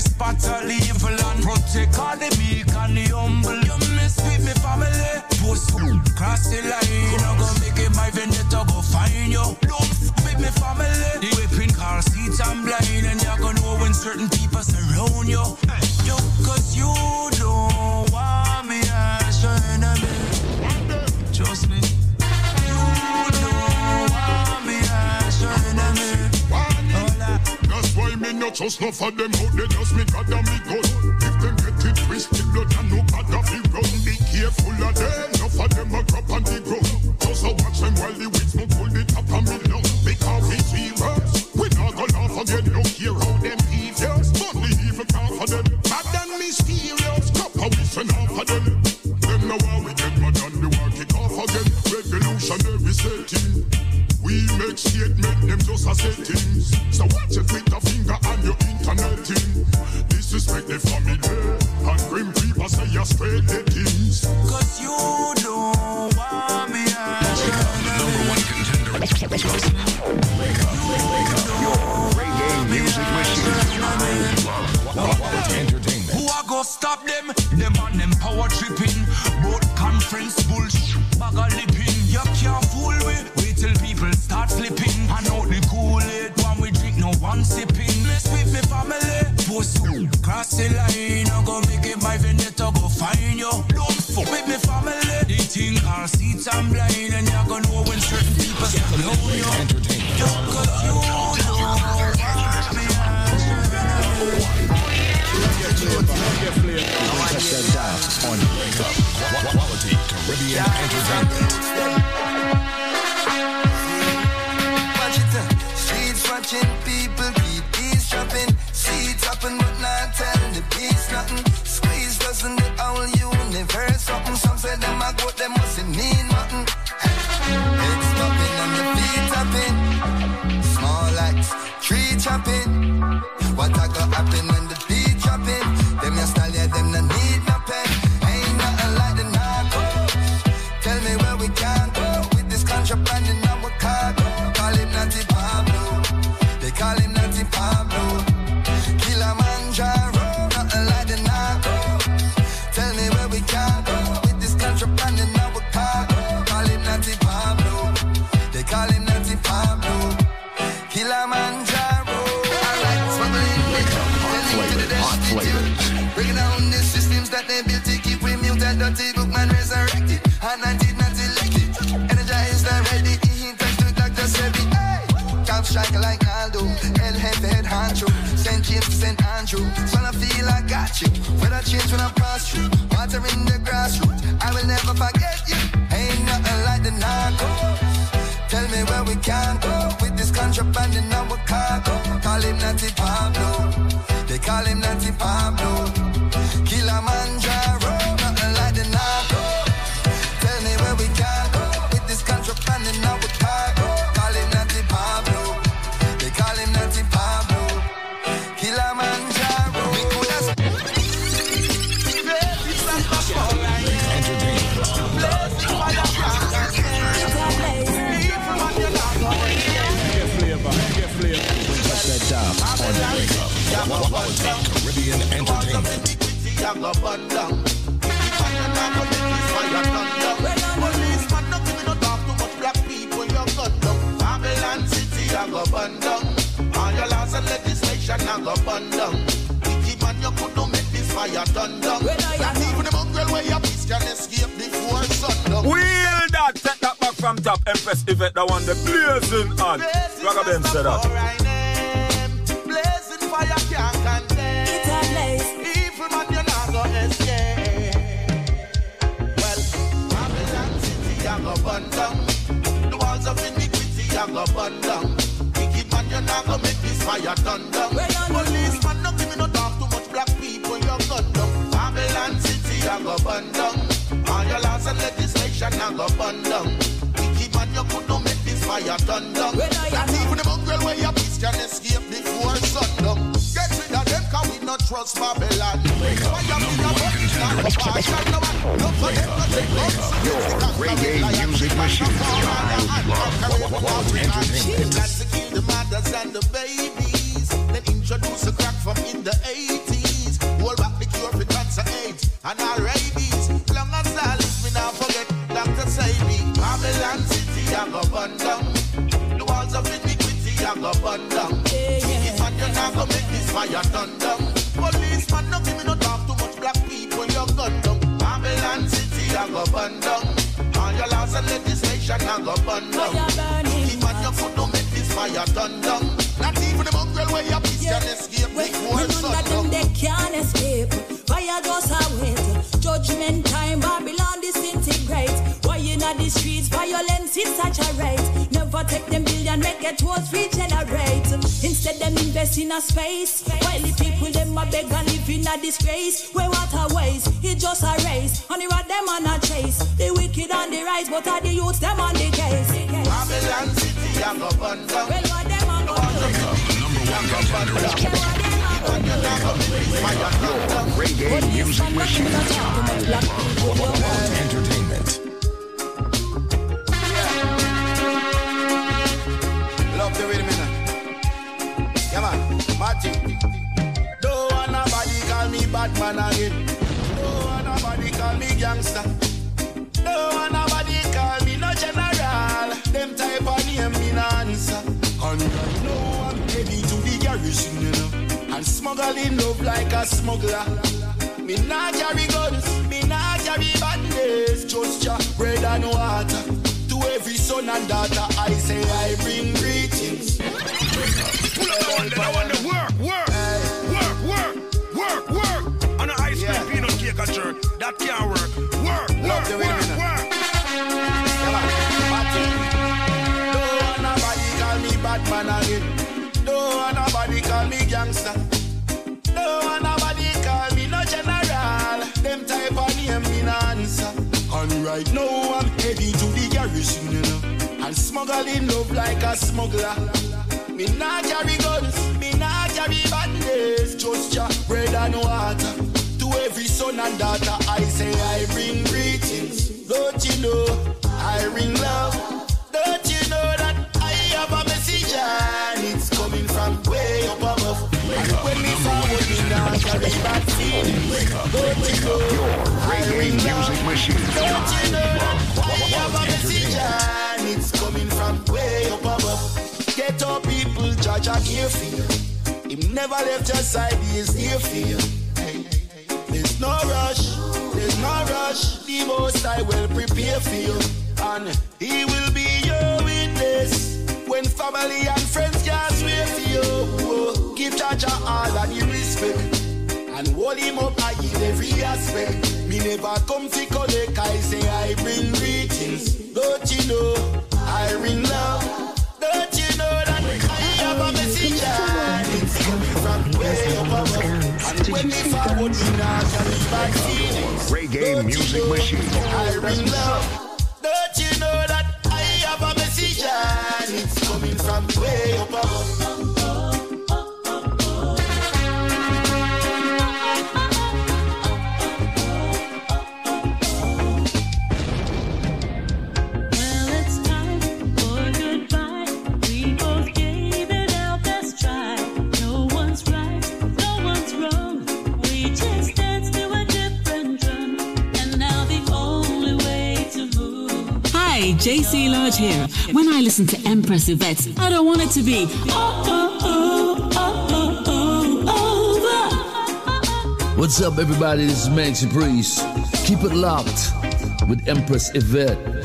Let me evil and protect all the meek and the humble. You miss with me family, post cross the line. I'm gonna make it my vendetta go find you. Don't with me family. The whipping car seats I'm blind and you're gonna know when certain people surround you. Yo, cause you don't No trust, no for them out, they just me God and me gun. If them get it twisted, blood and no bad of it run. Be careful of them, no for them a crop on the ground. Just a watch them while the wits me pull the top of me down. Because we serious, we not gonna laugh again. No care how them evils, but the evil can't for them. Bad and mysterious, cup a wish and half of them. Them now we get mad and the war kick off again. Revolutionary setting just a settings. So watch your Twitter finger and your internet thing. Disrespect the family and grim people say you're straight things. Cause you don't want me Number one contender. Wake up, wake up. Your reggae music entertainment. Who stop them? Them on them power tripping. Both conference bullshit. Bag a lipping. You can't one sipping. Let's with me family. You. Cross the line. I go make it my vendetta go find you. Don't fuck with me family. They think our seats I'm blind. And you're gonna know when certain people say no you. Just cause you don't me. Quality Caribbean entertainment. Watching people keep eavesdropping. Seeds happen, but not telling the peace nothing. Squeeze doesn't the whole universe something. Some say them a goat, them mustn't mean nothing. Head stopping and the feet tapping. Small acts, tree chopping. What I got James to St. Andrew. When I feel I got you. Weather change when I pass through. Water in the grassroots. I will never forget you. Ain't nothing like the narcos. Tell me where we can go with this contraband in our cargo. Call him Natty Pablo. They call him Natty Pablo. Kilimanjaro, nothing like the narco. Tell me where we can go with this contraband in our cargo. Legislation, I go burn down. Wicked man, you couldn't make this fire turn down. Not even the mongrel where your peace can escape before sundown. Wheel that, take that back from top. Empress Yvette, the one the blazing on. Rock them said that. Blazing fire can't contain. Evil man, you not go escape. Well, Babylon City, I go burn down. The walls of iniquity, I go burn down. Wicked man, you not go make this fire turn down. Police man, no give me no talk too much black people, you gun down. Babylon City, I go burn down. All your laws and legislation, I go burn down. Wicked man, you could not make this fire turn down. Not even the mongrel where your peace can escape before sundown. Get rid of them, cause we not trust Babylon. Fire me reggae music machine. Quality entertainment. The mothers and the babies. Then introduce crack from in the 80s. Hold back the cure for cancer, AIDS, and all rabies. Long as I live, me now forget Dr. Babylon City, I go. The walls of I go burn down. If man, you not go make this fire turn. I go burn down. All your laws and legislation, I go burn down. If man, you could not make this fire turn down. Not even the mongrel where your peace can escape We know that them they can't escape. Fire just a. Judgment time, Babylon disintegrate. Why in the streets, violence is such a right. Never take them billion, make it towards regenerate. Instead, them invest in a space. While the people them a beg and live in a disgrace. Where water waste, it just a race. On the road them on a chase. The wicked on the rise, but are the youths them on the case. Babylon City, I go burn down. Well, what them a Reggae music machine. Entertainment. Love the rhythm, innit? Yeah, man. Martin. Don't want nobody call me bad man again. Don't want nobody call me gangster. Don't want nobody call me no general. Them type of name me no answer. And right now I'm heading to the garrison, you know. And smuggling love like a smuggler. Me not carry guns, me not carry bandits. Just your bread and water. Every son and daughter, I say I bring greetings. Pull up the one that I want to work, work, work, work, work, work. On an ice cream peanut cake a jerk. That can't work. Work, work, the work, rhythm, work. Don't want nobody call me bad man again. Don't want nobody call me gangster. Don't want nobody call me no general. Them type of name me no answer. And right now I'm heading to the garrison, you know. And smuggling love like a smuggler. Me not carry guns, me not carry bandits. Just your bread and water. To every son and daughter, I say I bring greetings. Don't you know I bring love? Don't you know that I have a message and it's coming from way up above? And when me forward, me not carry bad feelings. Don't you know I bring love? machine. Don't you know that I have a message and it's coming from way up above? Get up, people, judge a care for you. Him never left your side, he is here for you. There's no rush, there's no rush. The most I will prepare for you, and he will be your witness. When family and friends can't swear to you, oh, give Jaja all of the respect and hold him up high in every aspect. Me never come to collect, I say I bring greetings. Don't you know I bring love? Don't you know that I have a message and it's coming from way up above? And when me forward, me not carry bad feelings. Reggae music machine. I bring love. Don't you know that I have a message and it's coming from way up above? JC Lodge here. When I listen to Empress Yvette, I don't want it to be over. What's up, everybody? This is Maxi Priest. Keep it locked with Empress Yvette.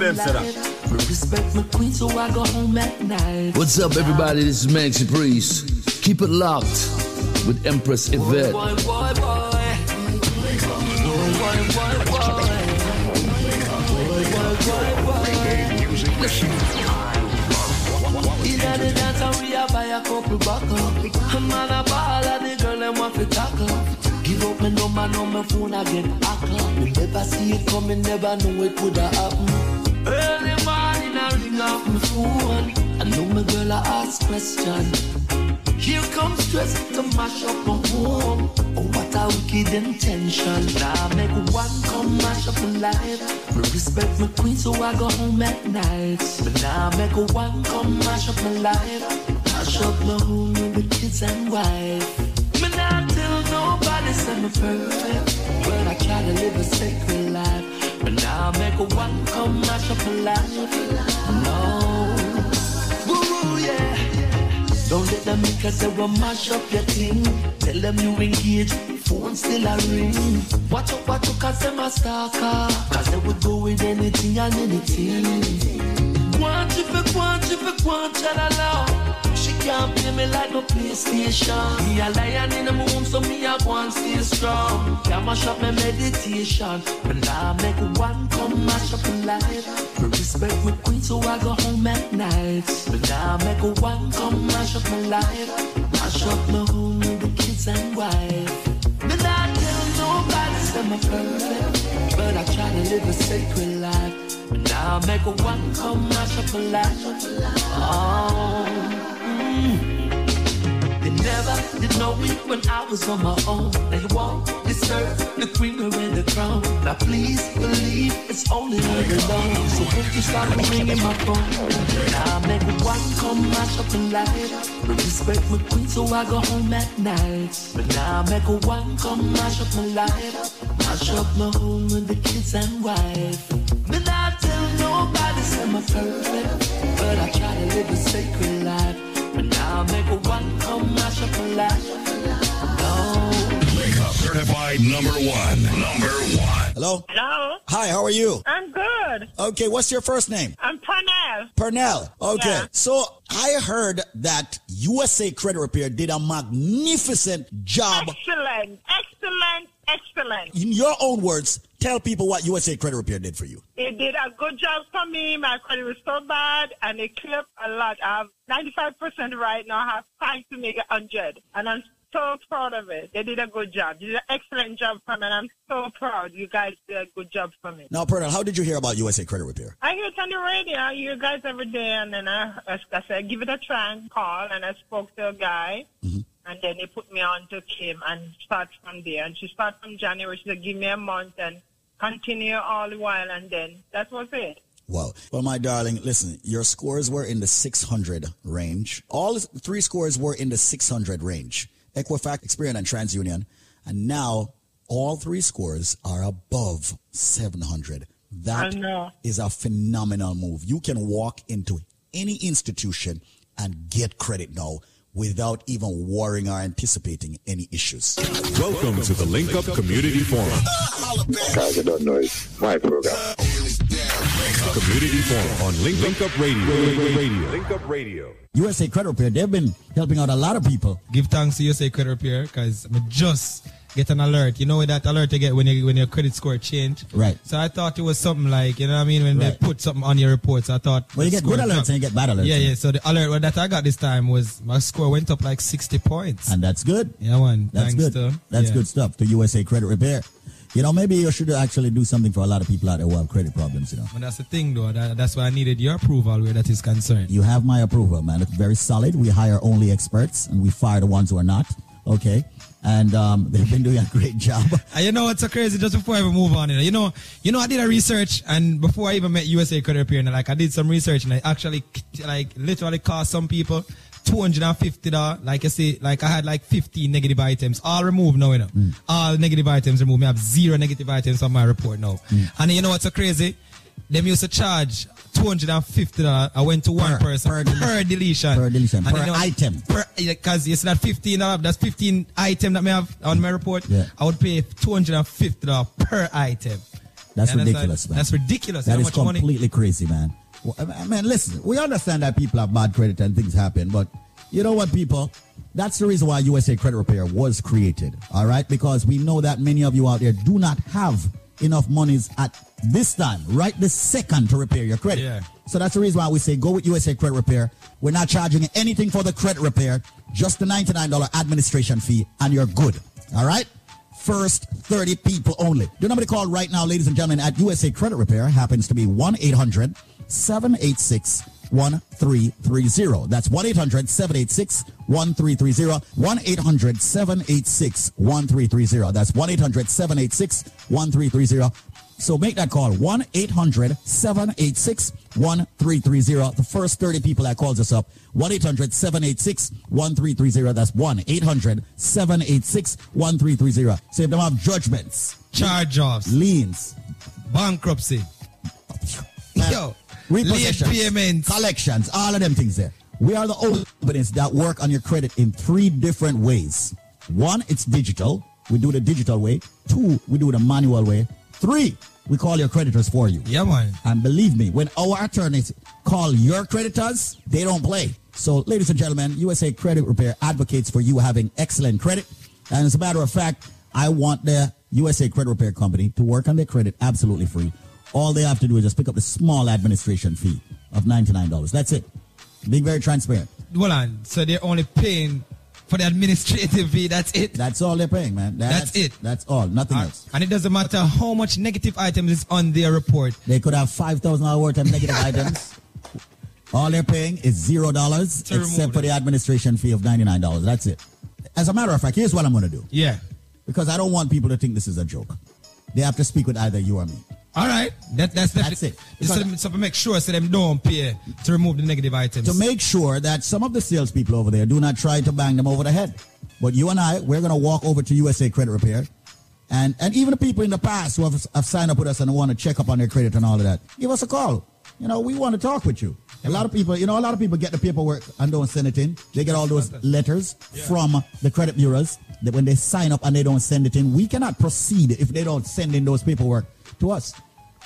It. Ragga Ben said that. Respect my queen, so I go home at night. What's up, everybody? This is Maxi Priest. Keep it locked with Empress Yvette. Boy, boy, boy. Man. Give up my number, now my phone I get hacked. We never see it coming, never know it woulda happen. Off my phone. I know my girl I ask question. Here comes stress to mash up my home. Oh, what a wicked intention. Now make one come mash up my life. Me respect my queen, so I go home at night. But now make one come mash up my life. Mash up my home with kids and wife. Me not tell nobody say me perfect. But I try to live a sacred life. But now make one come mash up my life. No. Woo, yeah. Don't let them make us say we mash up your thing. Tell them you engage, phone still a ring. Watch out, watch out, cause them a stalker. Cause they would go with anything and anything. One chip it, one chip can't play me like no PlayStation. Me a lion in the moon, so me a go and stay strong. Can't mash up my meditation. But now I make a one come mash up my life. Respect my queen, so I go home at night. But now I make a one come mash up my life. Mash up my home with the kids and wife. Me not tell nobody say I'm perfect, but I try to live a sacred life. But now I make a one come mash up my life. Oh. They never did know me when I was on my own. They won't deserve the queen or the crown. Now please believe it's only her alone. So won't you stop ringing my phone? Now I make a one come mash up my life. Respect my queen, so I go home at night. But now I make a one come mash up my life. Mash up my home with the kids and wife. Me not tell nobody say I'm perfect, but I try to live a sacred life. But now I make one come mash up my life. No. Wake up. Certified number one. Number one. Hello? Hello. Hi, how are you? I'm good. Okay, what's your first name? I'm Pernell. Pernell. Okay. Yeah. So I heard that USA Credit Repair did a magnificent job. Excellent. Excellent. Excellent. In your own words, tell people what USA Credit Repair did for you. It did a good job for me. My credit was so bad, and it cleared a lot. I have 95% right now. I have time to make it 100. And I'm so proud of it. They did a good job. They did an excellent job for me, and I'm so proud. You guys did a good job for me. Now, Pernell, how did you hear about USA Credit Repair? I hear it on the radio, I hear you guys every day, and then I, I, said, give it a try and call, and I spoke to a guy, mm-hmm. and then he put me on to Kim and start from there. And she started from January. She said, give me a month and continue all the while, and then that was it. Wow. Well, my darling, listen, your scores were in the 600 range. All three scores were in the 600 range. Equifax, Experian, and TransUnion. And now all three scores are above 700. That is a phenomenal move. You can walk into any institution and get credit now without even worrying or anticipating any issues. Welcome to the Link Up Community Forum. Guys, I don't know. It's my program. Community Forum on Link, Link Up Radio. Radio. Link Up Radio. USA Credit Repair, they've been helping out a lot of people. Give thanks to USA Credit Repair because I'm just get an alert. You know that alert you get when you, when your credit score change. Right. So I thought it was something like you know what I mean when Right. they put something on your reports. I thought Well, you get good alerts dropped. and you get bad alerts. Yeah, yeah. So the alert that I got this time was my score went up like sixty points. And that's good. Yeah, man. That's Thanks good. to That's yeah. good stuff to USA Credit Repair. You know, maybe you should actually do something for a lot of people out there who have credit problems, you know. But that's the thing, though. That, that's why I needed your approval where that is concerned. You have my approval, man. It's very solid. We hire only experts and we fire the ones who are not. Okay. And um, they've been doing a great job. And you know what's so crazy? Just before I even move on, you know, you know, you know, I did a research, and before I even met USA Credit Repair, and like I did some research, and I actually, like, literally cost some people two hundred and fifty dollars. Like I say, like I had like fifteen negative items, all removed now, you know, all negative items removed. Me have zero negative items on my report now. And you know what's so crazy? them used to charge two hundred and fifty dollars. I went to one person per, deletion. Per deletion, And per then item. Per because it's not fifteen dollars. That's fifteen item that may have on my report. Yeah. I would pay two hundred and fifty dollars per item. That's And ridiculous, like- man. That's ridiculous. That is much money? completely crazy, man. Well, I mean, listen, we understand that people have bad credit and things happen, but you know what, people? That's the reason why USA Credit Repair was created, all right? Because we know that many of you out there do not have enough monies at this time, right this second, to repair your credit. Yeah. So that's the reason why we say go with USA Credit Repair. We're not charging anything for the credit repair, just the $99 administration fee, and you're good, all right? First 30 people only. The number to call right now, ladies and gentlemen, at USA Credit Repair happens to be 1 800 786 1330. That's 1 800 786 1330. 1 800 786 1330. That's 1 800 786 1330. So make that call 1 800 786 1330. The first 30 people that calls us up 1 800 786 1330. That's 1 800 786 1330. So if they have judgments, charge offs, liens, bankruptcy, yo, late payments, collections, all of them things there. We are the only companies that work on your credit in three different ways. One, it's digital. We do the digital way. Two, we do the manual way. Three, we call your creditors for you. Yeah, man. And believe me, when our attorneys call your creditors, they don't play. So, ladies and gentlemen, USA Credit Repair advocates for you having excellent credit. And as a matter of fact, I want the USA Credit Repair Company to work on their credit absolutely free. All they have to do is just pick up the small administration fee of $99. That's it. Being very transparent. Hold on. So they're only paying for the administrative fee. That's it. That's all they're paying, man. That's it. That's all. Nothing Uh, else. And it doesn't matter how much negative items is on their report. They could have five thousand dollars worth of negative items. All they're paying is zero dollars, except for the administration fee of ninety nine dollars. That's it. As a matter of fact, here's what I'm going to do. Yeah. Because I don't want people to think this is a joke. They have to speak with either you or me. All right. That, that's That's it. Just so, them- so to make sure so them don't pay to remove the negative items. To make sure that some of the salespeople over there do not try to bang them over the head. But you and I, we're going to walk over to USA Credit Repair. And, and even the people in the past who have, have signed up with us and want to check up on their credit and all of that, give us a call. You know, we want to talk with you. A lot of people, you know, a lot of people get the paperwork and don't send it in. They get all those letters from the credit bureaus that when they sign up and they don't send it in, we cannot proceed if they don't send in those paperwork to us.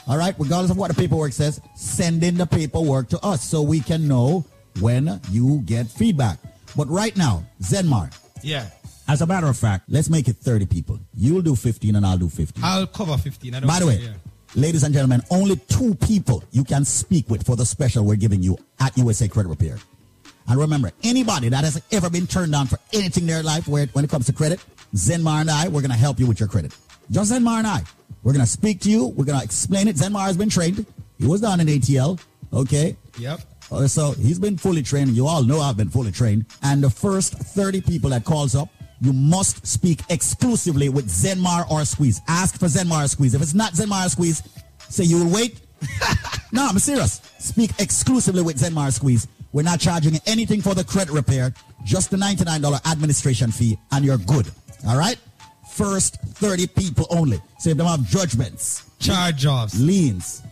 All right, regardless of what the paperwork says, send in the paperwork to us so we can know when you get feedback. But right now, Zenmar, Yeah. as a matter of fact, let's make it 30 people. You'll do 15 and I'll do 15. I'll cover 15. I don't By the way, yeah. ladies and gentlemen, only two people you can speak with for the special we're giving you at USA Credit Repair. And remember, anybody that has ever been turned down for anything in their life where, when it comes to credit, Zenmar and I, we're going to help you with your credit. Just Zenmar and I. We're going to speak to you. We're going to explain it. Zenmar has been trained. He was down in ATL. Okay. Yep. Uh, So he's been fully trained. You all know I've been fully trained. And the first 30 people that calls up, you must speak exclusively with Zenmar or Squeeze. Ask for Zenmar or Squeeze. If it's not Zenmar or Squeeze, say you will wait. no, I'm serious. Speak exclusively with Zenmar Squeeze. We're not charging anything for the credit repair, just the $99 administration fee, and you're good. All right? First 30 people only. So if they have judgments, charge offs, liens,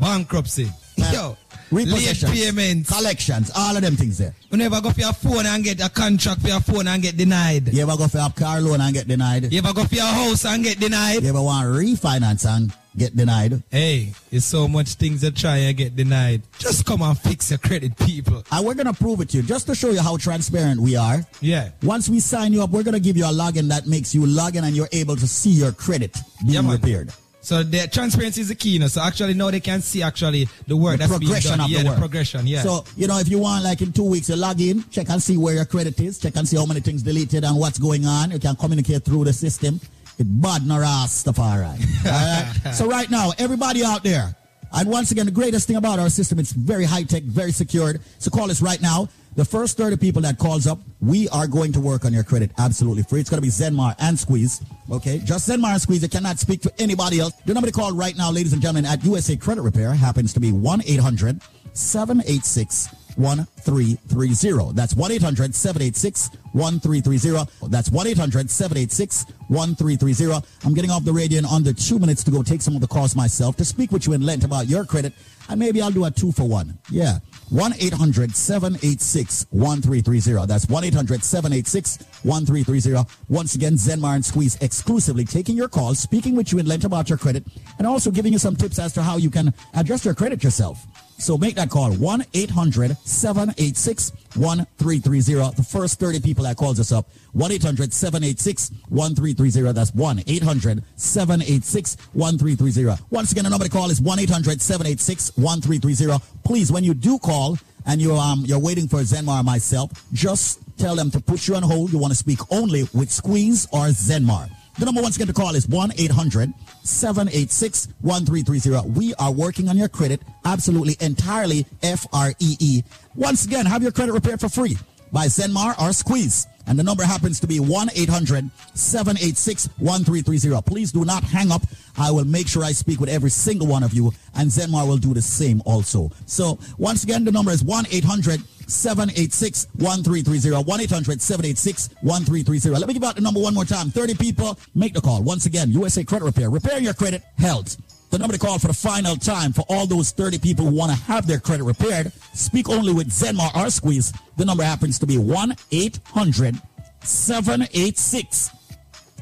bankruptcy, yo, late payments, collections, all of them things there. You never go for your phone and get a contract for your phone and get denied. You ever go for a car loan and get denied? You ever go for your house and get denied? You ever want refinance and get denied? Hey, it's so much things that try and get denied. Just come and fix your credit, people. And we're to prove it to you just to show you how transparent we are. Yeah. Once we sign you up, we're to give you a login that makes you log in and you're able to see your credit being repaired. So the transparency is the key, you know. So actually now they can see actually the work the that's being progression done. of yeah, the work. progression, yeah. So, you know, if you want, like in two weeks, you log in, check and see where your credit is, check and see how many things deleted and what's going on. You can communicate through the system. It bad nor ass stuff, all right. All right? so right now, everybody out there, and once again, the greatest thing about our system, it's very high tech, very secured. So call us right now. The first 30 people that calls up, we are going to work on your credit absolutely free. It's going to be Zenmar and Squeeze. Okay, just Zenmar and Squeeze. You cannot speak to anybody else. The number to call right now, ladies and gentlemen, at USA Credit Repair happens to be 1 800 786 1330. That's 1 800 786 1330. That's 1 800 786 1330. I'm getting off the radio in under two minutes to go take some of the calls myself to speak with you in length about your credit, and maybe I'll do a two for one. Yeah. 1 800 786 1330. That's 1 800 786 1330. Once again, Zenmar and Squeeze exclusively taking your calls, speaking with you in length about your credit, and also giving you some tips as to how you can adjust your credit yourself. So make that call 1 800 786 1330. The first 30 people that calls us up 1 800 786 1330. That's 1 800 786 1330. Once again, the number to call is 1 800 786 1330. Please, when you do call and you're, um, you're waiting for Zenmar or myself, just tell them to put you on hold. You want to speak only with Squeeze or Zenmar. The number once again to call is 1 800 786 1330. We are working on your credit absolutely entirely F R E E. Once again, have your credit repaired for free by Zenmar or Squeeze. And the number happens to be 1 800 786 1330. Please do not hang up. I will make sure I speak with every single one of you, and Zenmar will do the same also. So, once again, the number is 1 800 786 1330. 1 800 786 1330. Let me give out the number one more time. 30 people, make the call. Once again, USA Credit Repair. Repairing your credit, held. The number to call for the final time for all those 30 people who want to have their credit repaired, speak only with Zenmar or Squeeze. The number happens to be 1 800 786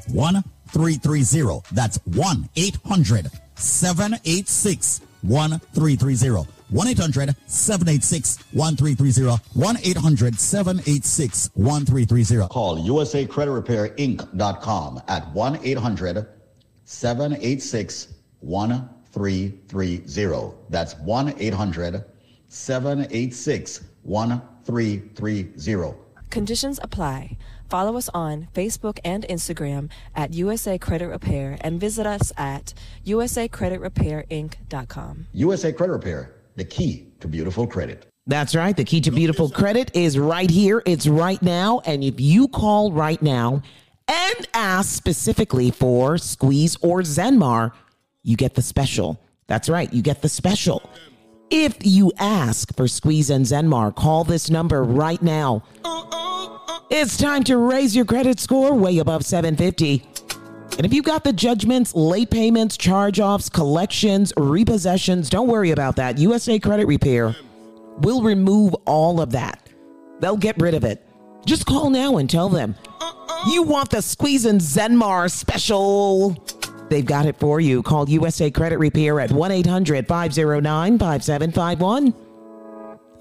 1330. That's 1 800 786 1330. 1 800 786 1330. 1 800 786 1330. Call USA Credit Repair Inc.com at 1 800 786 1330. That's 1 800 786 1330. Conditions apply. Follow us on Facebook and Instagram at USA Credit Repair and visit us at usacreditrepairinc.com. USA Credit Repair, the key to beautiful credit. That's right. The key to beautiful credit is right here. It's right now. And if you call right now and ask specifically for Squeeze or Zenmar, you get the special. That's right. You get the special. If you ask for Squeeze and Zenmar, call this number right now. It's time to raise your credit score way above 750. And if you've got the judgments, late payments, charge offs, collections, repossessions, don't worry about that. USA Credit Repair will remove all of that. They'll get rid of it. Just call now and tell them you want the Squeeze and Zenmar special. They've got it for you. Call USA Credit Repair at 1 800 509 5751.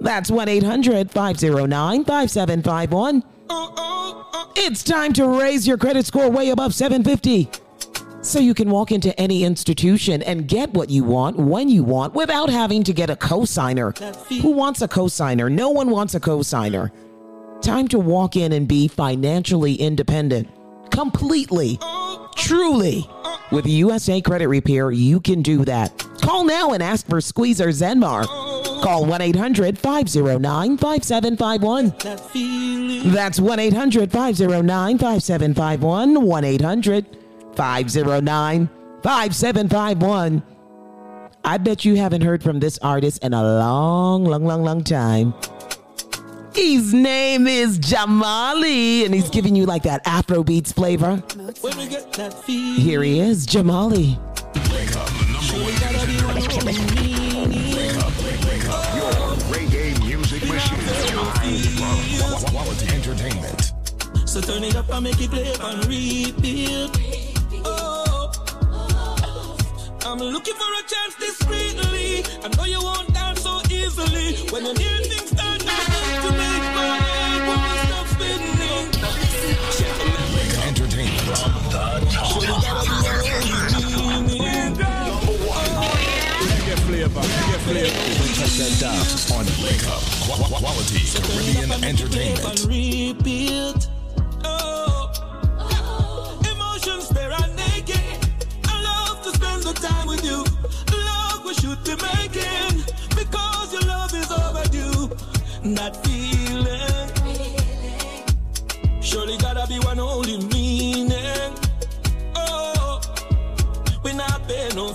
That's 1 800 509 5751. It's time to raise your credit score way above 750 so you can walk into any institution and get what you want when you want without having to get a cosigner. Who wants a cosigner? No one wants a cosigner. Time to walk in and be financially independent. Completely. Truly. With USA Credit Repair, you can do that. Call now and ask for Squeezer Zenmar. Call 1 800 509 5751. That's 1 800 509 5751. 1 800 509 5751. I bet you haven't heard from this artist in a long, long, long, long time. His name is Jamali, and he's giving you like that Afro beats flavor. Here he is, Jamali. Your reggae music machine. Quality entertainment. So turn it up and make it play and repeat. Oh, I'm looking for a chance discreetly. I know you won't dance so easily. When you hear things start that on Wake Up. Quality Caribbean entertainment. Oh, emotions bare and naked. I love to spend the time with you. Love we should be making because your love is overdue. That feeling surely gotta be one only meaning. Oh, we not no.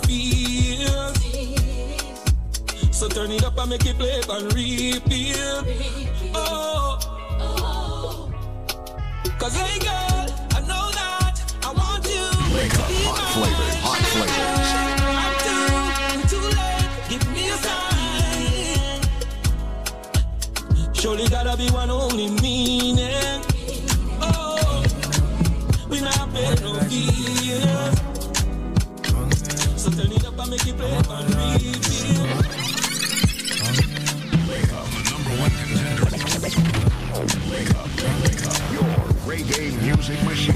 So turn it up and make it play and repeat. Oh. oh. Cause hey girl, I know that I want you. Wake up, hot flavors, hot flavors. I'm too, too late, give me a sign. Surely gotta be one only meaning. Oh, we not pay no fee. reggae music machine.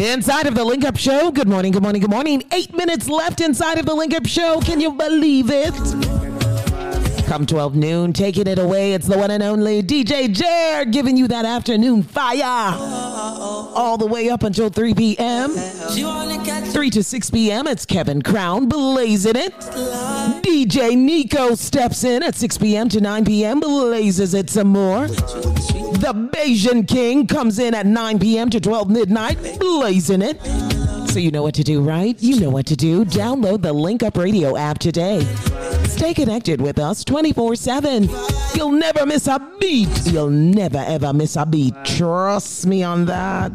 Inside of the Link Up Show. Good morning, good morning, good morning. Eight minutes left inside of the Link Up Show. Can you believe it? Come 12 noon, taking it away. It's the one and only DJ Jared giving you that afternoon fire. All the way up until 3 p.m. 3 to 6 p.m. It's Kevin Crown blazing it. DJ Nico steps in at 6 p.m. to 9 p.m. blazes it some more. The Bayesian King comes in at 9 p.m. to 12 midnight blazing it. So you know what to do, right? You know what to do. Download the Link Up Radio app today. Stay connected with us 24 7. You'll never miss a beat. You'll never ever miss a beat. Trust me on that.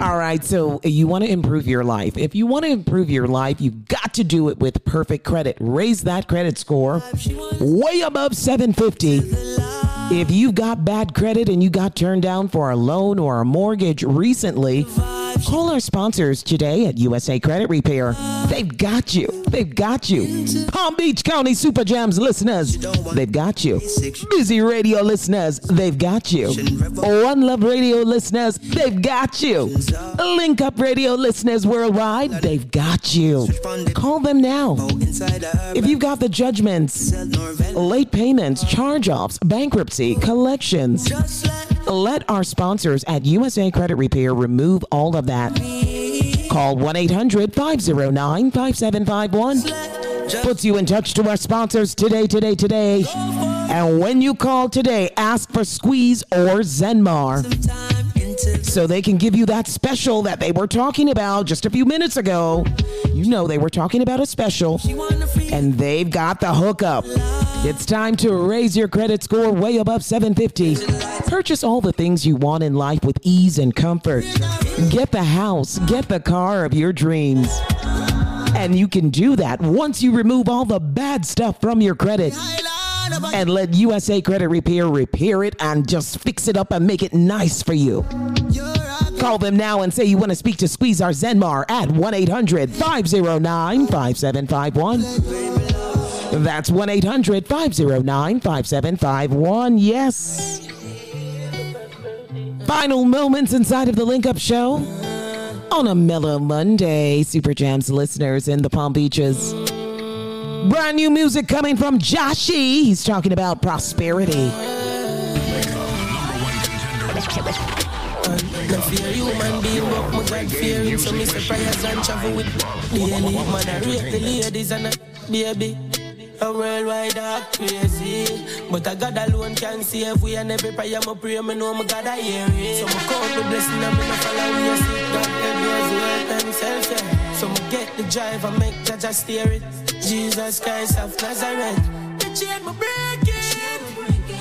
All right, so you want to improve your life. If you want to improve your life, you've got to do it with perfect credit. Raise that credit score way above 750. If you've got bad credit and you got turned down for a loan or a mortgage recently, call our sponsors today at USA Credit Repair. They've got you. They've got you. Palm Beach County Super Jams listeners, they've got you. Busy Radio listeners, they've got you. One Love Radio listeners, they've got you. Link Up Radio listeners worldwide, they've got you. Call them now. If you've got the judgments, late payments, charge offs, bankruptcy, collections, let our sponsors at USA Credit Repair remove all of that. Call 1 800 509 5751. Puts you in touch to our sponsors today, today, today. And when you call today, ask for Squeeze or Zenmar so they can give you that special that they were talking about just a few minutes ago. You know, they were talking about a special, and they've got the hookup. It's time to raise your credit score way above 750. Purchase all the things you want in life with ease and comfort. Get the house, get the car of your dreams. And you can do that once you remove all the bad stuff from your credit and let USA Credit Repair repair it and just fix it up and make it nice for you. Call them now and say you want to speak to Squeeze our Zenmar at 1 800 509 5751. That's 1 800 509 5751. Yes. Final moments inside of the Link Up Show on a mellow Monday. Super Jams listeners in the Palm Beaches. Brand new music coming from Joshy. He's talking about prosperity. No fear human being, but my God fear him. So me prayers and travel with. Man, I rate the ladies and a baby. A worldwide crazy But God alone can save we And every prayer I pray, me know my God I hear it So count the blessing and me no follow I God himself, yeah So me get the drive and make Jaja steer it. Jesus Christ of Nazareth. The chain me breaking.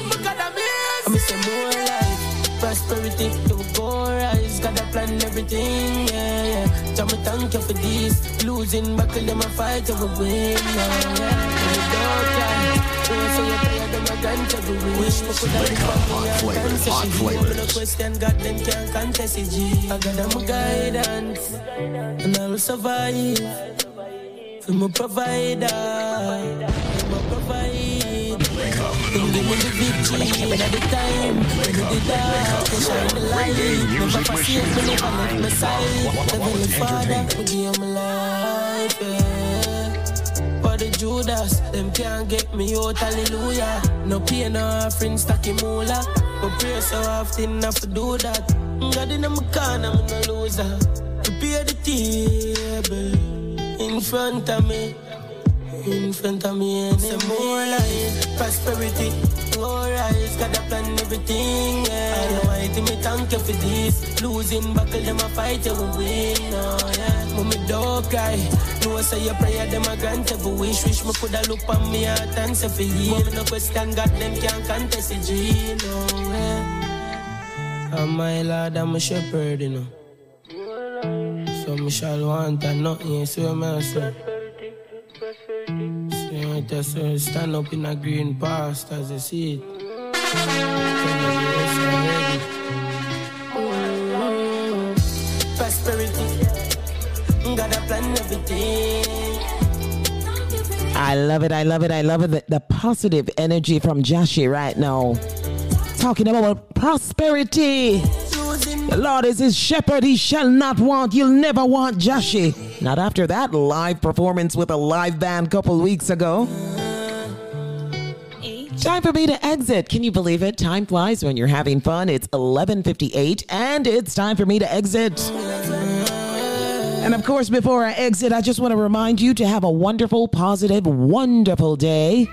My God amazing I say more life Prosperity, it will go rise God a plan everything, yeah, yeah Jah me thank you for this Losing battle, them a fight, you will win, yeah, yeah And you don't cry you you Wish coulda live for and dance Hot flavors, no question, God, them can't contest it, I got them guidance And I will survive I'm a provider. I'm a provide. Give me the victory the time. When did that, you shine the light. Never forsake me, never left my side. Heavenly Father, would give my life, yeah. For the Judas, them can't get me out, hallelujah. No pain, no offering, stacky moolah. But pray so often, I to do that. God in my corner, I'm no loser. Prepare the table in front of me. In front of me, and say more life, prosperity. More rise, got a plan everything, yeah. I know I think me thank you for this. Losing battle, them a fight, you will win, oh yeah. Mommy don't cry. No I say your prayer, them a grant every wish. Wish me coulda look on me heart and say for you. Mommy no question, God them can't contest the G, no oh, yeah. Oh my Lord, I'm a shepherd, you know. So me shall want and nothing, you see I Stand up in a green past as everything. I love it. I love it. I love it. The, the positive energy from Joshi right now. Talking about prosperity. The Lord is his shepherd, he shall not want. You'll never want Joshi. Not after that live performance with a live band couple weeks ago. Time for me to exit. Can you believe it? Time flies when you're having fun. It's 11:58 and it's time for me to exit. And of course, before I exit, I just want to remind you to have a wonderful, positive, wonderful day.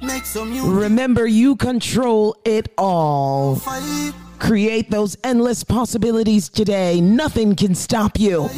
Make some. Remember, you control it all. Create those endless possibilities today. Nothing can stop you.